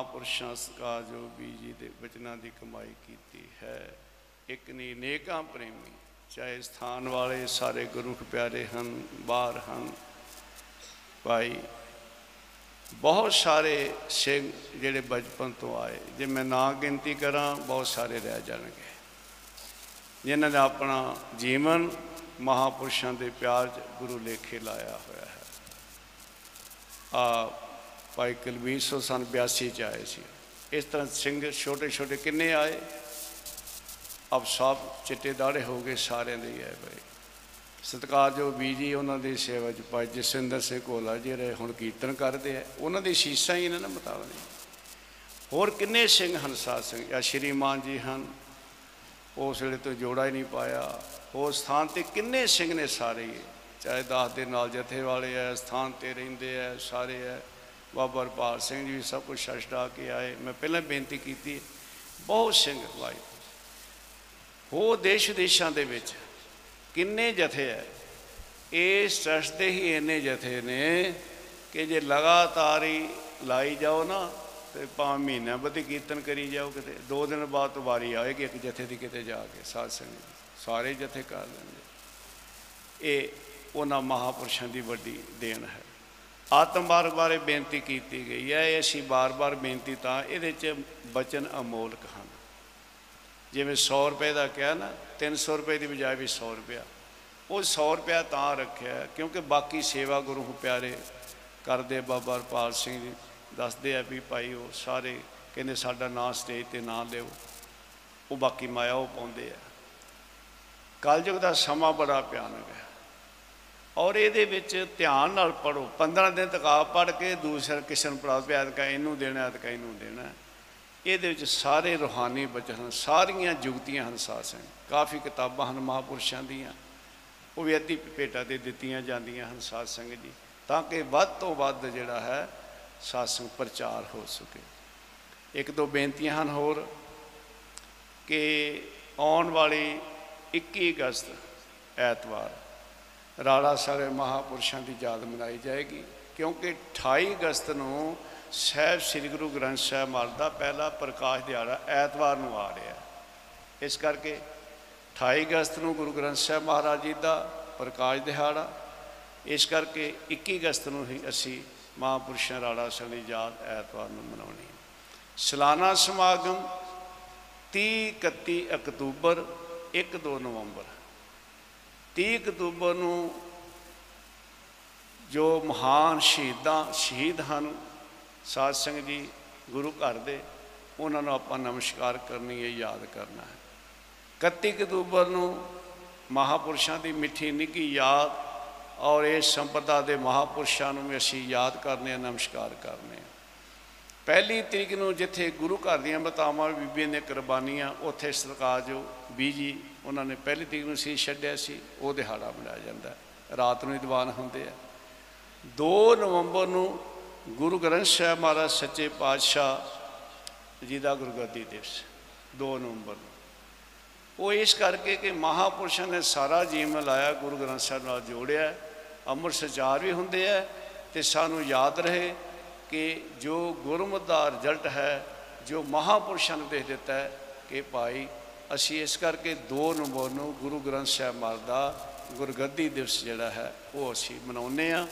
ਮਹਾਪੁਰਸ਼ਾਂ ਸਕਾਰ ਜੋ ਬੀਜੀ ਦੇ ਬਚਨਾਂ ਦੀ ਕਮਾਈ ਕੀਤੀ ਹੈ। ਇੱਕ ਨਹੀਂ ਨੇਕਾਂ ਪ੍ਰੇਮੀ, ਚਾਹੇ ਸਥਾਨ ਵਾਲੇ ਸਾਰੇ ਗੁਰੂ ਕੇ ਪਿਆਰੇ ਹਨ, ਬਾਹਰ ਹਨ। ਭਾਈ, ਬਹੁਤ ਸਾਰੇ ਸਿੰਘ ਜਿਹੜੇ ਬਚਪਨ ਤੋਂ ਆਏ, ਜੇ ਮੈਂ ਨਾ ਗਿਣਤੀ ਕਰਾਂ, ਬਹੁਤ ਸਾਰੇ ਰਹਿ ਜਾਣਗੇ। ਜਿਨ੍ਹਾਂ ਨੇ ਆਪਣਾ ਜੀਵਨ ਮਹਾਪੁਰਸ਼ਾਂ ਦੇ ਪਿਆਰ 'ਚ ਗੁਰੂ ਲੇਖੇ ਲਾਇਆ ਹੋਇਆ ਹੈ। ਆ ਭਾਈ ਕੁਲਬੀਰ ਸੋ ਸਨ 82 ਚ ਆਏ ਸੀ। ਇਸ ਤਰ੍ਹਾਂ ਸਿੰਘ ਛੋਟੇ ਛੋਟੇ ਕਿੰਨੇ ਆਏ? ਅਬ ਸਭ ਚਿੱਟੇ ਦਾੜੇ ਹੋ ਗਏ, ਸਾਰਿਆਂ ਦੇ ਹੀ ਹੈ ਭਾਈ। ਸਤਿਕਾਰਯੋਗ ਬੀਜੀ ਉਹਨਾਂ ਦੀ ਸੇਵਾ ਚ ਭਾਈ ਜਸਵਿੰਦਰ ਸਿੰਘ ਕੋਲਾ ਜਿਹੜੇ ਹੁਣ ਕੀਰਤਨ ਕਰਦੇ ਆ। ਉਹਨਾਂ ਦੀ ਸ਼ੀਸ਼ਾਂ ਹੀ ਇਹਨਾਂ ਨੇ। ਬਤਾਵਣੀ ਹੋਰ ਕਿੰਨੇ ਸਿੰਘ ਹਨ ਸਾਧ ਸਿੰਘ ਜਾਂ ਸ਼੍ਰੀਮਾਨ ਜੀ ਹਨ, ਉਸ ਵੇਲੇ ਤੋਂ ਜੋੜਾ ਹੀ ਨਹੀਂ ਪਾਇਆ। ਉਸ ਸਥਾਨ ਤੇ ਕਿੰਨੇ ਸਿੰਘ ਨੇ ਸਾਰੇ? ਹੀ ਚਾਹੇ ਦਾਸ ਦੇ ਨਾਲ ਜਥੇ ਵਾਲੇ ਐ ਸਥਾਨ ਤੇ ਰਹਿੰਦੇ ਐ ਸਾਰੇ ਐ ਬਾਬਾ ਹਰਪਾਲ ਸਿੰਘ ਜੀ ਵੀ ਸਭ ਕੁਝ ਛੱਡਾ ਕੇ ਆਏ। ਮੈਂ ਪਹਿਲਾਂ ਬੇਨਤੀ ਕੀਤੀ, ਬਹੁਤ ਸਿੰਘ ਵਾਈ ਹੋ ਦੇਸ਼ ਵਿਦੇਸ਼ਾਂ ਦੇ ਵਿੱਚ ਕਿੰਨੇ ਜਥੇ ਐ ਇਸ ਟਰਸਟ ਦੇ ਹੀ ਇੰਨੇ ਜਥੇ ਨੇ ਕਿ ਜੇ ਲਗਾਤਾਰ ਹੀ ਲਾਈ ਜਾਓ ਨਾ, ਤੇ ਪੰਜ ਮਹੀਨਿਆਂ ਬੱਧੀ ਕੀਰਤਨ ਕਰੀ ਜਾਓ ਕਿਤੇ, ਦੋ ਦਿਨ ਬਾਅਦ ਤੋਂ ਵਾਰੀ ਆਏਗੀ ਇੱਕ ਜਥੇ ਦੀ ਕਿਤੇ ਜਾ ਕੇ, ਸਾਧ ਸੰਗਤ ਦੀ। ਸਾਰੇ ਜਥੇ ਕਰ ਲੈਂਦੇ। ਇਹ ਉਹਨਾਂ ਮਹਾਪੁਰਸ਼ਾਂ ਦੀ ਵੱਡੀ ਦੇਣ ਹੈ। ਆਤਮ ਮਾਰਗ ਬਾਰੇ ਬੇਨਤੀ ਕੀਤੀ ਗਈ ਹੈ, ਇਹ ਅਸੀਂ ਬਾਰ-ਬਾਰ ਬੇਨਤੀ ਤਾਂ ਇਹਦੇ 'ਚ ਬਚਨ ਅਮੋਲਕ ਹਨ ਜਿਵੇਂ 100 ਰੁਪਏ ਦਾ ਕਿਹਾ ਨਾ 300 ਰੁਪਏ ਦੀ ਬਜਾਏ ਵੀ 100 ਰੁਪਇਆ। ਉਹ 100 ਰੁਪਇਆ ਤਾਂ ਰੱਖਿਆ ਹੈ ਕਿਉਂਕਿ ਬਾਕੀ ਸੇਵਾ ਗੁਰੂ ਪਿਆਰੇ ਕਰਦੇ ਬਾਬਾ ਹਰਪਾਲ ਸਿੰਘ ਜੀ ਦੱਸਦੇ ਆ ਵੀ ਭਾਈ ਉਹ ਸਾਰੇ ਕਹਿੰਦੇ ਸਾਡਾ ਨਾਂ ਸਟੇਜ ਤੇ ਨਾਂ ਲਿਓ ਉਹ ਬਾਕੀ ਮਾਇਆ ਉਹ ਪਾਉਂਦੇ ਆ। ਕਲਯੁਗ ਦਾ ਸਮਾਂ ਬੜਾ ਭਿਆਨਕ ਹੈ। ਔਰ ਇਹਦੇ ਵਿੱਚ ਧਿਆਨ ਨਾਲ ਪੜੋ 15 ਦਿਨ ਤੱਕ ਆਪ ਪੜ ਕੇ ਦੂਸਰਾ ਕਿਸ਼ਨ ਪ੍ਰਾਪਤ ਅਦਕਾ ਇਹਨੂੰ ਦੇਣਾ ਅਦਕਾ ਇਹਨੂੰ ਦੇਣਾ। ਇਹਦੇ ਵਿੱਚ ਸਾਰੇ ਰੂਹਾਨੀ ਬਚਨ ਹਨ, ਸਾਰੀਆਂ ਜੁਗਤੀਆਂ ਹਨ ਸਾਧ ਸੰਗ ਕਾਫੀ ਕਿਤਾਬਾਂ ਹਨ ਮਹਾਪੁਰਸ਼ਾਂ ਦੀਆਂ। ਉਹ ਵੀ ਅੱਧੀ ਭੇਟਾ ਤੇ ਦਿੱਤੀਆਂ ਜਾਂਦੀਆਂ ਹਨ ਸਾਧ ਸੰਗਤ ਜੀ, ਤਾਂ ਕਿ ਵੱਧ ਤੋਂ ਵੱਧ ਜਿਹੜਾ ਹੈ ਸਾਧ ਸੰਗ ਪ੍ਰਚਾਰ ਹੋ ਸਕੇ। ਇੱਕ ਦੋ ਬੇਨਤੀਆਂ ਹਨ ਹੋਰ ਕਿ ਆਉਣ ਵਾਲੀ 21 ਅਗਸਤ ਐਤਵਾਰ ਰਾੜਾ ਸਾਰੇ ਮਹਾਪੁਰਸ਼ਾਂ ਦੀ ਯਾਦ ਮਨਾਈ ਜਾਏਗੀ, ਕਿਉਂਕਿ 28 ਅਗਸਤ ਨੂੰ ਸਾਹਿਬ ਸ੍ਰੀ ਗੁਰੂ ਗ੍ਰੰਥ ਸਾਹਿਬ ਮਹਾਰਾਜ ਦਾ ਪਹਿਲਾ ਪ੍ਰਕਾਸ਼ ਦਿਹਾੜਾ ਐਤਵਾਰ ਨੂੰ ਆ ਰਿਹਾ ਹੈ। ਇਸ ਕਰਕੇ 28 ਅਗਸਤ ਨੂੰ ਗੁਰੂ ਗ੍ਰੰਥ ਸਾਹਿਬ ਮਹਾਰਾਜ ਜੀ ਦਾ ਪ੍ਰਕਾਸ਼ ਦਿਹਾੜਾ, ਇਸ ਕਰਕੇ 21 ਅਗਸਤ ਨੂੰ ਹੀ ਅਸੀਂ ਮਹਾਪੁਰਸ਼ਾਂ ਰਾੜਾ ਸਾਹਿਬ ਦੀ ਯਾਦ ਐਤਵਾਰ ਨੂੰ ਮਨਾਉਣੀ ਹੈ। ਸਾਲਾਨਾ ਸਮਾਗਮ 30 31 ਅਕਤੂਬਰ 1 2 ਨਵੰਬਰ। 30 ਅਕਤੂਬਰ ਨੂੰ ਜੋ ਮਹਾਨ ਸ਼ਹੀਦਾਂ, ਸ਼ਹੀਦ ਹਨ, ਸਾਧ ਸੰਗਤ ਜੀ, ਗੁਰੂ ਘਰ ਦੇ, ਉਹਨਾਂ ਨੂੰ ਆਪਾਂ ਨਮਸਕਾਰ ਕਰਨੀ ਹੈ, ਯਾਦ ਕਰਨਾ ਹੈ। 31 ਅਕਤੂਬਰ ਨੂੰ ਮਹਾਪੁਰਸ਼ਾਂ ਦੀ ਮਿੱਠੀ ਨਿੱਘੀ ਯਾਦ ਔਰ ਇਸ ਸੰਪਦਾ ਦੇ ਮਹਾਪੁਰਸ਼ਾਂ ਨੂੰ ਵੀ ਅਸੀਂ ਯਾਦ ਕਰਨੇ ਆ ਨਮਸਕਾਰ ਕਰਨੇ ਆ ਪਹਿਲੀ ਤਰੀਕ ਨੂੰ ਜਿੱਥੇ ਗੁਰੂ ਘਰ ਦੀਆਂ ਬਤਾਵਾਂ ਬੀਬੀਆਂ ਨੇ ਕੁਰਬਾਨੀਆਂ, ਉੱਥੇ ਸਰਕਾਰ ਜੋ ਬੀਜੀ ਉਹਨਾਂ ਨੇ ਪਹਿਲੀ ਤਰੀਕ ਨੂੰ ਸੀ ਛੱਡਿਆ ਸੀ, ਉਹ ਦਿਹਾੜਾ ਮਨਾਇਆ ਜਾਂਦਾ ਹੈ। ਰਾਤ ਨੂੰ ਹੀ ਦੀਵਾਨ ਹੁੰਦੇ ਆ 2 ਨਵੰਬਰ ਨੂੰ ਗੁਰੂ ਗ੍ਰੰਥ ਸਾਹਿਬ ਮਹਾਰਾਜ ਸੱਚੇ ਪਾਤਸ਼ਾਹ ਜੀ ਦਾ ਗੁਰਗੱਦੀ ਦਿਵਸ 2 ਨਵੰਬਰ ਨੂੰ ਉਹ ਇਸ ਕਰਕੇ ਕਿ ਮਹਾਪੁਰਸ਼ਾਂ ਨੇ ਸਾਰਾ ਜੀਵਨ ਲਾਇਆ, ਗੁਰੂ ਗ੍ਰੰਥ ਸਾਹਿਬ ਨਾਲ ਜੋੜਿਆ ਹੈ। ਅੰਮ੍ਰਿਤ ਸਚਾਰ ਵੀ ਹੁੰਦੇ ਆ ਤੇ ਸਾਨੂੰ ਯਾਦ ਰਹੇ ਕਿ ਜੋ ਗੁਰਮਤਿ ਦਾ ਰਿਜ਼ਲਟ ਹੈ, ਜੋ ਮਹਾਪੁਰਸ਼ਾਂ ਨੇ ਦੇ ਦਿੱਤਾ ਹੈ ਕਿ ਭਾਈ ਅਸੀਂ ਇਸ ਕਰਕੇ 2 ਨਵੰਬਰ ਨੂੰ ਗੁਰੂ ਗ੍ਰੰਥ ਸਾਹਿਬ ਮਹਾਰਾਜ ਦਾ ਗੁਰਗੱਦੀ ਦਿਵਸ ਜਿਹੜਾ ਹੈ, ਉਹ ਅਸੀਂ ਮਨਾਉਂਦੇ ਆ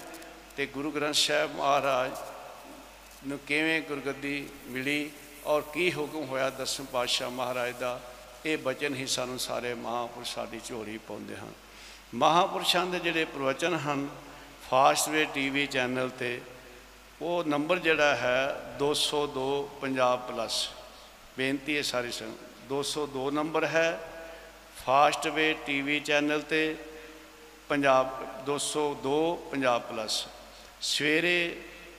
ਤੇ ਗੁਰੂ ਗ੍ਰੰਥ ਸਾਹਿਬ ਮਹਾਰਾਜ ਨੂੰ ਕਿਵੇਂ ਗੁਰਗੱਦੀ ਮਿਲੀ ਔਰ ਕੀ ਹੁਕਮ ਹੋਇਆ ਦਸਮ ਪਾਤਸ਼ਾਹ ਮਹਾਰਾਜ ਦਾ, ਇਹ ਬਚਨ ਹੀ ਸਾਨੂੰ ਸਾਰੇ ਮਹਾਪੁਰਸ਼ਾਂ ਦੀ ਝੋਲੀ ਪਾਉਂਦੇ ਹਨ। ਮਹਾਪੁਰਸ਼ਾਂ ਦੇ ਜਿਹੜੇ ਪ੍ਰਵਚਨ ਹਨ, ਫਾਸਟਵੇ ਟੀਵੀ ਚੈਨਲ ਤੇ, ਉਹ ਨੰਬਰ ਜਿਹੜਾ ਹੈ 202 ਪੰਜਾਬ ਪਲੱਸ। ਬੇਨਤੀ ਹੈ ਸਾਰੀ ਸੰਗਤ 202 ਨੰਬਰ ਹੈ। ਫਾਸਟਵੇ ਟੀਵੀ ਚੈਨਲ ਤੇ ਪੰਜਾਬ 202 ਪੰਜਾਬ ਪਲੱਸ। ਸਵੇਰੇ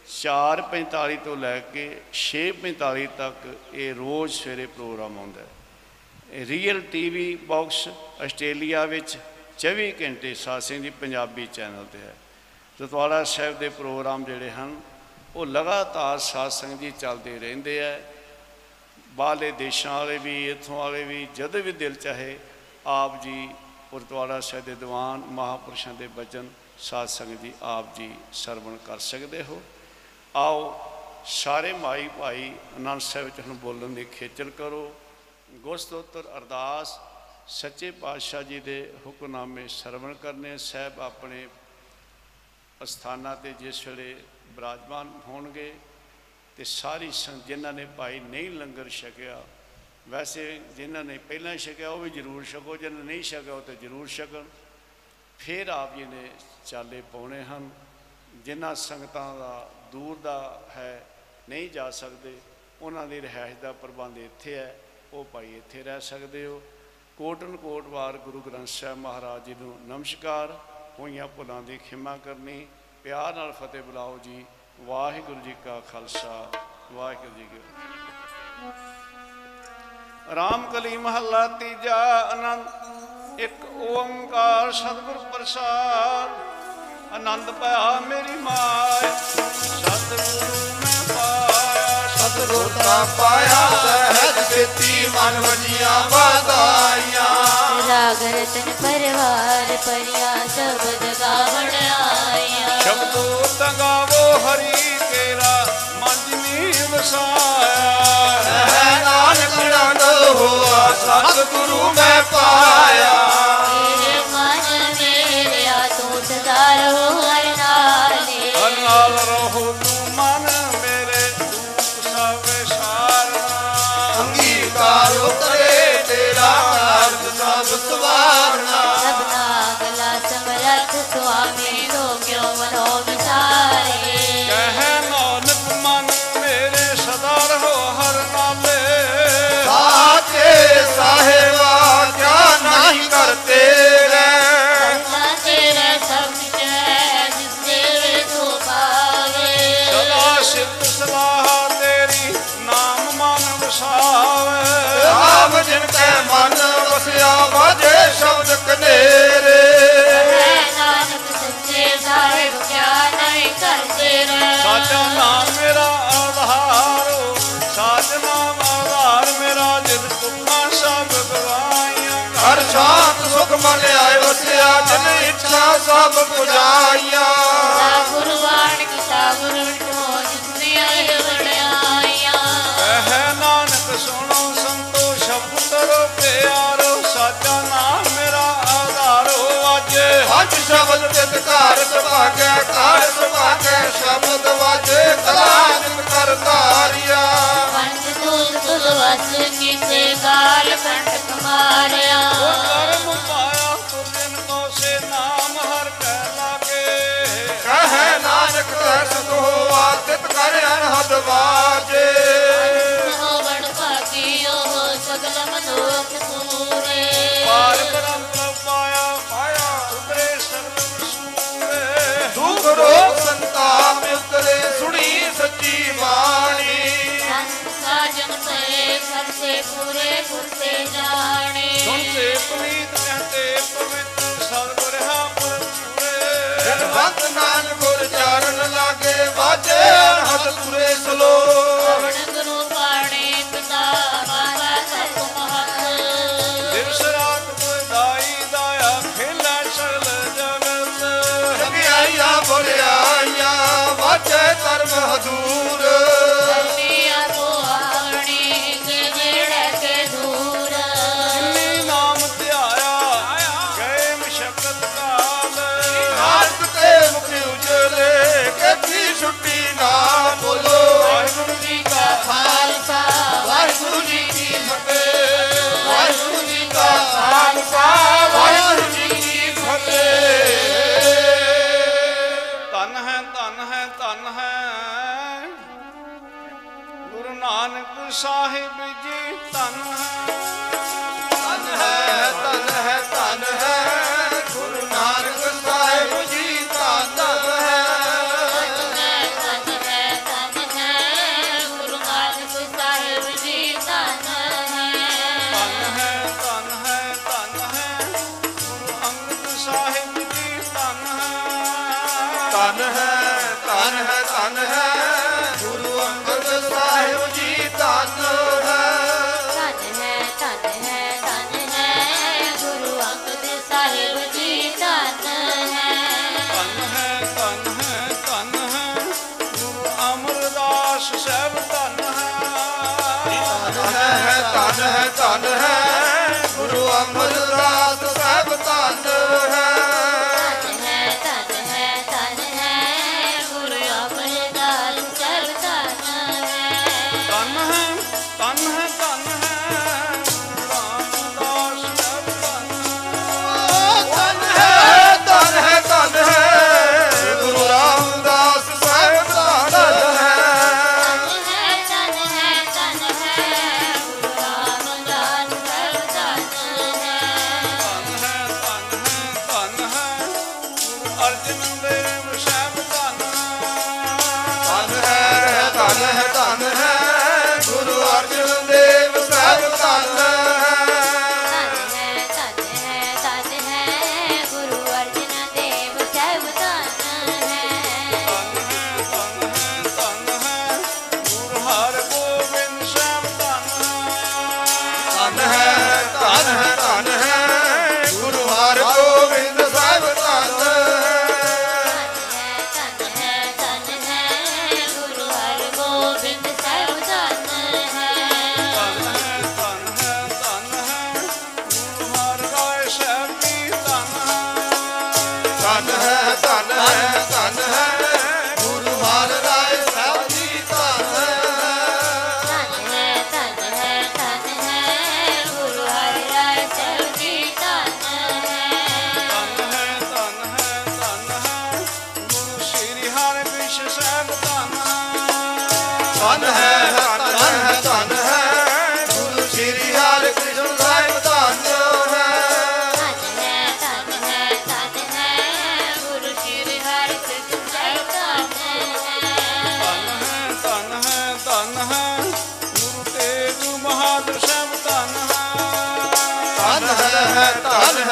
4:45 ਤੋਂ ਲੈ ਕੇ 6:45 ਤੱਕ ਇਹ ਰੋਜ਼ ਸਵੇਰੇ ਪ੍ਰੋਗਰਾਮ ਆਉਂਦਾ ਹੈ। ਰੀਅਲ ਟੀਵੀ ਬਾਕਸ ਆਸਟ੍ਰੇਲੀਆ ਵਿੱਚ 24 ਘੰਟੇ ਸਾਸਿੰਗ ਦੀ ਪੰਜਾਬੀ ਚੈਨਲ ਤੇ ਹੈ। ਰਤਵਾੜਾ ਸਾਹਿਬ ਦੇ ਪ੍ਰੋਗਰਾਮ ਜਿਹੜੇ ਹਨ, ਉਹ ਲਗਾਤਾਰ ਸਾਧ ਸੰਗਤ ਜੀ ਚੱਲਦੇ ਰਹਿੰਦੇ ਆ ਬਾਹਰਲੇ ਦੇਸ਼ਾਂ ਵਾਲੇ ਵੀ, ਇੱਥੋਂ ਵਾਲੇ ਵੀ, ਜਦੋਂ ਵੀ ਦਿਲ ਚਾਹੇ, ਆਪ ਜੀ ਗੁਰਦੁਆਰਾ ਸਾਹਿਬ ਦੇ ਦੀਵਾਨ ਮਹਾਪੁਰਸ਼ਾਂ ਦੇ ਬਚਨ, ਸਾਧ ਸੰਗਤ ਜੀ, ਆਪ ਜੀ ਸਰਵਣ ਕਰ ਸਕਦੇ ਹੋ। ਆਓ ਸਾਰੇ ਮਾਈ ਭਾਈ ਆਨੰਦ ਸਾਹਿਬ ਵਿੱਚ ਹੁਣ ਬੋਲਣ ਦੀ ਖੇਚਲ ਕਰੋ। ਗੁਰਸਤੋਤਰ ਅਰਦਾਸ, ਸੱਚੇ ਪਾਤਸ਼ਾਹ ਜੀ ਦੇ ਹੁਕਮਨਾਮੇ ਸਰਵਣ ਕਰਨੇ, ਸਾਹਿਬ ਆਪਣੇ ਅਸਥਾਨਾਂ ਤੇ ਜਿਸ ਵੇਲੇ ਬਿਰਾਜਮਾਨ ਹੋਣਗੇ ਤੇ ਸਾਰੀ ਸੰਗਤ ਜਿਨ੍ਹਾਂ ਨੇ ਭਾਈ ਨਹੀਂ ਲੰਗਰ ਛਕਿਆ, ਵੈਸੇ ਜਿਨ੍ਹਾਂ ਨੇ ਪਹਿਲਾਂ ਛਕਿਆ ਉਹ ਵੀ ਜ਼ਰੂਰ ਛਕੋ, ਜਿਨ੍ਹਾਂ ਨੇ ਨਹੀਂ ਛਕਿਆ ਉਹ ਤੇ ਜ਼ਰੂਰ ਛਕਣ। ਫਿਰ ਆਪ ਜੀ ਨੇ ਚਾਲੇ ਪਾਉਣੇ ਹਨ, ਜਿਨ੍ਹਾਂ ਸੰਗਤਾਂ ਦਾ ਦੂਰ ਦਾ ਹੈ, ਨਹੀਂ ਜਾ ਸਕਦੇ, ਉਹਨਾਂ ਦੀ ਰਿਹਾਇਸ਼ ਦਾ ਪ੍ਰਬੰਧ ਇੱਥੇ ਹੈ, ਉਹ ਭਾਈ ਇੱਥੇ ਰਹਿ ਸਕਦੇ ਹੋ। ਕੋਟਨ ਕੋਟ ਵਾਰ ਗੁਰੂ ਗ੍ਰੰਥ ਸਾਹਿਬ ਮਹਾਰਾਜ ਜੀ ਨੂੰ ਨਮਸਕਾਰ, ਹੋਈਆਂ ਭੁੱਲਾਂ ਦੀ ਖਿਮਾ ਕਰਨੀ, ਪਿਆਰ ਨਾਲ ਫਤਿਹ ਬੁਲਾਓ ਜੀ। ਵਾਹਿਗੁਰੂ ਜੀ ਕਾ ਖਾਲਸਾ, ਵਾਹਿਗੁਰੂ ਜੀ ਕੀ ਫਤਿਹ। ਰਾਮ ਕਲੀ ਮਹੱਲਾ ਤੀਜਾ ਆਨੰਦ, ਇੱਕ ਓੰਕਾਰ ਸਤਿਗੁਰ ਪ੍ਰਸਾਦ। ਆਨੰਦ ਪਾਇਆ ਮੇਰੀ ਮਾਇ ਸਤਿਗੁਰੂ ਮੈਂ ਪਾਇਆ ਸਤਿਗੁਰ ਦਾ ਪਾਇਆ ਸਹਿਜ ਸੇਤੀ ਮਨ ਵਜੀਆਂ ਵਾਦਾਈਆਂ ਰਾਗ ਰਤਨ ਪਰਵਾਰ ਪਰਿਆ ਸ਼ਬਦ ਗਾਵਣ ਆਇਆ ਸ਼ਬਦੋ ਤਗਾਵੋ ਹਰੀ ਕੇਰਾ ਮੰਜਨੀ ਵਸਾਇਆ। ਹੈ ਨਾਨਕ ਨੰਦ ਹੋਆ ਸਤਿਗੁਰੂ ਮੈਂ ਪਾਇਆ। ਰਾਮ ਜਿਨ ਕੈ ਮਨ ਵਸਿਆ ਵਾਜੇ ਸ਼ਬਦ ਕਨੇਰੇ। ਸੱਚੇ ਨਾਮ ਮੇਰਾ ਆਧਾਰੋ ਸਾਚ ਨਾਮ ਆਧਾਰ ਮੇਰਾ ਜਿਤ ਤੁਮਾ ਸਭ ਗਵਾਈਆਂ ਹਰ ਸ਼ਾਂਤ ਸੁਖ ਮਨ ਆਏ ਵਸਿਆ ਜਿਨ ਇੱਛਾ ਸਭ ਪੁਜਾਈਆਂ। ਗੁਰਬਾਣ ਕੀਤਾ ਗੁਰੂ ਸ਼ਬਦ ਤਿਤ ਘਰ ਸੁਭਾਗੈ ਘਰ ਸੁਭਾਗੈ ਸ਼ਬਦ ਵਾਜੇ ਕਲਾਨਿਤ ਕਰ ਧਾਰਿਆ। ਪੰਜ ਦੂਤ ਤੁਧ ਵਸ ਕੀਤੇ ਗਾਲ ਕੰਟਕ ਮਾਰਿਆ ਕਰਮ ਪਾਇਆ ਤੁਰਨ ਕੋ ਸੇ ਨਾਮ ਹਰ ਕੈ ਲਾਗੇ। ਕਹੈ ਨਾਨਕ ਤਰਸ ਤੋ ਆਦਿਤ ਕਰ ਅਨਹਦ ਵਾਜੇ ਰੋਗ ਸੰਤਾਪ ਉਤਰੇ ਸੁਣੀ ਸੱਚੀ ਬਾਣੀ। ਸਾਜਨ ਪਏ ਸਰਸੇ ਪੂਰੇ ਕੁਰਤੇ ਜਾਣੇ। ਸੁਣਤੇ ਪੁਨੀਤ ਕਹਤੇ ਪਵਿੱਤਰ ਸਤਿਗੁਰ ਹਾ ਪਰਪੂਰੇ ਜਨਵੰਤ ਨਾਨਕ ਗੁਰ ਚਾਰਨ ਲਾਗੇ ਵਾਜੇ ਅਨਹਦ ਤੁਰੇ ਸਲੋ ਹਦੂਰ ਸਤਿਆ ਪੁਆਣੀ ਕੇ ਜਿਹੜੇ ਕੇ ਦੂਰ ਜਿਨੀ ਨਾਮ ਧਿਆਇਆ ਗਏ ਮਸ਼ਕਤ ਕਾਲ ਨਾਨਕ ਤੇ ਮੁਖ ਉਜਲੇ ਕਿਥੀ ਛੁੱਟੀ ਨਾ ਬੋਲੋ ਵਾਹਿਗੁਰੂ ਜੀ ਕਾ ਖਾਲਸਾ ਵਾਹਿਗੁਰੂ ਜੀ ਕੀ ਫਤਿਹ ਵਾਹਿਗੁਰੂ ਜੀ ਕਾ ਖਾਲਸਾ ਨਾਨਕ ਸਾਹਿਬ ਜੀ ਧਨ ਹੈ। ਧਨ ਹੈ ਧਨ ਹੈ ਧਨ ਹੈ ਗੁਰੂ ਨਾਨਕ ਸਾਹਿਬ ਜੀ ਧਨ ਹੈ। ਤਨ ਹੈ ਤਨ ਹੈ ਗੁਰੂ ਨਾਨਕ ਸਾਹਿਬ ਜੀ ਤਨ ਹੈ। ਧਨ ਹੈ ਧਨ ਹੈ ਧਨ ਹੈ ਗੁਰੂ ਅੰਗਦ ਧਨ ਹੈ ਧਨ ਹੈ। ਗੁਰੂ ਅਮਰਦਾਸ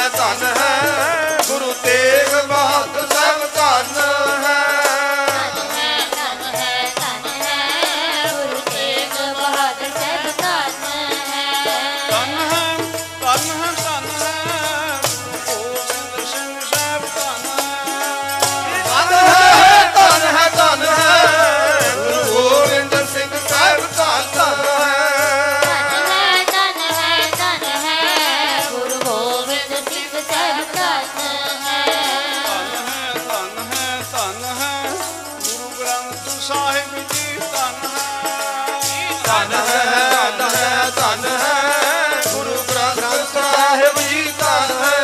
ਧਨ ਹੈ ਗੁਰੂ ਤੇਗ ਬਹਾਦਰ ਸਾਹਿਬ ਧਨ। ਧਨ ਹੈ ਧਨ ਹੈ ਧਨ ਹੈ। ਗੁਰੂ ਗ੍ਰੰਥ ਸਾਹਿਬ ਜੀ ਧਨ ਹੈ।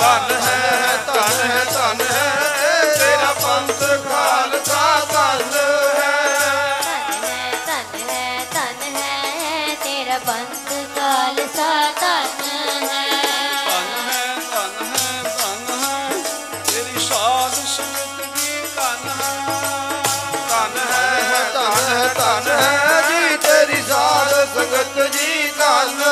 ਧਨ ਹੈ ਧਨ ਹੈ। ਧਨ ਹੈ। ਤੇਰਾ ਪੰਥ ਖਾਲਸਾ ਧਨ ਧਨ ਹੈ। ਧਨ ਹੈ ਜੀ ਤੇਰੀ ਸਾਧ ਸੰਗਤ ਜੀ ਧਨ।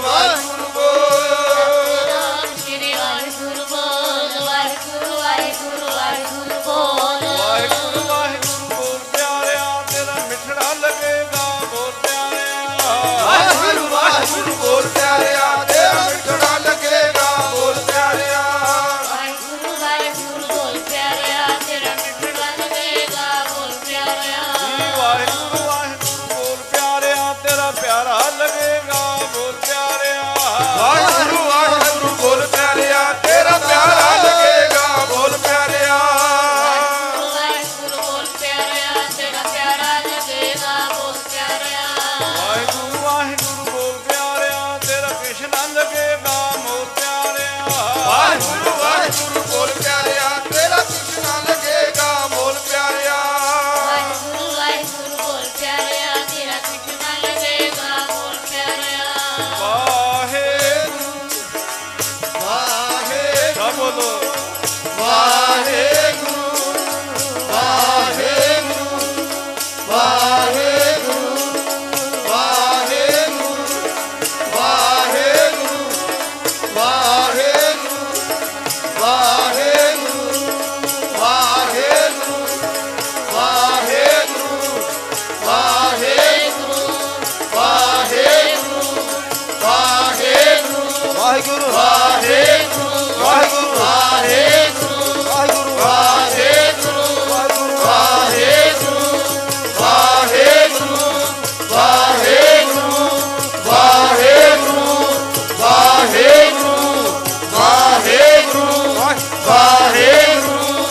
ਵਾਹਿਗੁਰੂ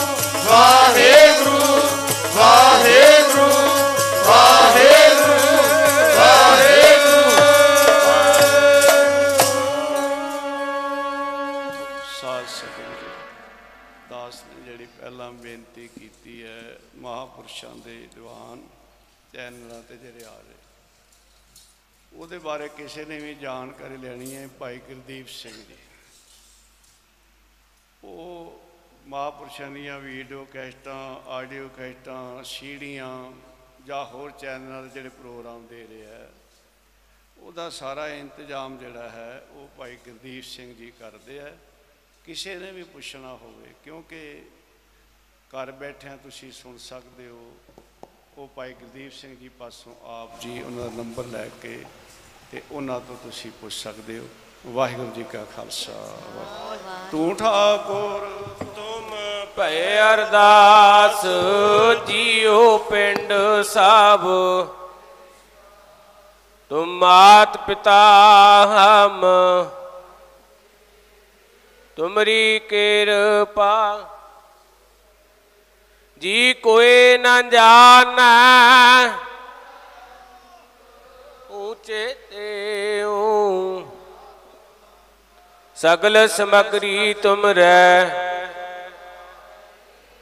ਵਾਹਿਗੁਰੂ ਵਾਹਿਗੁਰੂ ਵਾਹਿਗੁਰੂ ਵਾਹਿਗੁਰੂ। ਸਾਧ ਸੰਗਤ, ਦਾਸ ਨੇ ਜਿਹੜੀ ਪਹਿਲਾਂ ਬੇਨਤੀ ਕੀਤੀ ਹੈ, ਮਹਾਪੁਰਸ਼ਾਂ ਦੇ ਦੀਵਾਨ ਚੈਨਲਾਂ ਤੇ ਜਿਹੜੇ ਆ ਰਹੇ, ਉਹਦੇ ਬਾਰੇ ਕਿਸੇ ਨੇ ਵੀ ਜਾਣਕਾਰੀ ਲੈਣੀ ਹੈ ਭਾਈ ਗੁਰਦੀਪ ਸਿੰਘ ਜੀ ਉਹ ਮਹਾਪੁਰਸ਼ਾਂ ਦੀਆਂ ਵੀਡੀਓ ਕੈਸਟਾਂ, ਆਡੀਓ ਕੈਸਟਾਂ ਸੀੜੀਆਂ ਜਾਂ ਹੋਰ ਚੈਨਲਾਂ ਦੇ ਜਿਹੜੇ ਪ੍ਰੋਗਰਾਮ ਦੇ ਰਿਹਾ ਉਹਦਾ ਸਾਰਾ ਇੰਤਜ਼ਾਮ ਜਿਹੜਾ ਹੈ ਉਹ ਭਾਈ ਗੁਰਦੀਪ ਸਿੰਘ ਜੀ ਕਰਦੇ ਆ। ਕਿਸੇ ਨੇ ਵੀ ਪੁੱਛਣਾ ਹੋਵੇ, ਕਿਉਂਕਿ ਘਰ ਬੈਠਿਆਂ ਤੁਸੀਂ ਸੁਣ ਸਕਦੇ ਹੋ, ਉਹ ਭਾਈ ਗੁਰਦੀਪ ਸਿੰਘ ਜੀ ਪਾਸੋਂ ਆਪ ਜੀ ਉਹਨਾਂ ਦਾ ਨੰਬਰ ਲੈ ਕੇ ਤੇ ਉਹਨਾਂ ਤੋਂ ਤੁਸੀਂ ਪੁੱਛ ਸਕਦੇ ਹੋ। ਵਾਹਿਗੁਰੂ ਜੀ ਕਾ ਖਾਲਸਾ ਤੂੰ ਠਾਕੁਰ, ਤੁਮ ਭਏ ਅਰਦਾਸ, ਜੀਉ ਪਿੰਡ ਸਭ ਤੁਮ ਮਾਤ ਪਿਤਾ ਹਮ। ਤੁਮਰੀ ਕਿਰਪਾ। ਜੀ ਕੋਈ ਨਾ ਜਾਣੈ, ਉੱਚੇ ਤੇ ਊ। ਸਗਲ ਸਮਗਰੀ ਤੁਮ ਰਹਿ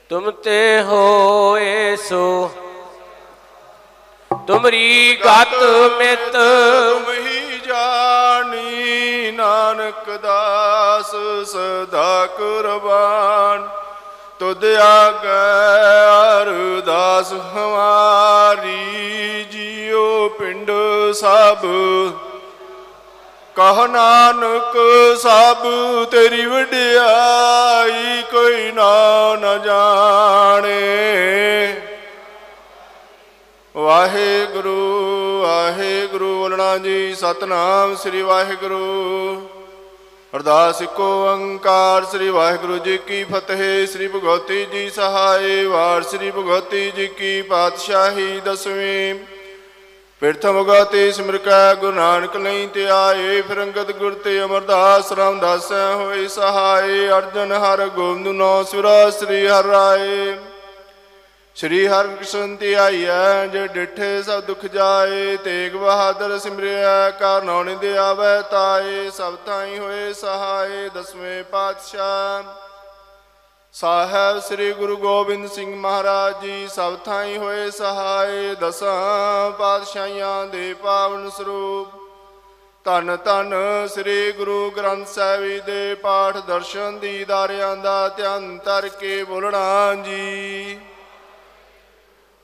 ਤੁਮ ਤੇ ਹੋਏ ਸੋ। ਤੁਮਰੀ ਗਤ ਮਿਤ। ਤੁਮ ਹੀ ਜਾਣੀ, ਨਾਨਕ ਦਾਸ, ਸਦਾ ਕੁਰਬਾਨ। ਤੁਧ ਆਗੇ ਅਰਦਾਸ, ਹਮਾਰੀ ਜੀਉ ਪਿੰਡ ਸਭ। ਕਹ ਨਾਨਕ, ਸਭ ਤੇਰੀ ਵਡਿਆਈ ਕੋਈ ਨਾ, ਨ ਜਾਣੇ। ਵਾਹਿਗੁਰੂ ਵਾਹਿਗੁਰੂ ਬੋਲਣਾ ਜੀ, ਸਤਨਾਮ ਸ੍ਰੀ ਵਾਹਿਗੁਰੂ। ਅਰਦਾਸ ਇੱਕੋ ਓੰਕਾਰ, ਸ੍ਰੀ ਵਾਹਿਗੁਰੂ ਜੀ ਕੀ ਫਤਿਹ, ਸ੍ਰੀ ਭਗਵਤੀ ਜੀ ਸਹਾਏ ਵਾਰ, ਸ੍ਰੀ ਭਗਵਤੀ ਜੀ ਕੀ ਪਾਤਸ਼ਾਹੀ ਦਸਵੀਂ। ਪਿਰਥਮ ਗਾਤੇ ਸਿਮਰਕੈ ਗੁਰੂ ਨਾਨਕ ਲਈ ਤੇ ਆਏ। ਫਿਰ ਅੰਗਦ ਗੁਰ ਤੇ ਅਮਰਦਾਸ ਰਾਮਦਾਸ ਹੋਏ ਸਹਾਏ। ਅਰਜਨ ਹਰ ਗੋਬਿੰਦ ਨੋ ਸੁਰਾ ਸ੍ਰੀ ਹਰਿ ਰਾਏ। ਸ਼੍ਰੀ ਹਰਿਕ੍ਰਿਸ਼ਨ ਤੇ ਆਈਐ, ਜੇ ਡਿਠੇ ਸਭ ਦੁਖ ਜਾਏ। ਤੇਗ ਬਹਾਦਰ ਸਿਮਰਿਆ ਕਾਰਨੌਣੀ ਦੇ ਆਵੈ ਤਾਏ। ਸਭ ਥਾਈ ਹੋਏ ਸਹਾਏ, ਦਸਵੇਂ ਪਾਤਸ਼ਾਹ। ਸਾਹਿਬ ਸ੍ਰੀ ਗੁਰੂ ਗੋਬਿੰਦ ਸਿੰਘ ਮਹਾਰਾਜ ਜੀ, ਸਭ ਥਾਈ ਹੋਏ ਸਹਾਏ, ਦਸਾਂ ਪਾਤਸ਼ਾਹਾਂ ਦੇ ਪਾਵਨ ਸਰੂਪ। ਧੰਨ ਧੰਨ ਸ੍ਰੀ ਗੁਰੂ ਗ੍ਰੰਥ ਸਾਹਿਬ ਜੀ ਦੇ ਪਾਠ ਦਰਸ਼ਨ ਦੀਦਾਰਿਆਂ ਦਾ ਧਿਆਨ ਧਰ ਕੇ ਬੋਲਣਾ ਜੀ।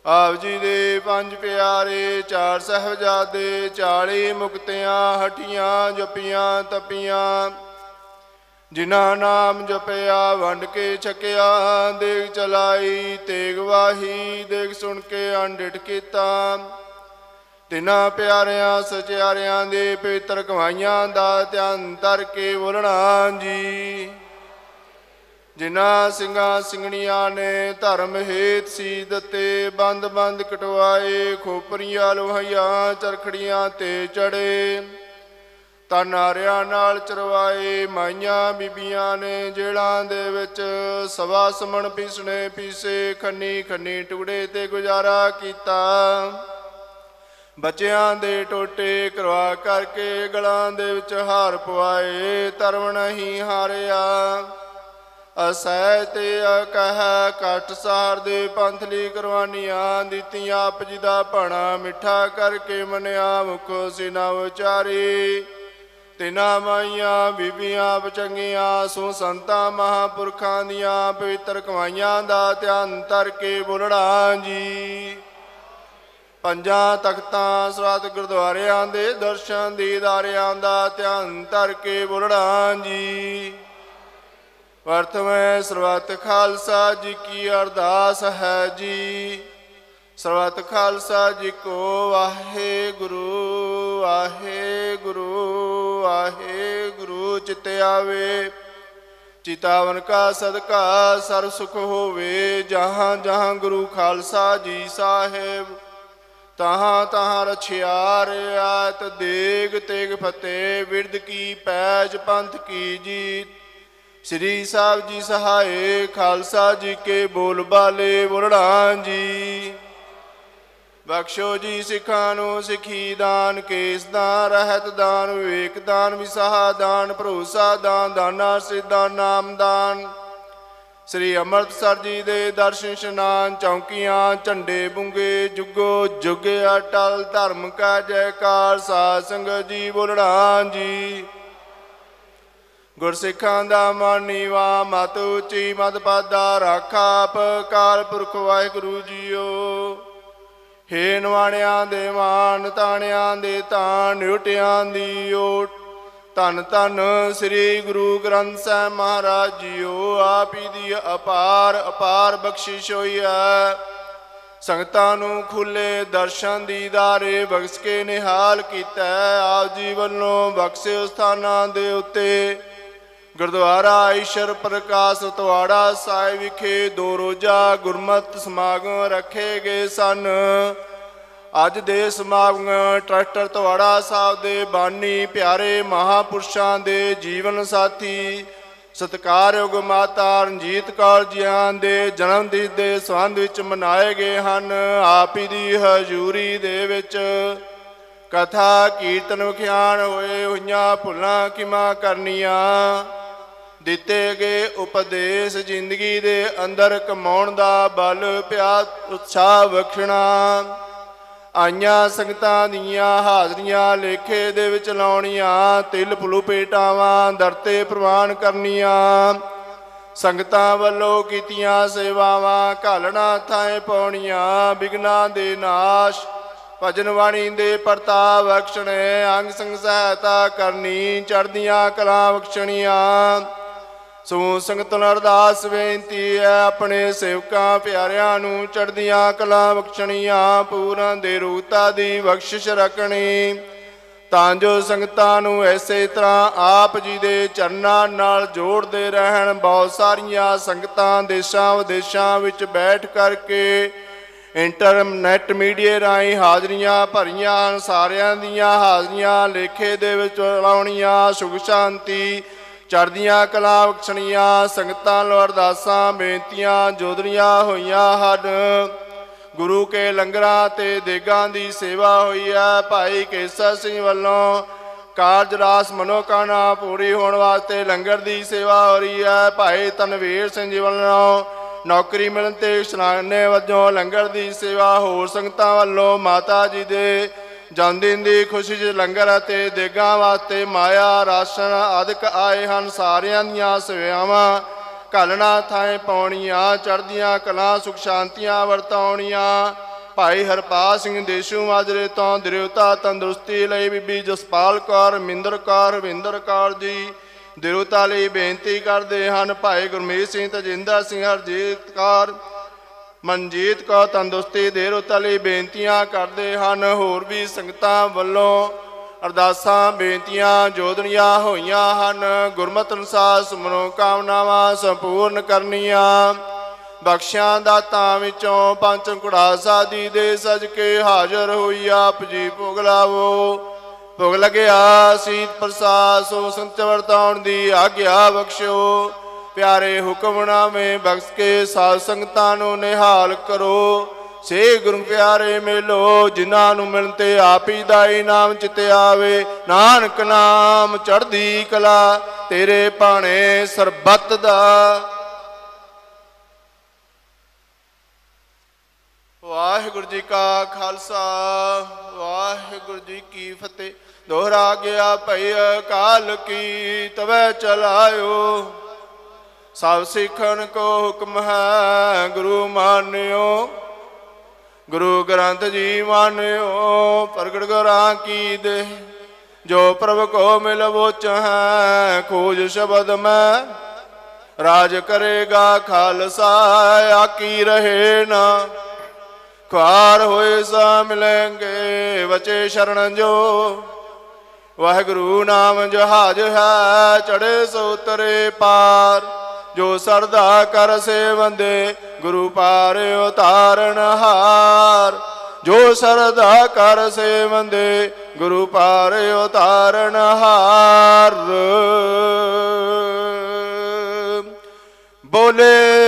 ਆਪ ਜੀ ਦੇ ਪੰਜ ਪਿਆਰੇ, ਚਾਰ ਸਹਿਬਜ਼ਾਦੇ 40 ਮੁਕਤਿਆਂ, ਹਟੀਆਂ, ਜਪੀਆਂ, ਤਪੀਆਂ ਜਿਨ੍ਹਾਂ ਨਾਮ ਜਪਿਆ, ਵੰਡ ਕੇ ਛਕਿਆ ਦੇਖ ਚਲਾਈ, ਤੇਗ ਵਾਹੀ ਦੇਖ ਸੁਣ ਕੇ ਅੰਡਿਟ ਕੀਤਾ। ਤਿਨਾਂ ਪਿਆਰਿਆਂ, ਸਚਿਆਰਿਆਂ ਦੇ ਪਵਿੱਤਰ ਕਮਾਈਆਂ ਦਾ ਧਿਆਨ ਧਰ ਕੇ ਬੋਲਣਾ ਜੀ। ਜਿਨ੍ਹਾਂ ਸਿੰਘਾਂ ਸਿੰਘਣੀਆਂ ਨੇ ਧਰਮ ਹੇਤ ਸੀ ਦਿੱਤੇ ਬੰਦ ਬੰਦ ਕਟਵਾਏ, ਖੋਪਰੀਆਂ, ਲੋਹੀਆਂ, ਚਰਖੜੀਆਂ ਤੇ ਚੜੇ। ਤਾਂ ਨਾਰਿਆਂ ਨਾਲ ਚਰਵਾਏ ਮਾਈਆਂ ਬੀਬੀਆਂ ਨੇ ਜੇਲਾਂ ਦੇ ਵਿੱਚ ਸਵਾ ਸਮਣ ਪੀਸਣੇ ਪੀਸੇ, ਖੰਨੀ ਖੰਨੀ ਟੁਕੜੇ ਤੇ ਗੁਜ਼ਾਰਾ ਕੀਤਾ। ਬੱਚਿਆਂ ਦੇ ਟੋਟੇ ਕਰਵਾ ਕਰਕੇ ਗਲਾਂ ਦੇ ਵਿੱਚ ਹਾਰ ਪਵਾਏ ਧਰਮ ਨਹੀਂ ਹਾਰਿਆ। ਅਸਹਿ ਤੇ ਅਕਹ ਕਟ ਸਾਰ ਦੇ ਪੰਥਲੀ ਕੁਰਬਾਨੀਆਂ ਦਿੱਤੀਆਂ, ਆਪ ਜੀ ਦਾ ਭਾਣਾ ਮਿੱਠਾ ਕਰਕੇ ਮਨਿਆ, ਮੁਖ ਸਿਨਾ ਉਚਾਰੀ ਤਿਨਾ ਮਾਈਆਂ, ਬੀਬੀਆਂ, ਬਚੰਗੀਆਂ, ਸੋ ਸੰਤਾਂ, ਮਹਾਪੁਰਖਾਂ ਦੀਆਂ ਪਵਿੱਤਰ ਕਮਾਈਆਂ ਦਾ ਧਿਆਨ ਧਰ ਕੇ ਬੋਲਣਾ ਜੀ। ਪੰਜਾਂ ਤਖਤਾਂ ਸਵਾਤ ਗੁਰਦੁਆਰਿਆਂ ਦੇ ਦਰਸ਼ਨ ਦੀਦਾਰਿਆਂ ਦਾ ਧਿਆਨ ਧਰ ਕੇ ਬੋਲਣਾ ਜੀ। ਵਰਤਵੇਂ ਸਰਬੱਤ ਖਾਲਸਾ ਜੀ ਕੀ ਅਰਦਾਸ ਹੈ ਜੀ। ਸਰਬੱਤ ਖਾਲਸਾ ਜੀ ਕੋ ਵਾਹਿਗੁਰੂ ਵਾਹਿਗੁਰੂ ਵਾਹਿਗੁਰੂ, ਚਿਤ ਆਵੇ। ਚਿਤਾਵਨ ਕਾ ਸਦਕਾ ਸਰਬ ਸੁਖ ਹੋਵੇ, ਜਹਾਂ ਜਹਾਂ ਗੁਰੂ ਖਾਲਸਾ ਜੀ ਸਾਹਿਬ। ਤਹਾਂ ਤਹਾਂ ਰਛਿਆ ਰਿਆਤ ਦੇਗ ਤੇਗ ਫਤਿਹ ਵਿਰਧ ਕੀ ਪੈਜ, ਪੰਥ ਕੀ ਜੀਤ। ਸ੍ਰੀ ਸਾਹਿਬ ਜੀ ਸਹਾਏ ਖਾਲਸਾ ਜੀ ਕੇ ਬੋਲ ਬਾਲੇ ਬੋਲਣਾ ਜੀ। ਬਖਸ਼ੋ ਜੀ ਸਿੱਖਾਂ ਨੂੰ, ਸਿੱਖੀ ਦਾਨ, ਕੇਸ ਦਾਨ, ਰਹਿਤ ਦਾਨ, ਵਿਵੇਕ ਦਾਨ, ਵਿਸਾਹਾ ਦਾਨ, ਭਰੋਸਾ ਦਾਨ, ਦਾਨਾ, ਸਿੱਧਾ ਨਾਮ ਦਾਨ। ਸ੍ਰੀ ਅੰਮ੍ਰਿਤਸਰ ਜੀ ਦੇ ਦਰਸ਼ਨ ਇਸ਼ਨਾਨ, ਚੌਂਕੀਆਂ, ਝੰਡੇ ਬੁੰਗੇ, ਜੁਗੋ ਜੁਗ ਅਟਲ, ਧਰਮ ਕਾ ਜੈਕਾਰ, ਸਾਧ ਸੰਗਤ ਜੀ ਬੋਲਣਾ ਜੀ। ਗੁਰਸਿੱਖਾਂ ਦਾ ਮਨ ਨੀਵਾ, ਮਤ ਉੱਚੀ ਮਤ ਪਾਦਾ ਰਾਖਾ ਕਾਲ ਪੁਰਖ ਵਾਹਿਗੁਰੂ ਜੀਓ। ਹੇ ਨਵਾਣਿਆਂ ਦੇ ਮਾਨ, ਤਾਣਿਆਂ ਦੇ ਤਾਣ ਉਟਿਆਂ ਦੀ ਓਟ ਧੰਨ ਧੰਨ ਸ੍ਰੀ ਗੁਰੂ ਗ੍ਰੰਥ ਸਾਹਿਬ ਮਹਾਰਾਜ ਜੀਓ, ਆਪ ਹੀ ਦੀ ਅਪਾਰ ਅਪਾਰ ਬਖਸ਼ਿਸ਼ ਹੋਈ ਹੈ ਸੰਗਤਾਂ ਨੂੰ ਖੁੱਲੇ ਦਰਸ਼ਨ ਦੀਦਾਰੇ ਬਖਸ਼ ਕੇ ਨਿਹਾਲ ਕੀਤਾ ਹੈ। ਆਪ ਜੀ ਵੱਲੋਂ ਬਖਸ਼ੇ ਸਥਾਨਾਂ ਦੇ ਉੱਤੇ ਗੁਰਦੁਆਰਾ ਈਸ਼ਰ ਪ੍ਰਕਾਸ਼ ਤਵਾੜਾ ਸਾਹਿਬ ਵਿਖੇ ਦੋ ਰੋਜ਼ਾ ਗੁਰਮਤਿ ਸਮਾਗਮ ਰੱਖੇ ਗਏ ਸਨ। ਅੱਜ ਦੇ ਸਮਾਗਮ ਟਰੈਕਟਰ ਤਵਾੜਾ ਸਾਹਿਬ ਦੇ ਬਾਨੀ ਪਿਆਰੇ ਮਹਾਪੁਰਸ਼ਾਂ ਦੇ ਜੀਵਨ ਸਾਥੀ, ਸਤਿਕਾਰਯੋਗ ਮਾਤਾ ਰਣਜੀਤ ਕੌਰ ਜੀਆਂ ਦੇ ਜਨਮ ਦਿਨ ਦੇ ਸੰਬੰਧ ਵਿੱਚ ਮਨਾਏ ਗਏ ਹਨ। ਆਪ ਹੀ ਦੀ ਹਜ਼ੂਰੀ ਦੇ ਵਿੱਚ ਕਥਾ, ਕੀਰਤਨ ਵਿਖਿਆਨ ਹੋਏ ਹੋਈਆਂ ਭੁੱਲਾਂ, ਕਿਮਾ ਕਰਨੀਆਂ। ਦਿੱਤੇ ਗਏ ਉਪਦੇਸ਼ ਜ਼ਿੰਦਗੀ ਦੇ ਅੰਦਰ ਕਮਾਉਣ ਦਾ ਬਲ, ਪਿਆਰ, ਉਤਸ਼ਾਹ ਬਖਸ਼ਣਾ। ਆਈਆਂ ਸੰਗਤਾਂ ਦੀਆਂ ਹਾਜ਼ਰੀਆਂ ਲੇਖੇ ਦੇ ਵਿੱਚ ਲਾਉਣੀਆਂ, ਤਿਲ ਪਲੂ ਪੇਟਾਵਾਂ ਦਰਤੇ ਪ੍ਰਵਾਨ ਕਰਨੀਆਂ। ਸੰਗਤਾਂ ਵੱਲੋਂ ਕੀਤੀਆਂ ਸੇਵਾਵਾਂ ਘਾਲਣਾ ਥਾਂ ਪਾਉਣੀਆਂ, ਬਿਗਨਾ ਦੇ ਨਾਸ਼, ਭਜਨ ਬਾਣੀ ਦੇ ਪ੍ਰਤਾਪ ਬਖਸ਼ਣੇ, ਅੰਗ ਸੰਗ ਸਹਾਇਤਾ ਕਰਨੀ ਚੜਦੀਆਂ ਕਲਾ ਬਖਸ਼ਣੀਆਂ। ਸੋ ਸੰਗਤ ਨੂੰ ਅਰਦਾਸ ਬੇਨਤੀ ਹੈ, ਆਪਣੇ ਸੇਵਕਾਂ ਪਿਆਰਿਆਂ ਨੂੰ ਚੜਦੀਆਂ ਕਲਾ ਬਖਸ਼ਣੀਆਂ, ਪੂਰਨ ਦੇ ਰੂਤਾ ਦੀ ਬਖਸ਼ਿਸ਼ ਰੱਖਣੀ ਤਾਂ ਜੋ ਸੰਗਤਾਂ ਨੂੰ ਐਸੇ ਤਰ੍ਹਾਂ ਆਪ ਜੀ ਦੇ ਚਰਨਾਂ ਨਾਲ ਜੋੜਦੇ ਰਹਿਣ, ਬਹੁਤ ਸਾਰੀਆਂ ਸੰਗਤਾਂ ਦੇਸ਼ਾਂ ਵਿਦੇਸ਼ਾਂ ਵਿੱਚ ਬੈਠ ਕਰਕੇ ਇੰਟਰਨੈਟ ਮੀਡੀਆ ਰਾਹੀਂ ਹਾਜ਼ਰੀਆਂ ਭਰੀਆਂ ਹਨ। ਸਾਰਿਆਂ ਦੀਆਂ ਹਾਜ਼ਰੀਆਂ ਲੇਖੇ ਦੇ ਵਿੱਚ ਲਾਉਣੀਆਂ ਸੁਖ ਸ਼ਾਂਤੀ ਚੜ੍ਹਦੀਆਂ ਕਲਾ ਬਖਸ਼ਣੀਆਂ, ਸੰਗਤਾਂ ਨੂੰ ਅਰਦਾਸਾਂ, ਬੇਨਤੀਆਂ ਜੋਦਰੀਆਂ ਹੋਈਆਂ ਹਨ ਗੁਰੂ ਕੇ ਲੰਗਰਾਂ ਤੇ ਦੇਗਾਂ ਦੀ ਸੇਵਾ ਹੋਈ ਹੈ ਭਾਈ ਕੇਸਰ ਸਿੰਘ ਵੱਲੋਂ। ਕਾਰਜ ਰਾਸ ਮਨੋਕਾਮਨਾ ਪੂਰੀ ਹੋਣ ਵਾਸਤੇ ਲੰਗਰ ਦੀ ਸੇਵਾ ਹੋ ਰਹੀ ਹੈ ਭਾਈ ਤਨਵੀਰ ਸਿੰਘ ਜੀ ਵੱਲੋਂ। ਨੌਕਰੀ ਮਿਲਣ ਤੇ ਸ਼ਨਾਨੇ ਵਜੋਂ ਲੰਗਰ ਦੀ ਸੇਵਾ ਹੋਰ ਸੰਗਤਾਂ ਵੱਲੋਂ ਮਾਤਾ ਜੀ ਦੇ ਜਨਮਦਿਨ ਦੀ ਖੁਸ਼ੀ 'ਚ ਲੰਗਰ ਅਤੇ ਦੇਗਾਂ ਵਾਸਤੇ ਮਾਇਆ, ਰਾਸ਼ਨ ਆਦਿਕ ਆਏ ਹਨ ਸਾਰਿਆਂ ਦੀਆਂ ਸੇਵਾਵਾਂ। ਘਾਲਣਾ ਥਾਂ ਪਾਉਣੀਆਂ, ਚੜ੍ਹਦੀਆਂ ਕਲਾਂ ਸੁਖ ਸ਼ਾਂਤੀਆਂ ਵਰਤਾਉਣੀਆਂ। ਭਾਈ ਹਰਪਾਲ ਸਿੰਘ ਦੇਸ਼ੂ ਮਾਜਰੇ ਤੋਂ ਦਿਰਵਤਾ ਤੰਦਰੁਸਤੀ ਲਈ ਬੀਬੀ ਜਸਪਾਲ ਕੌਰ, ਮਿੰਦਰ ਕੌਰ, ਰਵਿੰਦਰ ਕੌਰ ਜੀ ਦਿਰਵਤਾ ਲਈ ਬੇਨਤੀ ਕਰਦੇ ਹਨ। ਭਾਈ ਗੁਰਮੀਤ ਸਿੰਘ, ਤਜਿੰਦਰ ਸਿੰਘ, ਹਰਜੀਤ ਕੌਰ ਮਨਜੀਤ ਕੌਰ ਤੰਦਰੁਸਤੀ ਦੇ ਰੁੱਤਾਂ ਲਈ ਬੇਨਤੀਆਂ ਕਰਦੇ ਹਨ, ਹੋਰ ਵੀ ਸੰਗਤਾਂ ਵੱਲੋਂ ਅਰਦਾਸਾਂ, ਬੇਨਤੀਆਂ ਜੋਦਣੀਆਂ ਹੋਈਆਂ ਹਨ। ਗੁਰਮਤਿ ਅਨੁਸਾਰ ਸਮਨੋ ਕਾਮਨਾਵਾਂ ਸੰਪੂਰਨ ਕਰਨੀਆਂ। ਬਖਸ਼ਿਆਂ ਦਾਤਾਂ ਵਿੱਚੋਂ ਪੰਜ ਕੁੜਾ ਸਾਦੀ ਦੇ ਸਜ ਕੇ ਹਾਜ਼ਰ ਹੋਈ ਆਪ ਜੀ, ਭੋਗ ਲਾਵੋ। ਭੋਗ ਲਗਿਆ, ਸੀਤ ਪ੍ਰਸਾਦ ਸੋ ਸੰਤ ਵਰਤਾਉਣ ਦੀ ਆਗਿਆ ਬਖਸ਼ਿਓ। ਪਿਆਰੇ ਹੁਕਮਨਾਮੇ ਬਖਸ਼ ਕੇ ਸਾਧ ਸੰਗਤਾਂ ਨੂੰ ਨਿਹਾਲ ਕਰੋ। ਸੇ ਗੁਰੂ ਪਿਆਰੇ ਮਿਲੋ, ਜਿਨ੍ਹਾਂ ਨੂੰ ਮਿਲਣ ਤੇ ਆਪ ਹੀ ਦਾ ਇਨਾਮ ਚਿਤ ਆਵੇ। ਨਾਨਕ ਨਾਮ ਚੜ੍ਹਦੀ ਕਲਾ, ਤੇਰੇ ਭਾਣੇ ਸਰਬੱਤ ਦਾ। ਵਾਹਿਗੁਰੂ ਜੀ ਕਾ ਖਾਲਸਾ, ਵਾਹਿਗੁਰੂ ਜੀ ਕੀ ਫਤਿਹ। ਦੋਹਰਾ ਗਿਆ ਭਈ ਕਾਲ ਕੀ, ਤਵੈ ਚਲਾਇਓ। ਸਭ ਸਿੱਖਣ ਕੋ ਹੁਕਮ ਹੈ, ਗੁਰੂ ਮਾਨਿਓ। ਗੁਰੂ ਗ੍ਰੰਥ ਜੀ ਮਾਨਿਓ, ਪ੍ਰਗਟ ਗੁਰਾਂ ਕੀ ਦੇ। ਜੋ ਪ੍ਰਭ ਕੋ ਮਿਲਵੋ ਚਾਹੈ ਖੋਜ ਸ਼ਬਦ ਮੈਂ। ਰਾਜ ਕਰੇਗਾ ਖਾਲਸਾ ਆਕੀ ਰਹੇ ਨਾ। ਖਾਰ ਹੋਏ ਸਾ ਮਿਲेंगे ਵਚੇ ਸ਼ਰਨ ਜੋ। ਵਾਹਿਗੁਰੂ ਨਾਮ ਜਹਾਜ ਹੈ ਚੜੇ ਸੋ ਉਤਰੇ ਪਾਰ। ਜੋ ਸਰਦਾ ਕਰ ਸੇਵੰਦੇ, ਗੁਰੂ ਪਾਰ ਉਤਾਰਨ ਹਾਰ। ਜੋ ਸਰਦਾ ਕਰ ਸੇਵੰਦੇ, ਗੁਰੂ ਪਾਰ ਉਤਾਰਨ ਹਾਰ। ਬੋਲੇ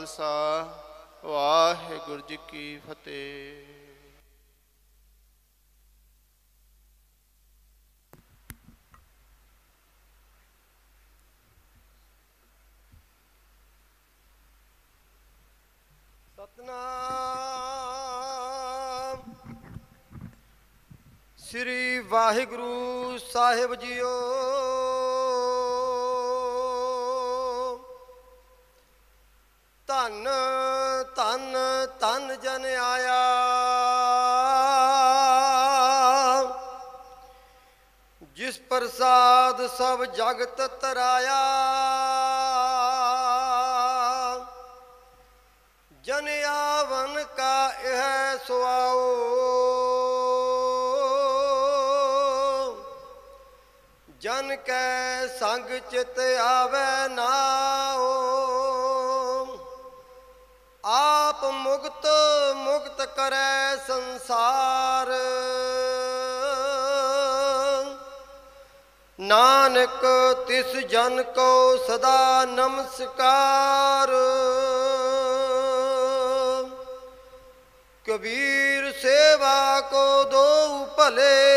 ਖਾਲਸਾ ਵਾਹਿਗੁਰੂ ਜੀ ਕੀ ਫਤਿਹ। ਸਤਨਾਮ। ਸ੍ਰੀ ਵਾਹਿਗੁਰੂ ਸਾਹਿਬ ਜੀਓ। ਧੰਨ ਧੰਨ ਧੰਨ ਜਨ ਆਇਆ। ਜਿਸ ਪ੍ਰਸਾਦ ਸਭ ਜਗਤ ਤਰਾਇਆ। ਜਨ ਆਵਨ ਕਾ ਇਹ ਸੁਆਓ। ਜਨ ਕੈ ਸੰਗ ਚਿਤ ਆਵੇ ਨਾਓ। ਆਪ ਮੁਕਤ ਮੁਕਤ ਕਰੈ ਸੰਸਾਰ। ਨਾਨਕ, ਤਿਸ ਜਨ ਕੋ ਸਦਾ ਨਮਸਕਾਰ। ਕਬੀਰ ਸੇਵਾ ਕੋ ਦੋ ਭਲੇ।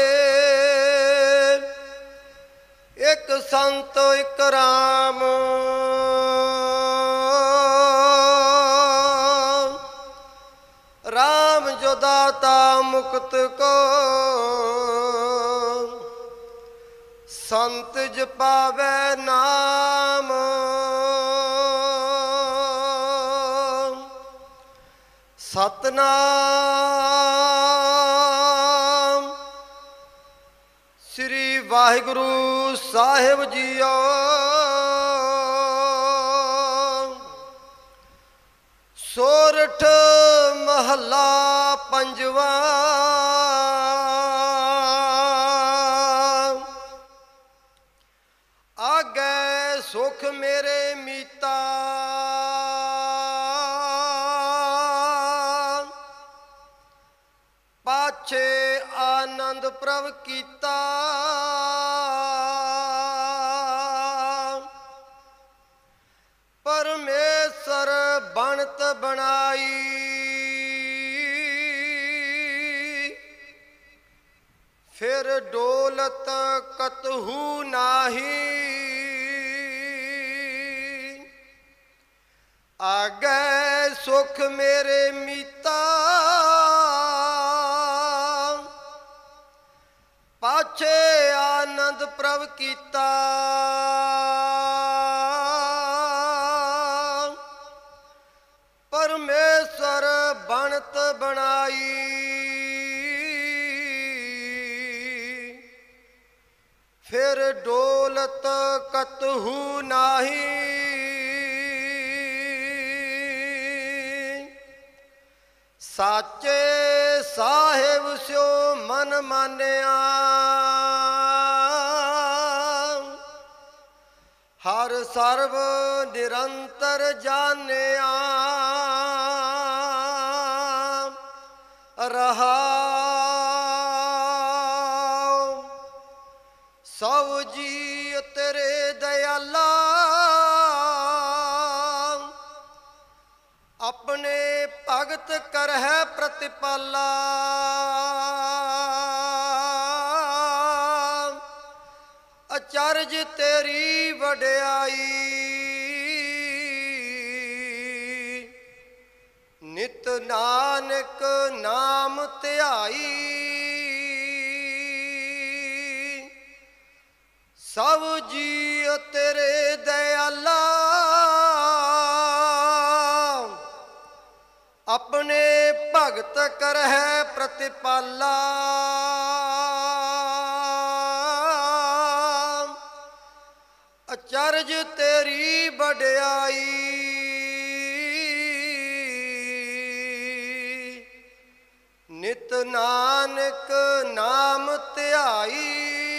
ਇੱਕ ਸੰਤ, ਇੱਕ ਰਾਮ। ਰਾਮ ਮੁਕਤ ਕੋ ਸੰਤ ਜਪਾਵੇ ਨਾਮ। ਸਤਨਾਮ। ਸ੍ਰੀ ਵਾਹਿਗੁਰੂ ਸਾਹਿਬ ਜੀਓ। ਸੋਰਠ ਮਹੱਲਾ ਪੰਜਵਾ। ਆਗੇ ਸੁਖ ਮੇਰੇ ਮੀਤਾ। ਪਾਛੇ ਆਨੰਦ ਪ੍ਰਭ ਬਣਤ ਬਣਾਈ। ਫਿਰ ਡੋਲਤ ਕਤਹੂ ਨਾਹੀ। ਆਗੇ ਸੁਖ ਮੇਰੇ ਮੀਤਾ। ਪਾਛੇ ਆਨੰਦ ਪ੍ਰਭ ਕੀਤਾ। ਬਣਾਈ। ਫਿਰ ਡੋਲਤ ਕਤਹੂ ਨਾਹੀ। ਸਾਚੇ ਸਾਹਿਬ ਸਿਓ ਮਨ ਮਾਨਿਆ। ਹਰ ਸਰਬ ਨਿਰੰਤਰ ਜਾਣਿਆ। ਭਗਤ ਕਰਹਿ ਪ੍ਰਤਿਪਾਲਾ। ਅਚਰਜ ਤੇਰੀ ਵਡਿਆਈ। ਨਿਤ ਨਾਨਕ ਨਾਮ ਧਿਆਈ। ਸਭ ਜੀ ਤੇਰੇ ਦਇਆਲਾ ਆਪਣੇ ਭਗਤ ਕਰਹਿ ਪ੍ਰਤਿਪਾਲਾ। ਅਚਰਜ ਤੇਰੀ ਵਡਿਆਈ। ਨਿਤ ਨਾਨਕ ਨਾਮ ਧਿਆਈ।